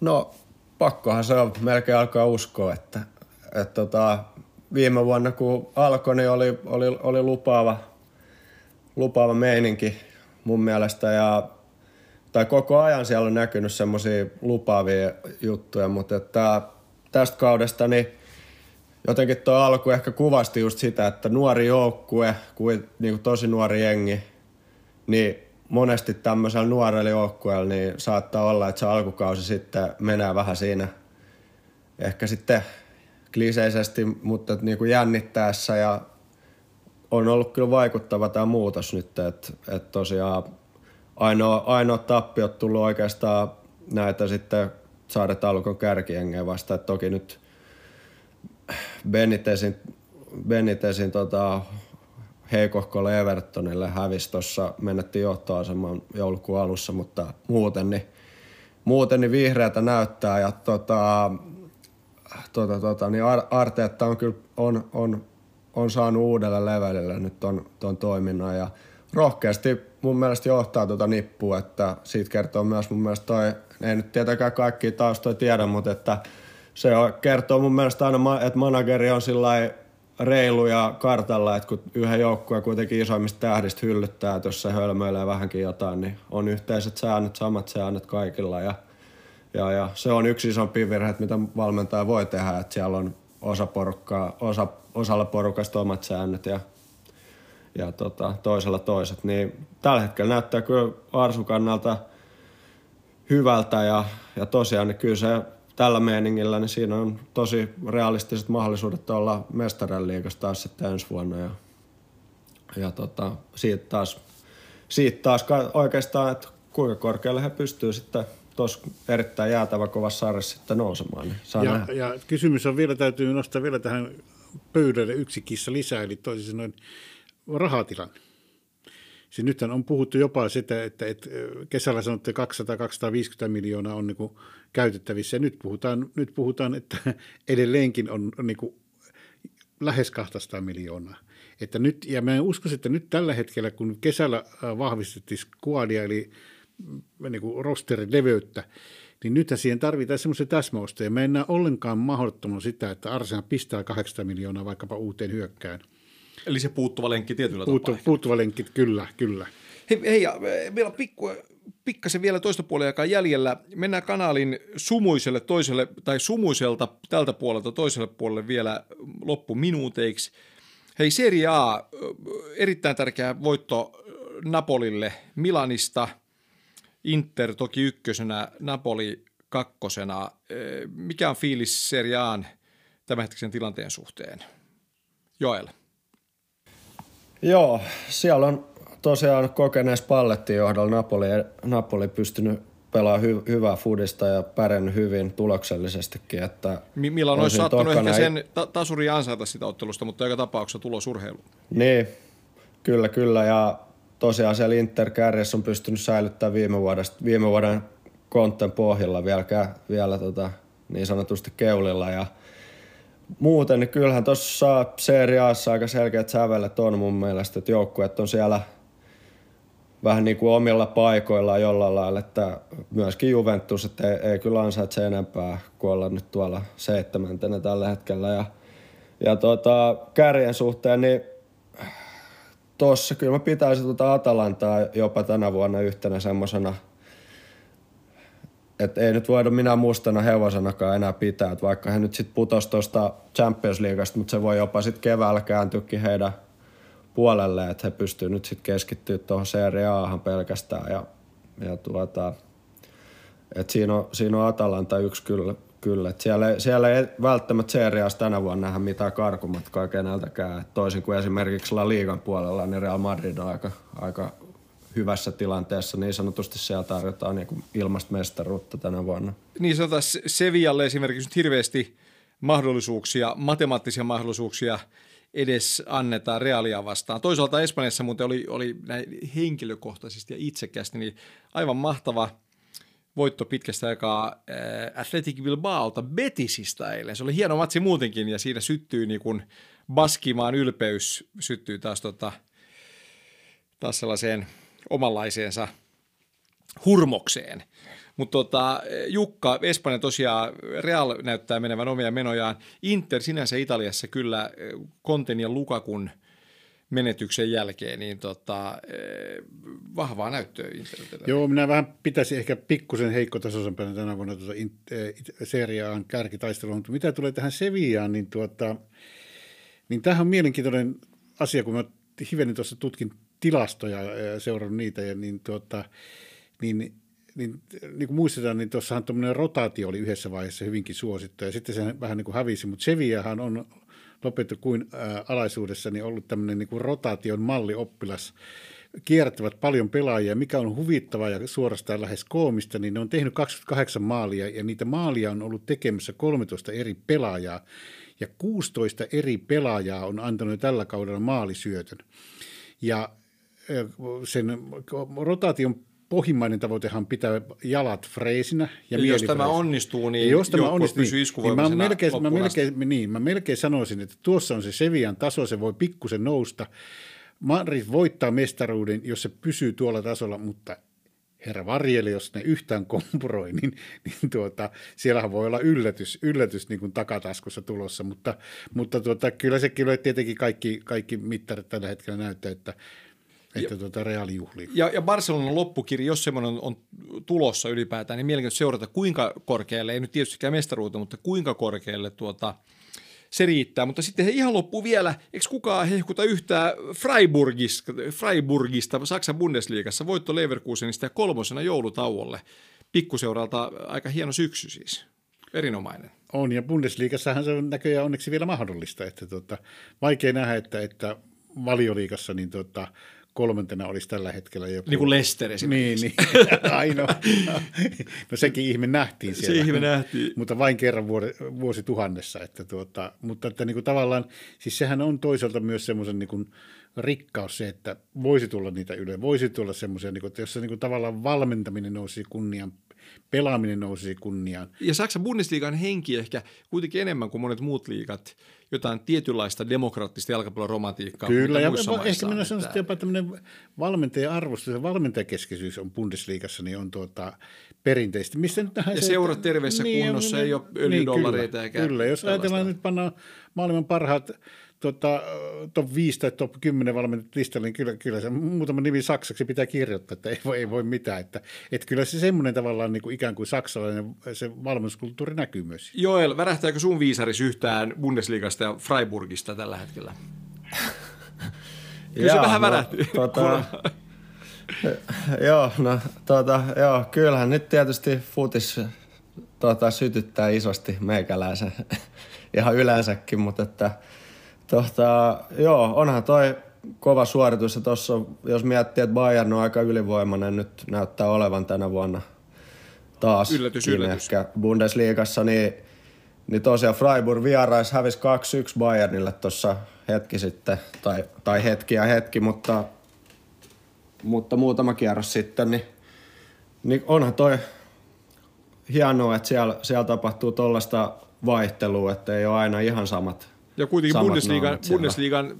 [SPEAKER 3] no, pakkohan se on melkein alkaa uskoa, että, että tota, viime vuonna kun alkoi, niin oli, oli, oli lupaava, lupaava meininki mun mielestä. Ja tai koko ajan siellä on näkynyt semmoisia lupaavia juttuja, mutta että tästä kaudesta niin jotenkin tuo alku ehkä kuvasti just sitä, että nuori joukkue, kuin, niin kuin tosi nuori jengi, niin monesti tämmöisellä nuorella joukkueella niin saattaa olla, että se alkukausi sitten menee vähän siinä ehkä sitten kliseisesti, mutta niin kuin jännittäessä ja on ollut kyllä vaikuttava tämä muutos nyt, että, että tosiaan ainoa, ainoa tappiot tullut oikeastaan näitä sitten saada alkon kärkiengeen vasta, että toki nyt Benitesin, Benitesin tota, heikohkolle Evertonille hävisi tuossa, menettiin johtoasemaan joulukuun alussa, mutta muuten niin, muuten niin vihreätä näyttää. Ja tota, tota, tota, niin Ar- Arteetta on kyllä on, on, on saanut uudelle levelille nyt ton, ton toiminnan ja rohkeasti mun mielestä johtaa tuota nippua, että siitä kertoo myös mun mielestä toi, ei nyt tietenkään kaikki taustoja tiedä, mutta että se kertoo mun mielestä aina, että manageri on sillä reilu ja kartalla, että kun yhden joukkueen kuitenkin isoimmista tähdistä hyllyttää, että jos se hölmöilee vähänkin jotain, niin on yhteiset säännöt, samat säännöt kaikilla ja ja, ja se on yksi isompi virhe, mitä valmentaja voi tehdä, että siellä on osa porukkaa, osa, osalla porukasta omat säännöt ja, ja tota, toisella toiset. Niin tällä hetkellä näyttää kyllä Arsun kannalta hyvältä ja, ja tosiaan niin kyllä se tällä meiningillä, niin siinä on tosi realistiset mahdollisuudet olla mestarien liigassa taas sitten ensi vuonna. Ja, ja tota, siitä, taas, siitä taas oikeastaan, että kuinka korkealle he pystyvät sitten tuossa erittäin jäätävä kovassa sarjassa sitten nousemaan. Niin
[SPEAKER 4] ja, ja, kysymys on vielä, täytyy nostaa vielä tähän pöydälle yksi kissa lisää, eli toisin sanoen rahatilanne. Siis nythän on puhuttu jopa sitä, että, että kesällä sanottiin 200-250 miljoonaa on niin kuin käytettävissä. Ja nyt puhutaan, nyt puhutaan, että edelleenkin on niin kuin lähes 200 miljoonaa. Että nyt, ja mä uskoisin, että nyt tällä hetkellä, kun kesällä vahvistettiin skuadia, eli niin kuin rosterin leveyttä, niin nyt siihen tarvitaan semmoisen täsmäosta. Ja mä en näe ollenkaan mahdottoman sitä, että Arsenal pistää 800 miljoonaa vaikkapa uuteen hyökkään.
[SPEAKER 2] Eli se puuttuva lenkki tietyllä
[SPEAKER 4] Puuttu,
[SPEAKER 2] tapaa.
[SPEAKER 4] Puuttuva lenkki, kyllä, kyllä.
[SPEAKER 2] Hei, hei ja vielä pikku, pikkasen vielä toista puolella aikaa jäljellä. Mennään kanaalin sumuiselle toiselle, tai sumuiselta tältä puolelta toiselle puolelle vielä loppuminuuteiksi. Hei, Serie A, erittäin tärkeä voitto Napolille Milanista. Inter toki ykkösenä, Napoli kakkosena. Mikä on fiilis Serie A:n tämänhetkisen tilanteen suhteen? Joel.
[SPEAKER 3] Joo, siellä on tosiaan kokeneessa pallettiin johdolla Napoli, Napoli pystynyt pelaa hy, hyvää fudista ja pärjännyt hyvin tuloksellisestikin. Että
[SPEAKER 2] Milan olisi saattanut ehkä sen ta- tasuri ansaita sitä ottelusta, mutta joka tapauksessa tulos urheilu.
[SPEAKER 3] Niin, kyllä, kyllä. Ja tosiaan siellä Inter kärjessä on pystynyt säilyttämään viime, vuodesta, viime vuoden kontten pohjalla vielä, vielä tota, niin sanotusti keulilla. Ja muuten, niin kyllähän tuossa seriaassa aika selkeät sävelet on mun mielestä, että joukkueet on siellä – vähän niin kuin omilla paikoilla jollain lailla, että myöskin Juventus, että ei, ei kyllä ansaitse enempää kuin olla nyt tuolla seitsemäntenä tällä hetkellä. Ja, ja tuota, kärjen suhteen, niin tossa kyllä mä pitäisin tuota Atalantaa jopa tänä vuonna yhtenä semmosena, että ei nyt voida minä mustana hevosenakaan enää pitää, että vaikka he nyt sitten putosi tuosta Champions Leagueasta, mutta se voi jopa sitten keväällä kääntyäkin heidän – puolelle, että he pystyvät nyt sitten keskittyä tuohon Serie Ahan pelkästään. Ja, ja tuota, et siinä, on, siinä on Atalanta yksi kyllä. Kyllä. Et siellä, siellä ei välttämättä Serie Aassa tänä vuonna nähdä mitään karkumatkaa keneltäkään. Et toisin kuin esimerkiksi La Ligan puolella, niin Real Madrid on aika, aika hyvässä tilanteessa. Niin sanotusti siellä tarjotaan niin ilmasta mestaruutta tänä vuonna.
[SPEAKER 2] Niin sanotaan Sevillalle esimerkiksi nyt hirveästi mahdollisuuksia, matemaattisia mahdollisuuksia – edes annetaan Realia vastaan. Toisaalta Espanjassa muuten oli, oli näin henkilökohtaisesti ja itsekästi niin aivan mahtava voitto pitkästä aikaa äh, Athletic Bilbaolta Betisistä eilen. Se oli hieno matsi muutenkin ja siinä syttyy niin kuin Baskimaan ylpeys, syttyy taas, tota, taas sellaiseen omanlaiseensa hurmokseen. Mutta tota, Jukka, Espanja tosiaan, Real näyttää menevän omia menojaan. Inter sinänsä Italiassa kyllä Konten ja Lukakun menetyksen jälkeen, niin tota, vahvaa näyttöä Interille.
[SPEAKER 4] Joo, minä vähän pitäisin ehkä pikkusen heikkotasoisempana tänä vuonna tuota seriaan kärkitaistelua, mutta mitä tulee tähän Seviaan, niin, tuota, niin tämähän on mielenkiintoinen asia, kun mä hivenen tuossa tutkin tilastoja ja seurannut niitä, ja niin, tuota, niin niin, niin kuin muistetaan, niin tuossahan tuommoinen rotaatio oli yhdessä vaiheessa hyvinkin suosittu, ja sitten se vähän niin kuin hävisi, mutta Seviahan on lopettu kuin ää, alaisuudessa niin ollut tämmöinen niin kuin rotaation mallioppilas, kierrättävät paljon pelaajia, mikä on huvittavaa ja suorastaan lähes koomista, niin ne on tehnyt 28 maalia ja niitä maalia on ollut tekemässä 13 eri pelaajaa. Ja 16 eri pelaajaa on antanut tällä kaudella maalisyötön. Ja sen rotaation pohjimmainen tavoitehan pitää jalat freesinä ja,
[SPEAKER 2] ja jos tämä onnistuu, niin
[SPEAKER 4] ja jos tämä onnistuu, niin, niin mä, melkein, mä, melkein, niin, mä melkein sanoisin, että tuossa on se Sevian taso, se voi pikkusen nousta. Madrid voittaa mestaruuden, jos se pysyy tuolla tasolla, mutta herra varjeli, jos ne yhtään kompuroi, niin, niin tuota, siellähän voi olla yllätys, yllätys niin kuin takataskussa tulossa, mutta, mutta tuota, kyllä se kyllä tietenkin kaikki, kaikki mittarit tällä hetkellä näyttää, että että ja, tuota reaalijuhlia.
[SPEAKER 2] Ja, ja Barcelonan loppukirja, jos semmoinen on, on tulossa ylipäätään, niin mielenkiintoista seurata, kuinka korkealle, ei nyt tietystikään mestaruutta, mutta kuinka korkealle tuota, se riittää. Mutta sitten he ihan loppuu vielä, eikö kukaan hehkuta yhtään Freiburgista, Freiburgista Saksan Bundesliigassa, voitto Leverkusenista ja kolmosena joulutauolle. Pikkuseuralta aika hieno syksy siis. Erinomainen.
[SPEAKER 4] On, ja Bundesliigassahan se on näköjään onneksi vielä mahdollista. Että tuota, vaikea nähdä, että, että valioliikassa niin tuota, kolmantena olisi tällä hetkellä joku...
[SPEAKER 2] Niin kuin Lester esimerkiksi.
[SPEAKER 4] Niin, niin. ainoa. No sekin ihme nähtiin siellä.
[SPEAKER 2] Se ihme nähtiin.
[SPEAKER 4] Mutta vain kerran vuosituhannessa. Että tuota, mutta että niin kuin tavallaan, siis sehän on toisaalta myös semmoisen niin kuin rikkaus se, että voisi tulla niitä yle, voisi tulla semmoisia, niin kuin, että jossa niin kuin, tavallaan valmentaminen nousi kunnian, pelaaminen nousi kunniaan.
[SPEAKER 2] Ja Saksan Bundesliigan henki ehkä kuitenkin enemmän kuin monet muut liigat, jotain tietynlaista demokraattista jalkapallon romantiikkaa.
[SPEAKER 4] Kyllä, ja ehkä minä sanoisin, että jopa tämmöinen valmentaja-arvostus ja valmentajakeskeisyys on Bundesliigassa, niin on tuota, perinteisesti. Missä nyt
[SPEAKER 2] ja se, seurat terveessä niin, kunnossa, niin, ei ole öljydollareita
[SPEAKER 4] niin,
[SPEAKER 2] eikä
[SPEAKER 4] Kyllä, jos ajatellaan nyt panna maailman parhaat tota, top 5 tai top 10 valmennetut listalle, niin kyllä, kyllä se muutama nimi saksaksi pitää kirjoittaa, että ei voi, ei voi mitään. Että, että kyllä se semmoinen tavallaan niin kuin ikään kuin saksalainen se valmennuskulttuuri näkyy myös.
[SPEAKER 2] Joel, värähtääkö sun viisaris yhtään Bundesliigasta ja Freiburgista tällä hetkellä? kyllä se vähän no, värähti. Tota,
[SPEAKER 3] joo, no tota, joo, kyllähän nyt tietysti futis tota, sytyttää isosti meikäläisen ihan yleensäkin, mutta että tota, joo, onhan toi kova suoritus ja tossa, jos miettii, että Bayern on aika ylivoimainen nyt näyttää olevan tänä vuonna taas
[SPEAKER 2] yllätys, yllätys.
[SPEAKER 3] ehkä Bundesliigassa, niin, niin tosiaan Freiburg vierais hävisi 2-1 Bayernille tuossa hetki sitten, tai, tai hetki ja hetki, mutta mutta muutama kierros sitten, niin, niin onhan toi hienoa, että siellä, siellä tapahtuu tuollaista vaihtelua, että ei ole aina ihan samat
[SPEAKER 2] Ja kuitenkin Bundesliigan, Bundesliigan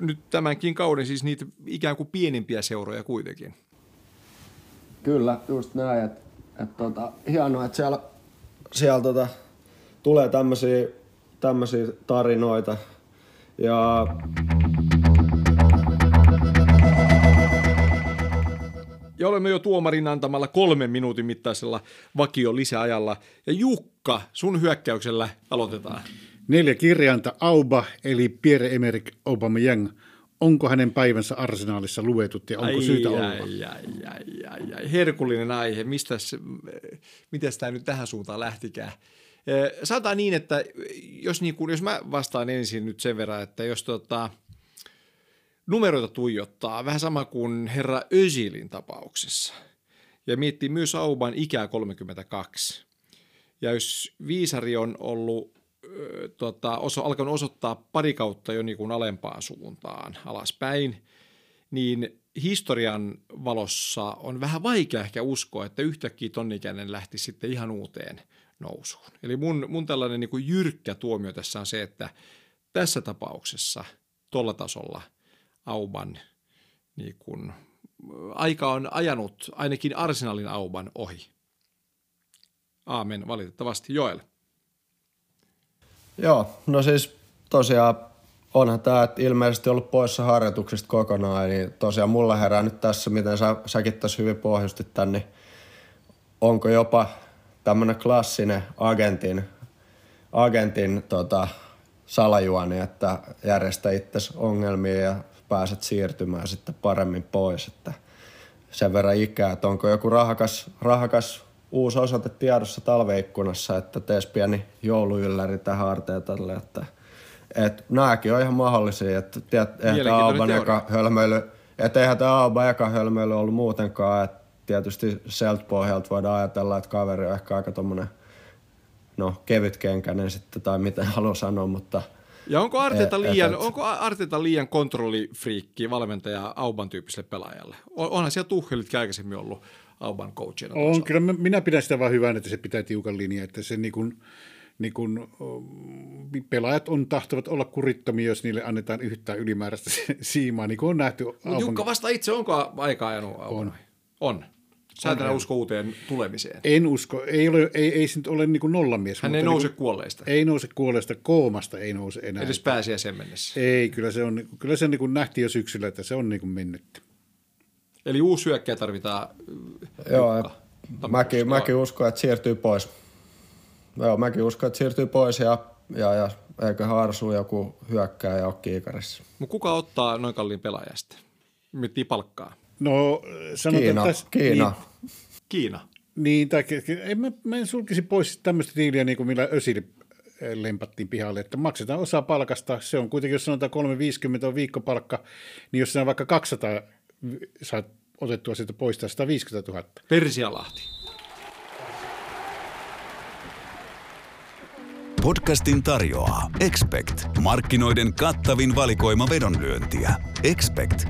[SPEAKER 2] nyt tämänkin kauden siis niitä ikään kuin pienimpiä seuroja kuitenkin.
[SPEAKER 3] Kyllä, just näin. Että et tota, hienoa, että siellä, siellä tota, tulee tämmöisiä tarinoita. Ja
[SPEAKER 2] Ja olemme jo tuomarin antamalla kolmen minuutin mittaisella vakio lisäajalla. Ja Jukka, sun hyökkäyksellä aloitetaan.
[SPEAKER 4] Neljä kirjainta Auba, eli Pierre-Emerick Aubameyang. Onko hänen päivänsä arsenaalissa luetut ja onko ai, syytä ai, olla?
[SPEAKER 2] Ai, ai, ai, ai, ai. Herkullinen aihe. Mistäs, tämä nyt tähän suuntaan lähtikään? Sanotaan niin, että jos, niin kuin, jos mä vastaan ensin nyt sen verran, että jos tota, numeroita tuijottaa, vähän sama kuin herra Özilin tapauksessa. Ja miettii myös Auban ikää 32. Ja jos Viisari on ollut tota, oso, alkanut osoittaa pari kautta jo niin kuin alempaan suuntaan alaspäin, niin historian valossa on vähän vaikea ehkä uskoa, että yhtäkkiä tonnikäinen lähti sitten ihan uuteen nousuun. Eli mun, mun tällainen niin kuin jyrkkä tuomio tässä on se, että tässä tapauksessa tuolla tasolla – Auban niin kun, aika on ajanut ainakin Arsenalin Auban ohi. Aamen, valitettavasti. Joel.
[SPEAKER 3] Joo, no siis tosiaan onhan tämä ilmeisesti ollut poissa harjoituksista kokonaan, niin tosiaan mulla herää nyt tässä, miten sä, säkin tässä hyvin pohjustit tänne, niin onko jopa tämmöinen klassinen agentin, agentin tota, salajuoni, että järjestä itse ongelmia ja pääset siirtymään sitten paremmin pois, että sen verran ikää, että onko joku rahakas, rahakas uusi osoite tiedossa talveikkunassa, että tees pieni jouluylläri tähän Arteetalle, että et nämäkin on ihan mahdollisia, että tiedät, eihän Auban eka hölmöily, että eihän tämä Auban eka hölmöily ollut muutenkaan, että tietysti sieltä pohjalta voidaan ajatella, että kaveri on ehkä aika tommonen, no kevytkenkäinen sitten tai mitä haluan sanoa, mutta –
[SPEAKER 2] ja onko Arteta liian, et, onko Arteta liian kontrollifriikki valmentaja Auban tyyppiselle pelaajalle? Onhan siellä Tuhelitkin aikaisemmin ollut Auban coachina.
[SPEAKER 4] On, kyllä minä pidän sitä vaan hyvänä, että se pitää tiukan linjan, että se niin kuin, niin kuin, pelaajat on tahtovat olla kurittomia, jos niille annetaan yhtään ylimääräistä siimaa, niin kuin on nähty.
[SPEAKER 2] Auban... Jukka vasta itse, onko aikaa ajanut Auban? On. On. Sä et usko uuteen tulemiseen.
[SPEAKER 4] En usko. Ei, ole, ei, ei se nyt ole niin nollamies.
[SPEAKER 2] Hän ei
[SPEAKER 4] niinku-
[SPEAKER 2] nouse
[SPEAKER 4] niin
[SPEAKER 2] kuolleista.
[SPEAKER 4] Ei nouse kuolleista. Koomasta ei nouse enää.
[SPEAKER 2] Edes sen mennessä.
[SPEAKER 4] Ei, kyllä se, on, kyllä se niin nähtiin jo syksyllä, että se on niin mennyt.
[SPEAKER 2] Eli uusi hyökkäjä tarvitaan.
[SPEAKER 3] Joo, mäkin, mäkin uskon, että siirtyy pois. Joo, mäkin uskon, että siirtyy pois ja, ja, ja eikö Harsu joku hyökkääjä ole kiikarissa.
[SPEAKER 2] Mutta kuka ottaa noin kalliin pelaajasta? Miettii palkkaa.
[SPEAKER 4] No sanotaan,
[SPEAKER 3] Kiina.
[SPEAKER 4] Tässä,
[SPEAKER 3] Kiina.
[SPEAKER 2] Niin, Kiina.
[SPEAKER 4] Niin, tai en mä, mä en sulkisi pois tämmöistä diiliä, niin kuin millä Ösili eh, lempattiin pihalle, että maksetaan osa palkasta, se on kuitenkin, jos sanotaan 350 on viikkopalkka, niin jos sinä vaikka 200 saat otettua siitä pois, 150 000.
[SPEAKER 2] Persialahti.
[SPEAKER 1] Podcastin tarjoaa Expect, markkinoiden kattavin valikoima vedonlyöntiä. Expect,